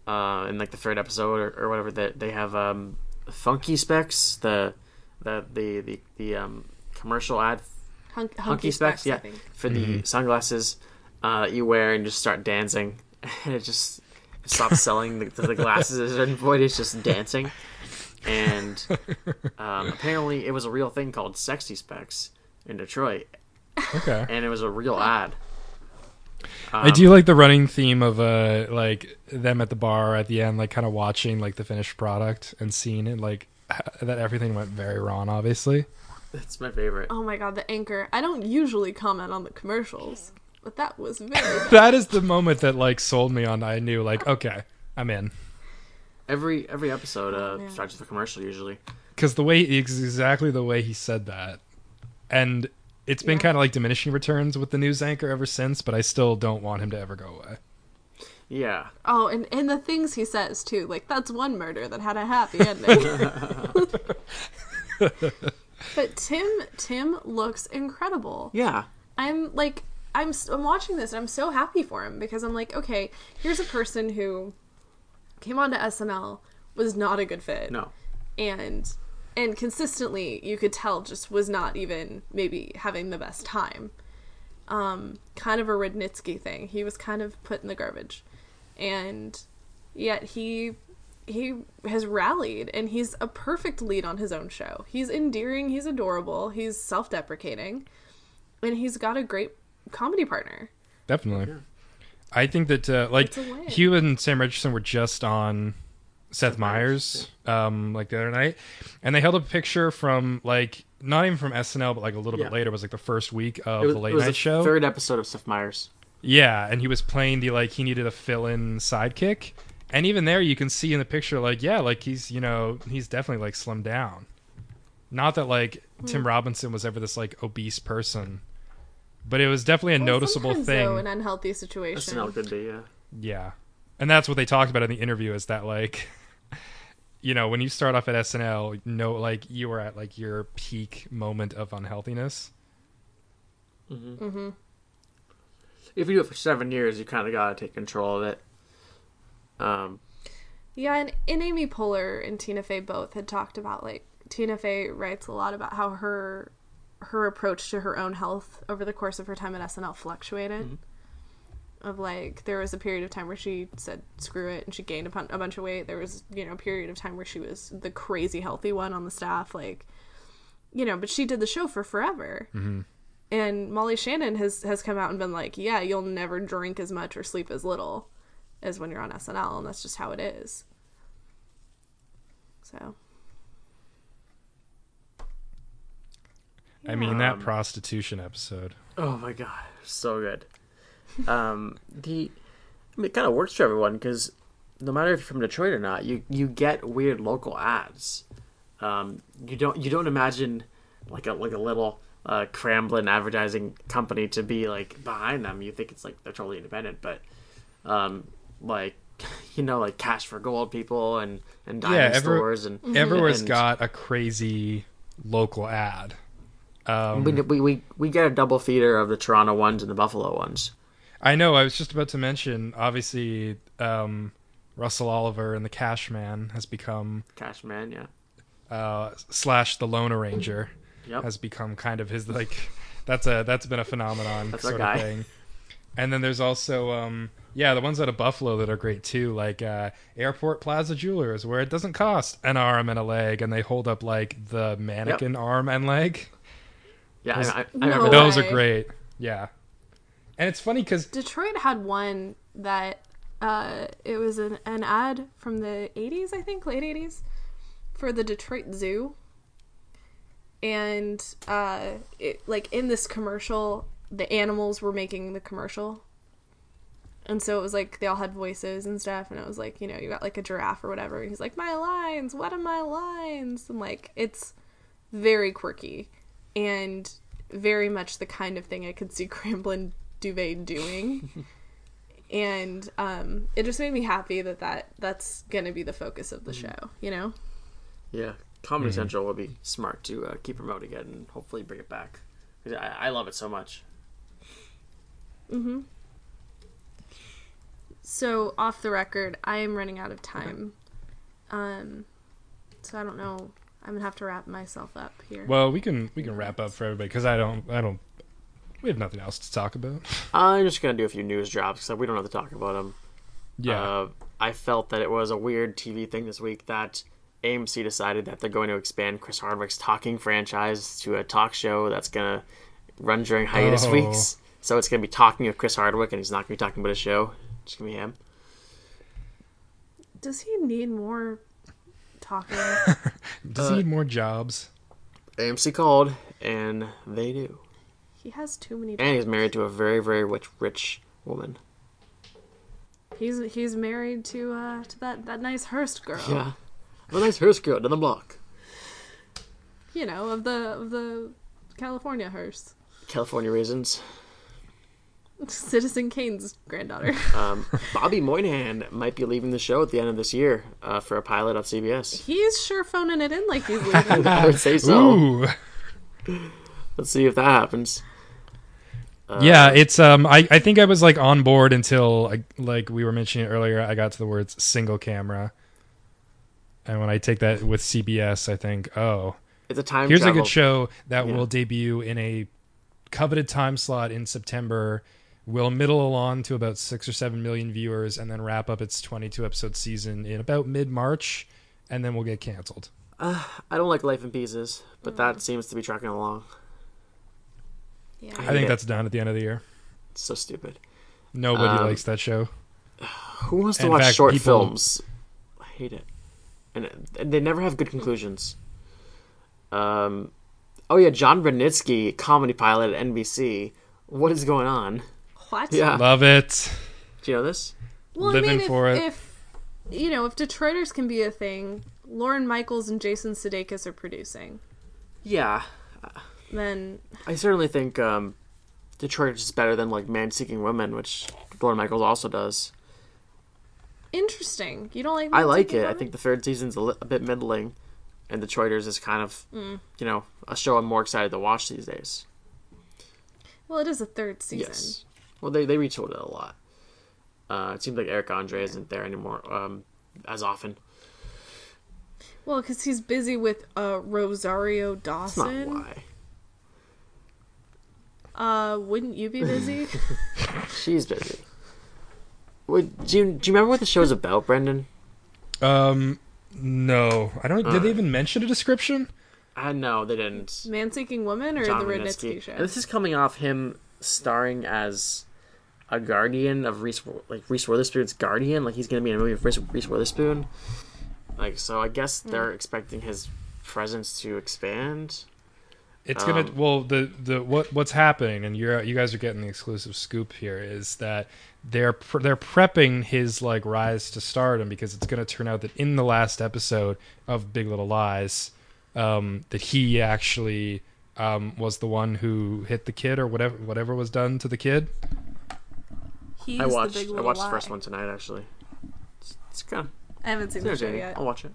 uh, in like the third episode or, or whatever, that they have um, funky specs, the the the the, the um, commercial ad. Hunk- hunky, hunky specs, specs, I yeah, think. for the sunglasses uh, that you wear and just start dancing, and it just stops selling the, the glasses at a certain point. It's just dancing, and um, apparently it was a real thing called Sexy Specs in Detroit, Okay. and it was a real ad. I do like the running theme of uh like them at the bar at the end, like kind of watching like the finished product and seeing it like that everything went very wrong. Obviously. It's my favorite. Oh my god, the anchor. I don't usually comment on the commercials, but that was very that is the moment that like sold me on I knew like okay I'm in Every every episode uh, man. starts with a commercial usually. because the way exactly the way he said that and it's been Yeah. kind of like diminishing returns with the news anchor ever since but I still don't want him to ever go away Yeah, Oh, and and the things he says too. Like that's one murder that had a happy ending. but Tim Tim looks incredible. yeah. I'm like I'm I'm watching this and I'm so happy for him because I'm like, okay, here's a person who came onto SNL was not a good fit. No, and and consistently you could tell just was not even maybe having the best time. Um kind of a Rudnitsky thing. He was kind of put in the garbage. And yet he he has rallied and he's a perfect lead on his own show. He's endearing he's adorable he's self-deprecating and he's got a great comedy partner. Definitely I think that uh, like It's a win. Hugh and Sam Richardson were just on Seth Meyers um like the other night and they held up a picture from like not even from SNL but like a little Yeah. bit later it was like the first week of was, the late it was night the show third episode of Seth Meyers. yeah and he was playing the like he needed a fill-in sidekick and even there you can see in the picture like yeah like he's you know he's definitely like slimmed down not that like Hmm. Tim Robinson was ever this like obese person but it was definitely a Well, noticeable thing though, an unhealthy situation SNL could be yeah. Yeah. And that's what they talked about in the interview is that like you know, when you start off at SNL, you know like you were at like your peak moment of unhealthiness. If you do it for seven years, you kind of gotta take control of it. Um, Yeah, and, and Amy Poehler and Tina Fey both had talked about like Tina Fey writes a lot about how her her approach to her own health over the course of her time at SNL fluctuated. Mm-hmm. Of like, there was a period of time where she said "screw it" and she gained a, pun- a bunch of weight. There was you know a period of time where she was the crazy healthy one on the staff, like you know. But she did the show for forever. Mm-hmm. And Molly Shannon has has come out and been like, "Yeah, you'll never drink as much or sleep as little as when you're on SNL, and that's just how it is." So I mean, that Um, prostitution episode. oh my god, so good. Um, the I mean, it kind of works for everyone because no matter if you're from Detroit or not, you you get weird local ads. Um, you don't you don't imagine like a like a little uh, Cramblin advertising company to be like behind them. You think it's like they're totally independent, but um, like you know, like Cash for Gold people and and diamond Yeah, every- stores and Everywhere's and- got a crazy local ad. Um, we, we we we get a double feeder of the Toronto ones and the Buffalo ones. I know. I was just about to mention. Obviously, um, Russell Oliver and the Cash Man has become Cash Man, yeah. uh, slash the Lone Ranger Yep. has become kind of his like. That's a that's been a phenomenon That's sort of thing. And then there's also um yeah the ones out of Buffalo that are great too like uh, Airport Plaza Jewelers where it doesn't cost an arm and a leg and they hold up like the mannequin arm and leg. Yeah, Those- I, I, I No remember way. those. Those are great. Yeah. And it's funny because Detroit had one that uh, it was an, an ad from the 80s, I think, late 80s, for the Detroit Zoo. And uh, it, like in this commercial, the animals were making the commercial. And so it was like they all had voices and stuff, and it was like, you know, you got like a giraffe or whatever, and he's like, My lines, what are my lines? And like, it's very quirky and very much the kind of thing I could see Cramblin Duvet doing. and um, it just made me happy that, that that's going to be the focus of the show, you know? Yeah, Comedy Central will be smart to uh, keep promoting it and hopefully bring it back. 'Cause I, I love it so much. Mm-hmm. So, off the record, I am running out of time. Um, so I don't know. I'm gonna have to wrap myself up here. well we can we can wrap up for everybody because I don't I don't we have nothing else to talk about. I'm just gonna do a few news drops because we don't have to talk about them. Yeah. Uh, I felt that it was a weird TV thing this week that AMC decided that they're going to expand Chris Hardwick's talking franchise to a talk show that's gonna run during hiatus Oh. weeks. So it's gonna be talking of Chris Hardwick, and he's not gonna be talking about his show. It's gonna be him. Does he need more talking? Does he need more jobs? AMC called, and they do. he has too many. And he's married to a very, very rich, rich woman. He's he's married to uh to that that nice Hearst girl. Yeah, a nice Hearst girl down the block. You know of the of the California Hearst. California raisins. Citizen Kane's granddaughter. Um, Bobby Moynihan might be leaving the show at the end of this year uh, for a pilot on CBS. he's sure phoning it in like he's leaving. I would say so. Ooh. Let's see if that happens. Uh, yeah, it's um I, I think I was like on board until like, like we were mentioning earlier I got to the words single camera. And when I take that with CBS, I think, oh, It's a time here's a good show that Yeah. will debut in a coveted time slot in September, will middle along to about six or seven million viewers, and then wrap up its 22 episode season in about mid March, and then we'll get canceled. I don't like Life in Pieces, but that seems to be trucking along. yeah. I hate think it. that's done at the end of the year. It's so stupid. Nobody Um, likes that show. Who wants to In watch fact, short people- films? I hate it, and, and they never have good conclusions. Um, oh yeah, Jon Rudnitsky, comedy pilot at NBC. What is going on? What? Yeah, Love it. do you know this? Well, Living I mean, if, for it. if you know, if Detroiters can be a thing, Lorne Michaels and Jason Sudeikis are producing. Yeah, Then I certainly think um, Detroit is better than like Man Seeking Women, which Lorne Michaels also does. interesting. You don't like? I like Seeking it. I think the third season's a, li- a bit middling, and Detroiters is kind of you know a show I'm more excited to watch these days. Well, it is a third season. Yes. Well, they they retooled it a lot. Uh, it seems like Eric Andre isn't there anymore um, as often. Well, because he's busy with uh, Rosario That's not Dawson. why. Uh, wouldn't you be busy? She's busy. Would, do, you, do you remember what the show's about, Brendan? Um, no, I don't. Did they even mention a description? I know they didn't. Man Seeking Woman or John the Rudnitsky. Rudnitsky show? And this is coming off him starring as a guardian of Reese, like Reese Witherspoon's guardian. Like he's gonna be in a movie with Reese, Reese Witherspoon. Like so, I guess Hmm. they're expecting his presence to expand. It's gonna Um, well the the what what's happening and you're you guys are getting the exclusive scoop here is that they're pr- they're prepping his like rise to stardom because it's gonna turn out that in the last episode of Big Little Lies, um, that he actually um, was the one who hit the kid or whatever whatever was done to the kid. He's I the watched. big I little watched the first one tonight. Actually, it's, it's kind of I haven't seen the show yet. I'll watch it.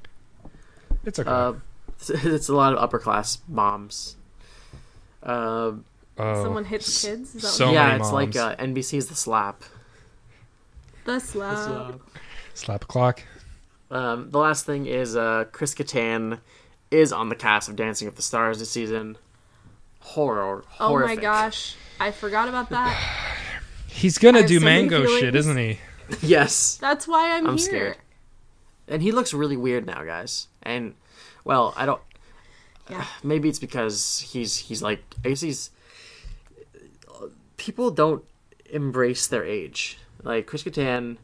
It's okay. Uh, it's, it's a lot of upper class moms. Uh, Oh, Someone hits kids? Is that so what yeah, it's moms. like uh, NBC's The Slap. the slap. Slap a clock. Um, the last thing is uh, Chris Kattan is on the cast of Dancing with the Stars this season. Horror. Oh my gosh. I forgot about that. He's gonna I do so many mango shit, isn't he? yes. That's why I'm, I'm here. scared. And he looks really weird now, guys. And well, I don't. Yeah. Maybe it's because he's he's like I guess he's. People don't embrace their age. Like Chris Kattan,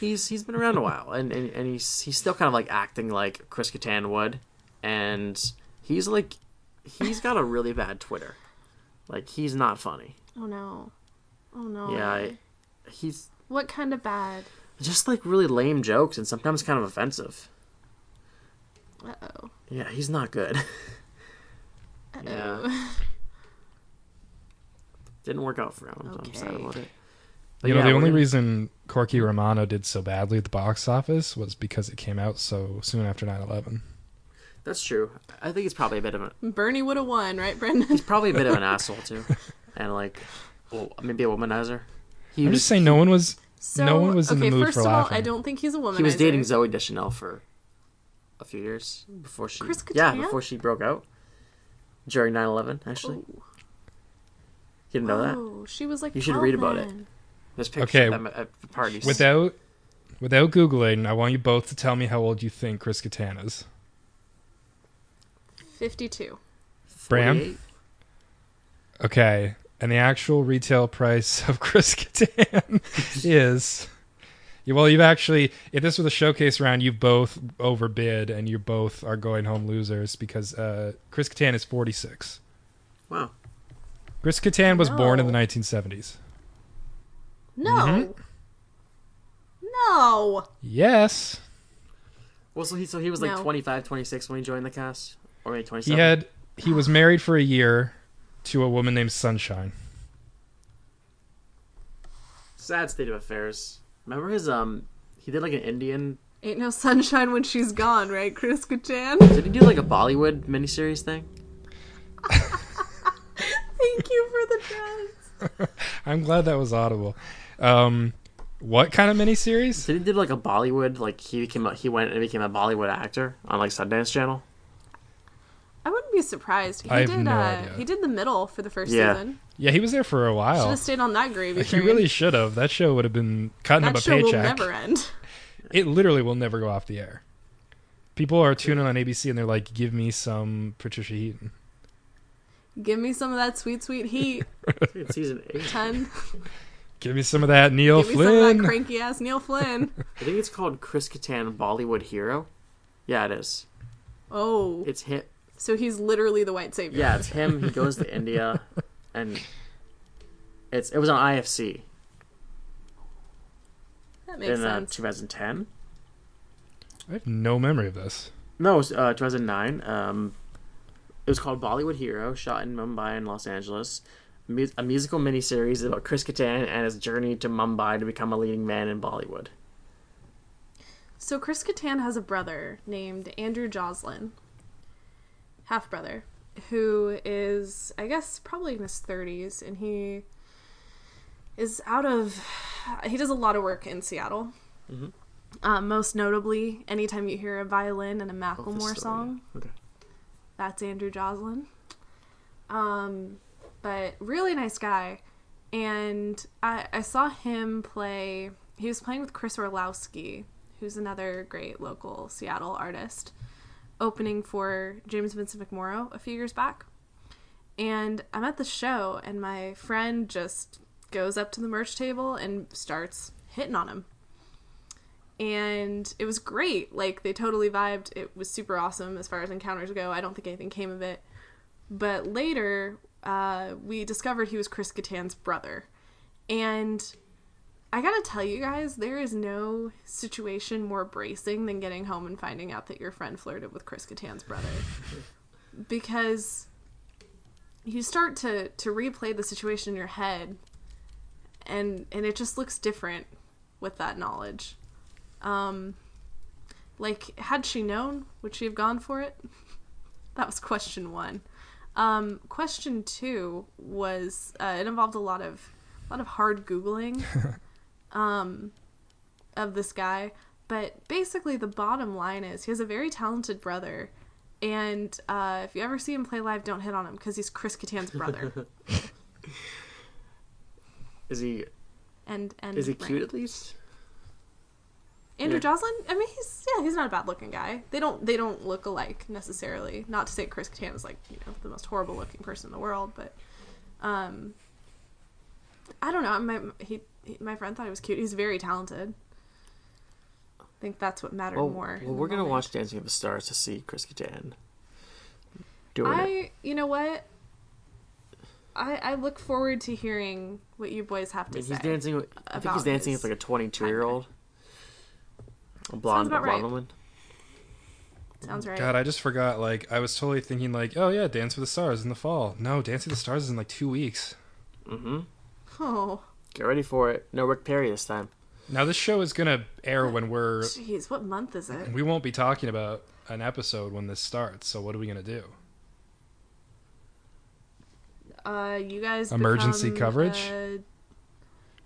he's he's been around a while, and, and and he's he's still kind of like acting like Chris Kattan would, and he's like, he's got a really bad Twitter. Like he's not funny. Oh no. Oh no. Yeah, I, he's What kind of bad? just like really lame jokes and sometimes kind of offensive. Uh oh. Yeah, he's not good. Uh Yeah. Didn't work out for him. so I'm sad Okay. about it. But you know, yeah, the only gonna- reason Corky Romano did so badly at the box office was because it came out so soon after 9/11. that's true. I think he's probably a bit of a Bernie would have won, right, Brendan? he's probably a bit of an asshole too, and like, well, maybe a womanizer. He I'm was just saying, no one was. So, No one was in the okay, mood first for of all. I don't think he's a woman. he was dating Zooey Deschanel for a few years before she Chris yeah before she broke out during 9/11. Actually, you didn't know that. Oh, she was like. You should 12 read about it. then. There's pictures Okay. of them at, at the parties. Without without googling, I want you both to tell me how old you think Chris Kattan is. Fifty-two. Bram? 48? Okay, and the actual retail price of Chris Kattan is. Well, you've actually, if this was a showcase round, you've both overbid, and you both are going home losers because uh, Chris Kattan is 46. Wow. Chris Kattan was born in the 1970s. No. Mhm. No. Yes, Well, so he so he was like No. 25, 26 when he joined the cast, or maybe he had he was married for a year to a woman named Sunshine. sad state of affairs. Remember his um, he did like an Indian. Ain't no sunshine when she's gone, right, Chris Kattan? Did he do like a Bollywood miniseries thing? Thank you for the dress. I'm glad that was audible. Um, what kind of miniseries? Did he do like a Bollywood like he became a, he went and became a Bollywood actor on like Sundance Channel? I wouldn't be surprised. He I have did. no uh, idea. He did the middle for the first Yeah. season. Yeah, he was there for a while. Should have stayed on that gravy He really should have. That show would have been cutting him that a show will paycheck. never end. It literally will never go off the air. People are tuning on ABC and they're like, "Give me some Patricia Heaton." Give me some of that sweet, sweet heat. It's season eight. Ten. Give me some of that Neil Give me some of Flynn. that cranky ass Neil Flynn. I think it's called Chris Kattan Bollywood Hero. Yeah, it is. Oh, It's him. So he's literally the white savior. Yeah, it's him. He goes to India, and it's it was on IFC that makes in uh, sense. 2010. I have no memory of this. No, it was uh, 2009. Um, it was called Bollywood Hero, shot in Mumbai and Los Angeles. Mu- a musical miniseries about Chris Kattan and his journey to Mumbai to become a leading man in Bollywood. So Chris Kattan has a brother named Andrew Joslin, half brother, who is, I guess, probably in his thirties, and he is out of. He does a lot of work in Seattle. Mhm. Um, most notably, anytime you hear a violin in a Oh, Macklemore story. song, Okay. that's Andrew Joslin. Um, but really nice guy. And I, I saw him play, he was playing with Kris Orlowski, who's another great local Seattle artist, opening for James Vincent McMorrow a few years back. And I'm at the show, and my friend just goes up to the merch table and starts hitting on him and it was great. Like they totally vibed. It was super awesome as far as encounters go. I don't think anything came of it. But later, uh, we discovered he was Chris Kattan's brother, and I gotta tell you guys, there is no situation more bracing than getting home and finding out that your friend flirted with Chris Kattan's brother, because you start to to replay the situation in your head, and and it just looks different with that knowledge. Um, like, had she known, would she have gone for it? that was question one. Um, question two was uh, it involved a lot of a lot of hard googling um, of this guy, but basically the bottom line is he has a very talented brother, and uh, if you ever see him play live, don't hit on him because he's Chris Kattan's brother. Is he and and is he cute at least? Andrew Yeah. Joslin, I mean, he's yeah, he's not a bad looking guy. They don't they don't look alike necessarily. Not to say Chris Kattan is like you know the most horrible looking person in the world, but um, I don't know. My he, he my friend thought he was cute. He's very talented. I think that's what mattered Well, more. well we're gonna watch Dancing with the Stars to see Chris Kattan doing it. I you know what. I, I look forward to hearing what you boys have I to mean, say. he's dancing. With, I think he's dancing his with like a 22 year old, a blonde, a blonde right. woman. Sounds right. God, I just forgot. Like, I was totally thinking, like, oh yeah, Dance with the Stars in the fall. No, Dance with the Stars is in like two weeks. Mm-hmm. Oh, Get ready for it. No Rick Perry this time. Now this show is gonna air when we're. jeez, what month is it? We won't be talking about an episode when this starts. So what are we gonna do? Uh, you guys Emergency become, coverage? uh,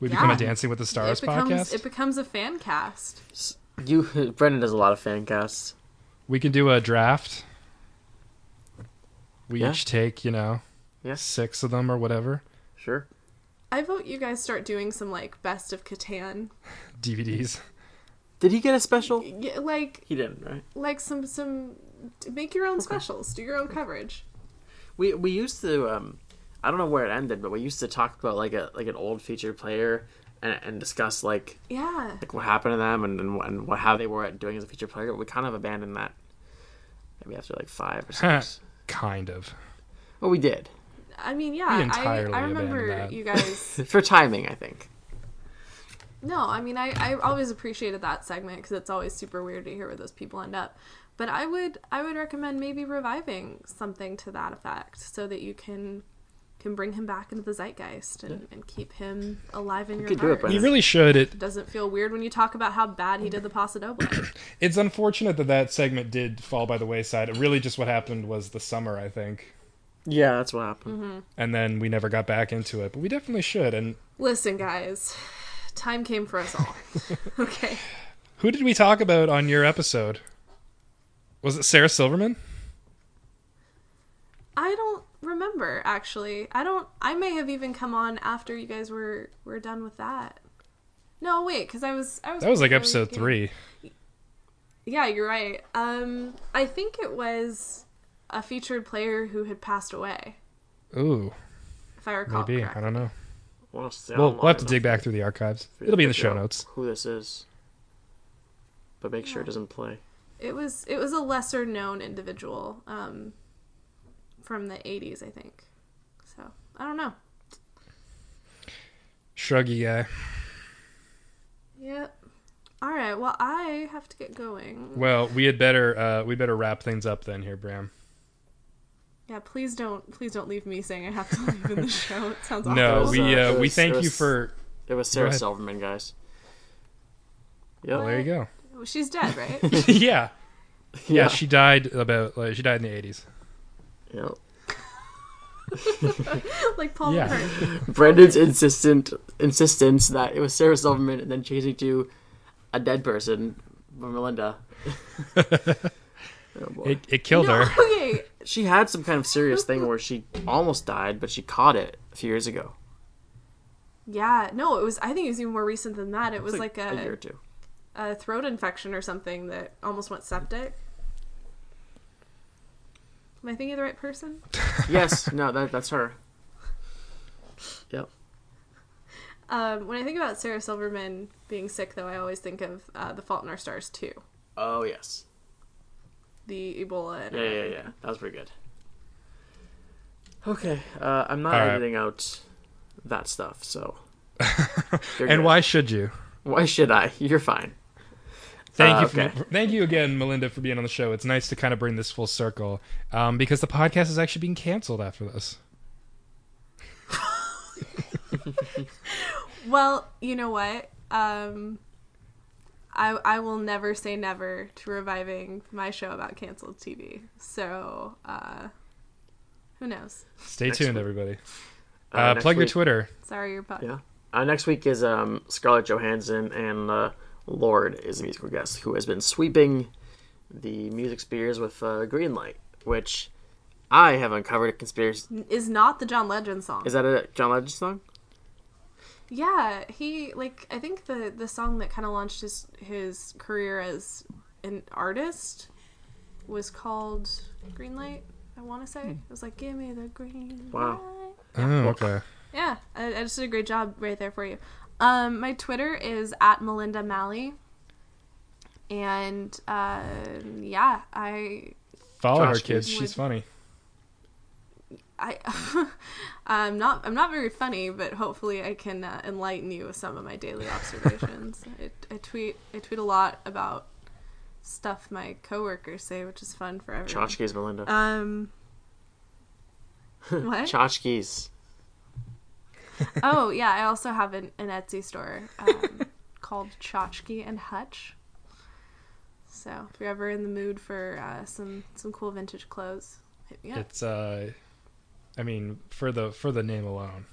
We become a Dancing with the Stars it becomes podcast. it becomes a fan cast. You, Brendan does a lot of fan casts. we can do a draft. We Yeah. each take, you know, Yes, six of them or whatever sure. I vote you guys start doing some like best of Kattan, DVDs. Did he get a special? Y- like He didn't, right? like some some make your own specials, do your own coverage. We we used to. Um, I don't know where it ended, but we used to talk about like a like an old featured player and, and discuss like Yeah, like what happened to them and and, and what, how they were at doing as a featured player. But We kind of abandoned that. Maybe after like five or six. kind of. well, we did I mean, yeah, We I entirely I remember that. you guys. for timing, I think. No, I mean, I, I always appreciated that segment because it's always super weird to hear where those people end up. But I would I would recommend maybe reviving something to that effect so that you can can bring him back into the zeitgeist and, and keep him alive in your could it, heart. You really should. It doesn't feel weird when you talk about how bad he did the Paso Doble. It's unfortunate that that segment did fall by the wayside. It really just what happened was the summer, I think, Yeah, that's what happened. Mm-hmm. and then we never got back into it. But we definitely should. And Listen, guys, time came for us all. okay. who did we talk about on your episode? Was it Sarah Silverman? I don't remember actually. I don't. I may have even come on after you guys were were done with that. No, wait, because I was I was. That was like episode three. Yeah, you're right. Um, I think it was a featured player who had passed away, Ooh, if I recall maybe. I don't know. Well, We'll, we'll have to dig back through the archives. It'll be in the show notes. Who this is? But make sure it doesn't play. It was it was a lesser known individual um, from the '80s, I think. So I don't know. Shruggy guy. Yep. All right. Well, I have to get going. Well, we had better uh, we better wrap things up then here, Bram. Yeah, please don't please don't leave me saying I have to leave in the show. It sounds awful. No, we uh, it we thank it you for. It was Sarah. Silverman, guys. Yep. Well, there you go. Well, She's dead, right? yeah. yeah, She died about like she died in the eighties. Yep. like Paul Yeah. McCartney. Brendan's insistent insistence that it was Sarah Silverman and then changing to a dead person, Melynda. oh boy. It it killed no, her. Okay. She had some kind of serious thing where she almost died, but she caught it a few years ago. Yeah, no, it was. I think it was even more recent than that. It was It's like, a year or two. a throat infection or something that almost went septic. Am I thinking of the right person? yes, no, that, that's her. Yep. Um, when I think about Sarah Silverman being sick, though, I always think of uh, The Fault in Our Stars too. Oh yes. The Ebola. And Yeah, yeah, yeah. That was pretty good. Okay, uh, I'm not All right. editing out that stuff, so. And good. why should you? Why should I? You're fine. Thank Uh, you, okay. thank you again, Melynda, for being on the show. It's nice to kind of bring this full circle um, because the podcast is actually being canceled after this. Well, you know what? Um, I I will never say never to reviving my show about canceled TV. So uh, Who knows? Stay Next tuned, week. everybody. Uh, Uh, next plug your Twitter. Sorry, you're butt. Yeah. Uh, next week is um, Scarlett Johansson and uh, Lorde is a musical guest who has been sweeping the music spheres with uh, Green Light, which I have uncovered a conspiracy. Is not the John Legend song. Is that a John Legend song? Yeah, he like I think the the song that kind of launched his his career as an artist was called Green Light. I want to say it was like "Give me the green Wow. light." Oh, okay. Yeah, I, I just did a great job right there for you. Um, my Twitter is at Melynda Malley, and uh, yeah, I Follow her, Josh kids. Would- She's funny. I I'm not I'm not very funny, but hopefully I can uh, enlighten you with some of my daily observations. I, I tweet I tweet a lot about stuff my coworkers say, which is fun for everyone. Tchotchkes, Melynda. Um. What? Tchotchkes. oh yeah, I also have an, an Etsy store um, called Tchotchke and Hutch. So if you're ever in the mood for uh, some some cool vintage clothes, hit me up. It's uh, I mean, for the for the name alone,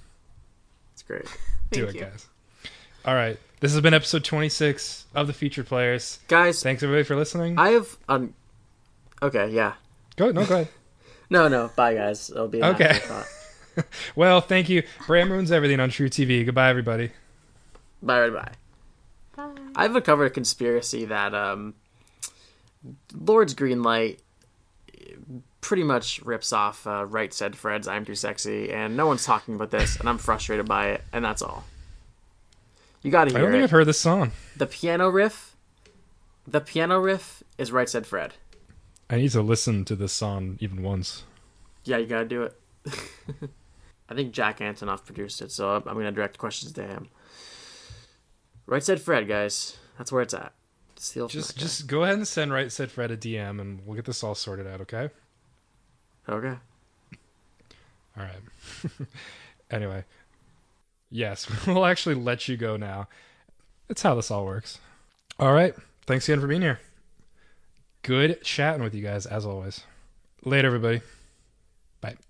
It's great. do Thank it, you. guys. All right, this has been episode 26 of the featured players. Guys, Thanks everybody for listening. I have. Um, okay, yeah. Go no, go ahead. No, no. Bye, guys. It'll be Okay. Well, thank you. Bram ruins everything on truTV. Goodbye, everybody. Bye, bye, bye. Bye. I've uncovered a conspiracy that um, Lorde's Green Light pretty much rips off uh, Right Said Fred's I'm Too Sexy, and no one's talking about this, and I'm frustrated by it, and that's all. You gotta hear. I don't think it. I've heard this song. The piano riff, the piano riff is Right Said Fred. I need to listen to this song even once. Yeah, you gotta do it. I think Jack Antonoff produced it, so I'm I'm gonna direct questions to him. Right Said Fred, guys. That's where it's at. Steal Just just go ahead and send right said Fred a DM, and we'll get this all sorted out. Okay. Okay. All right. anyway, yes, we'll actually let you go now. It's how this all works. All right. Thanks again for being here. Good chatting with you guys as always. Later, everybody. Bye.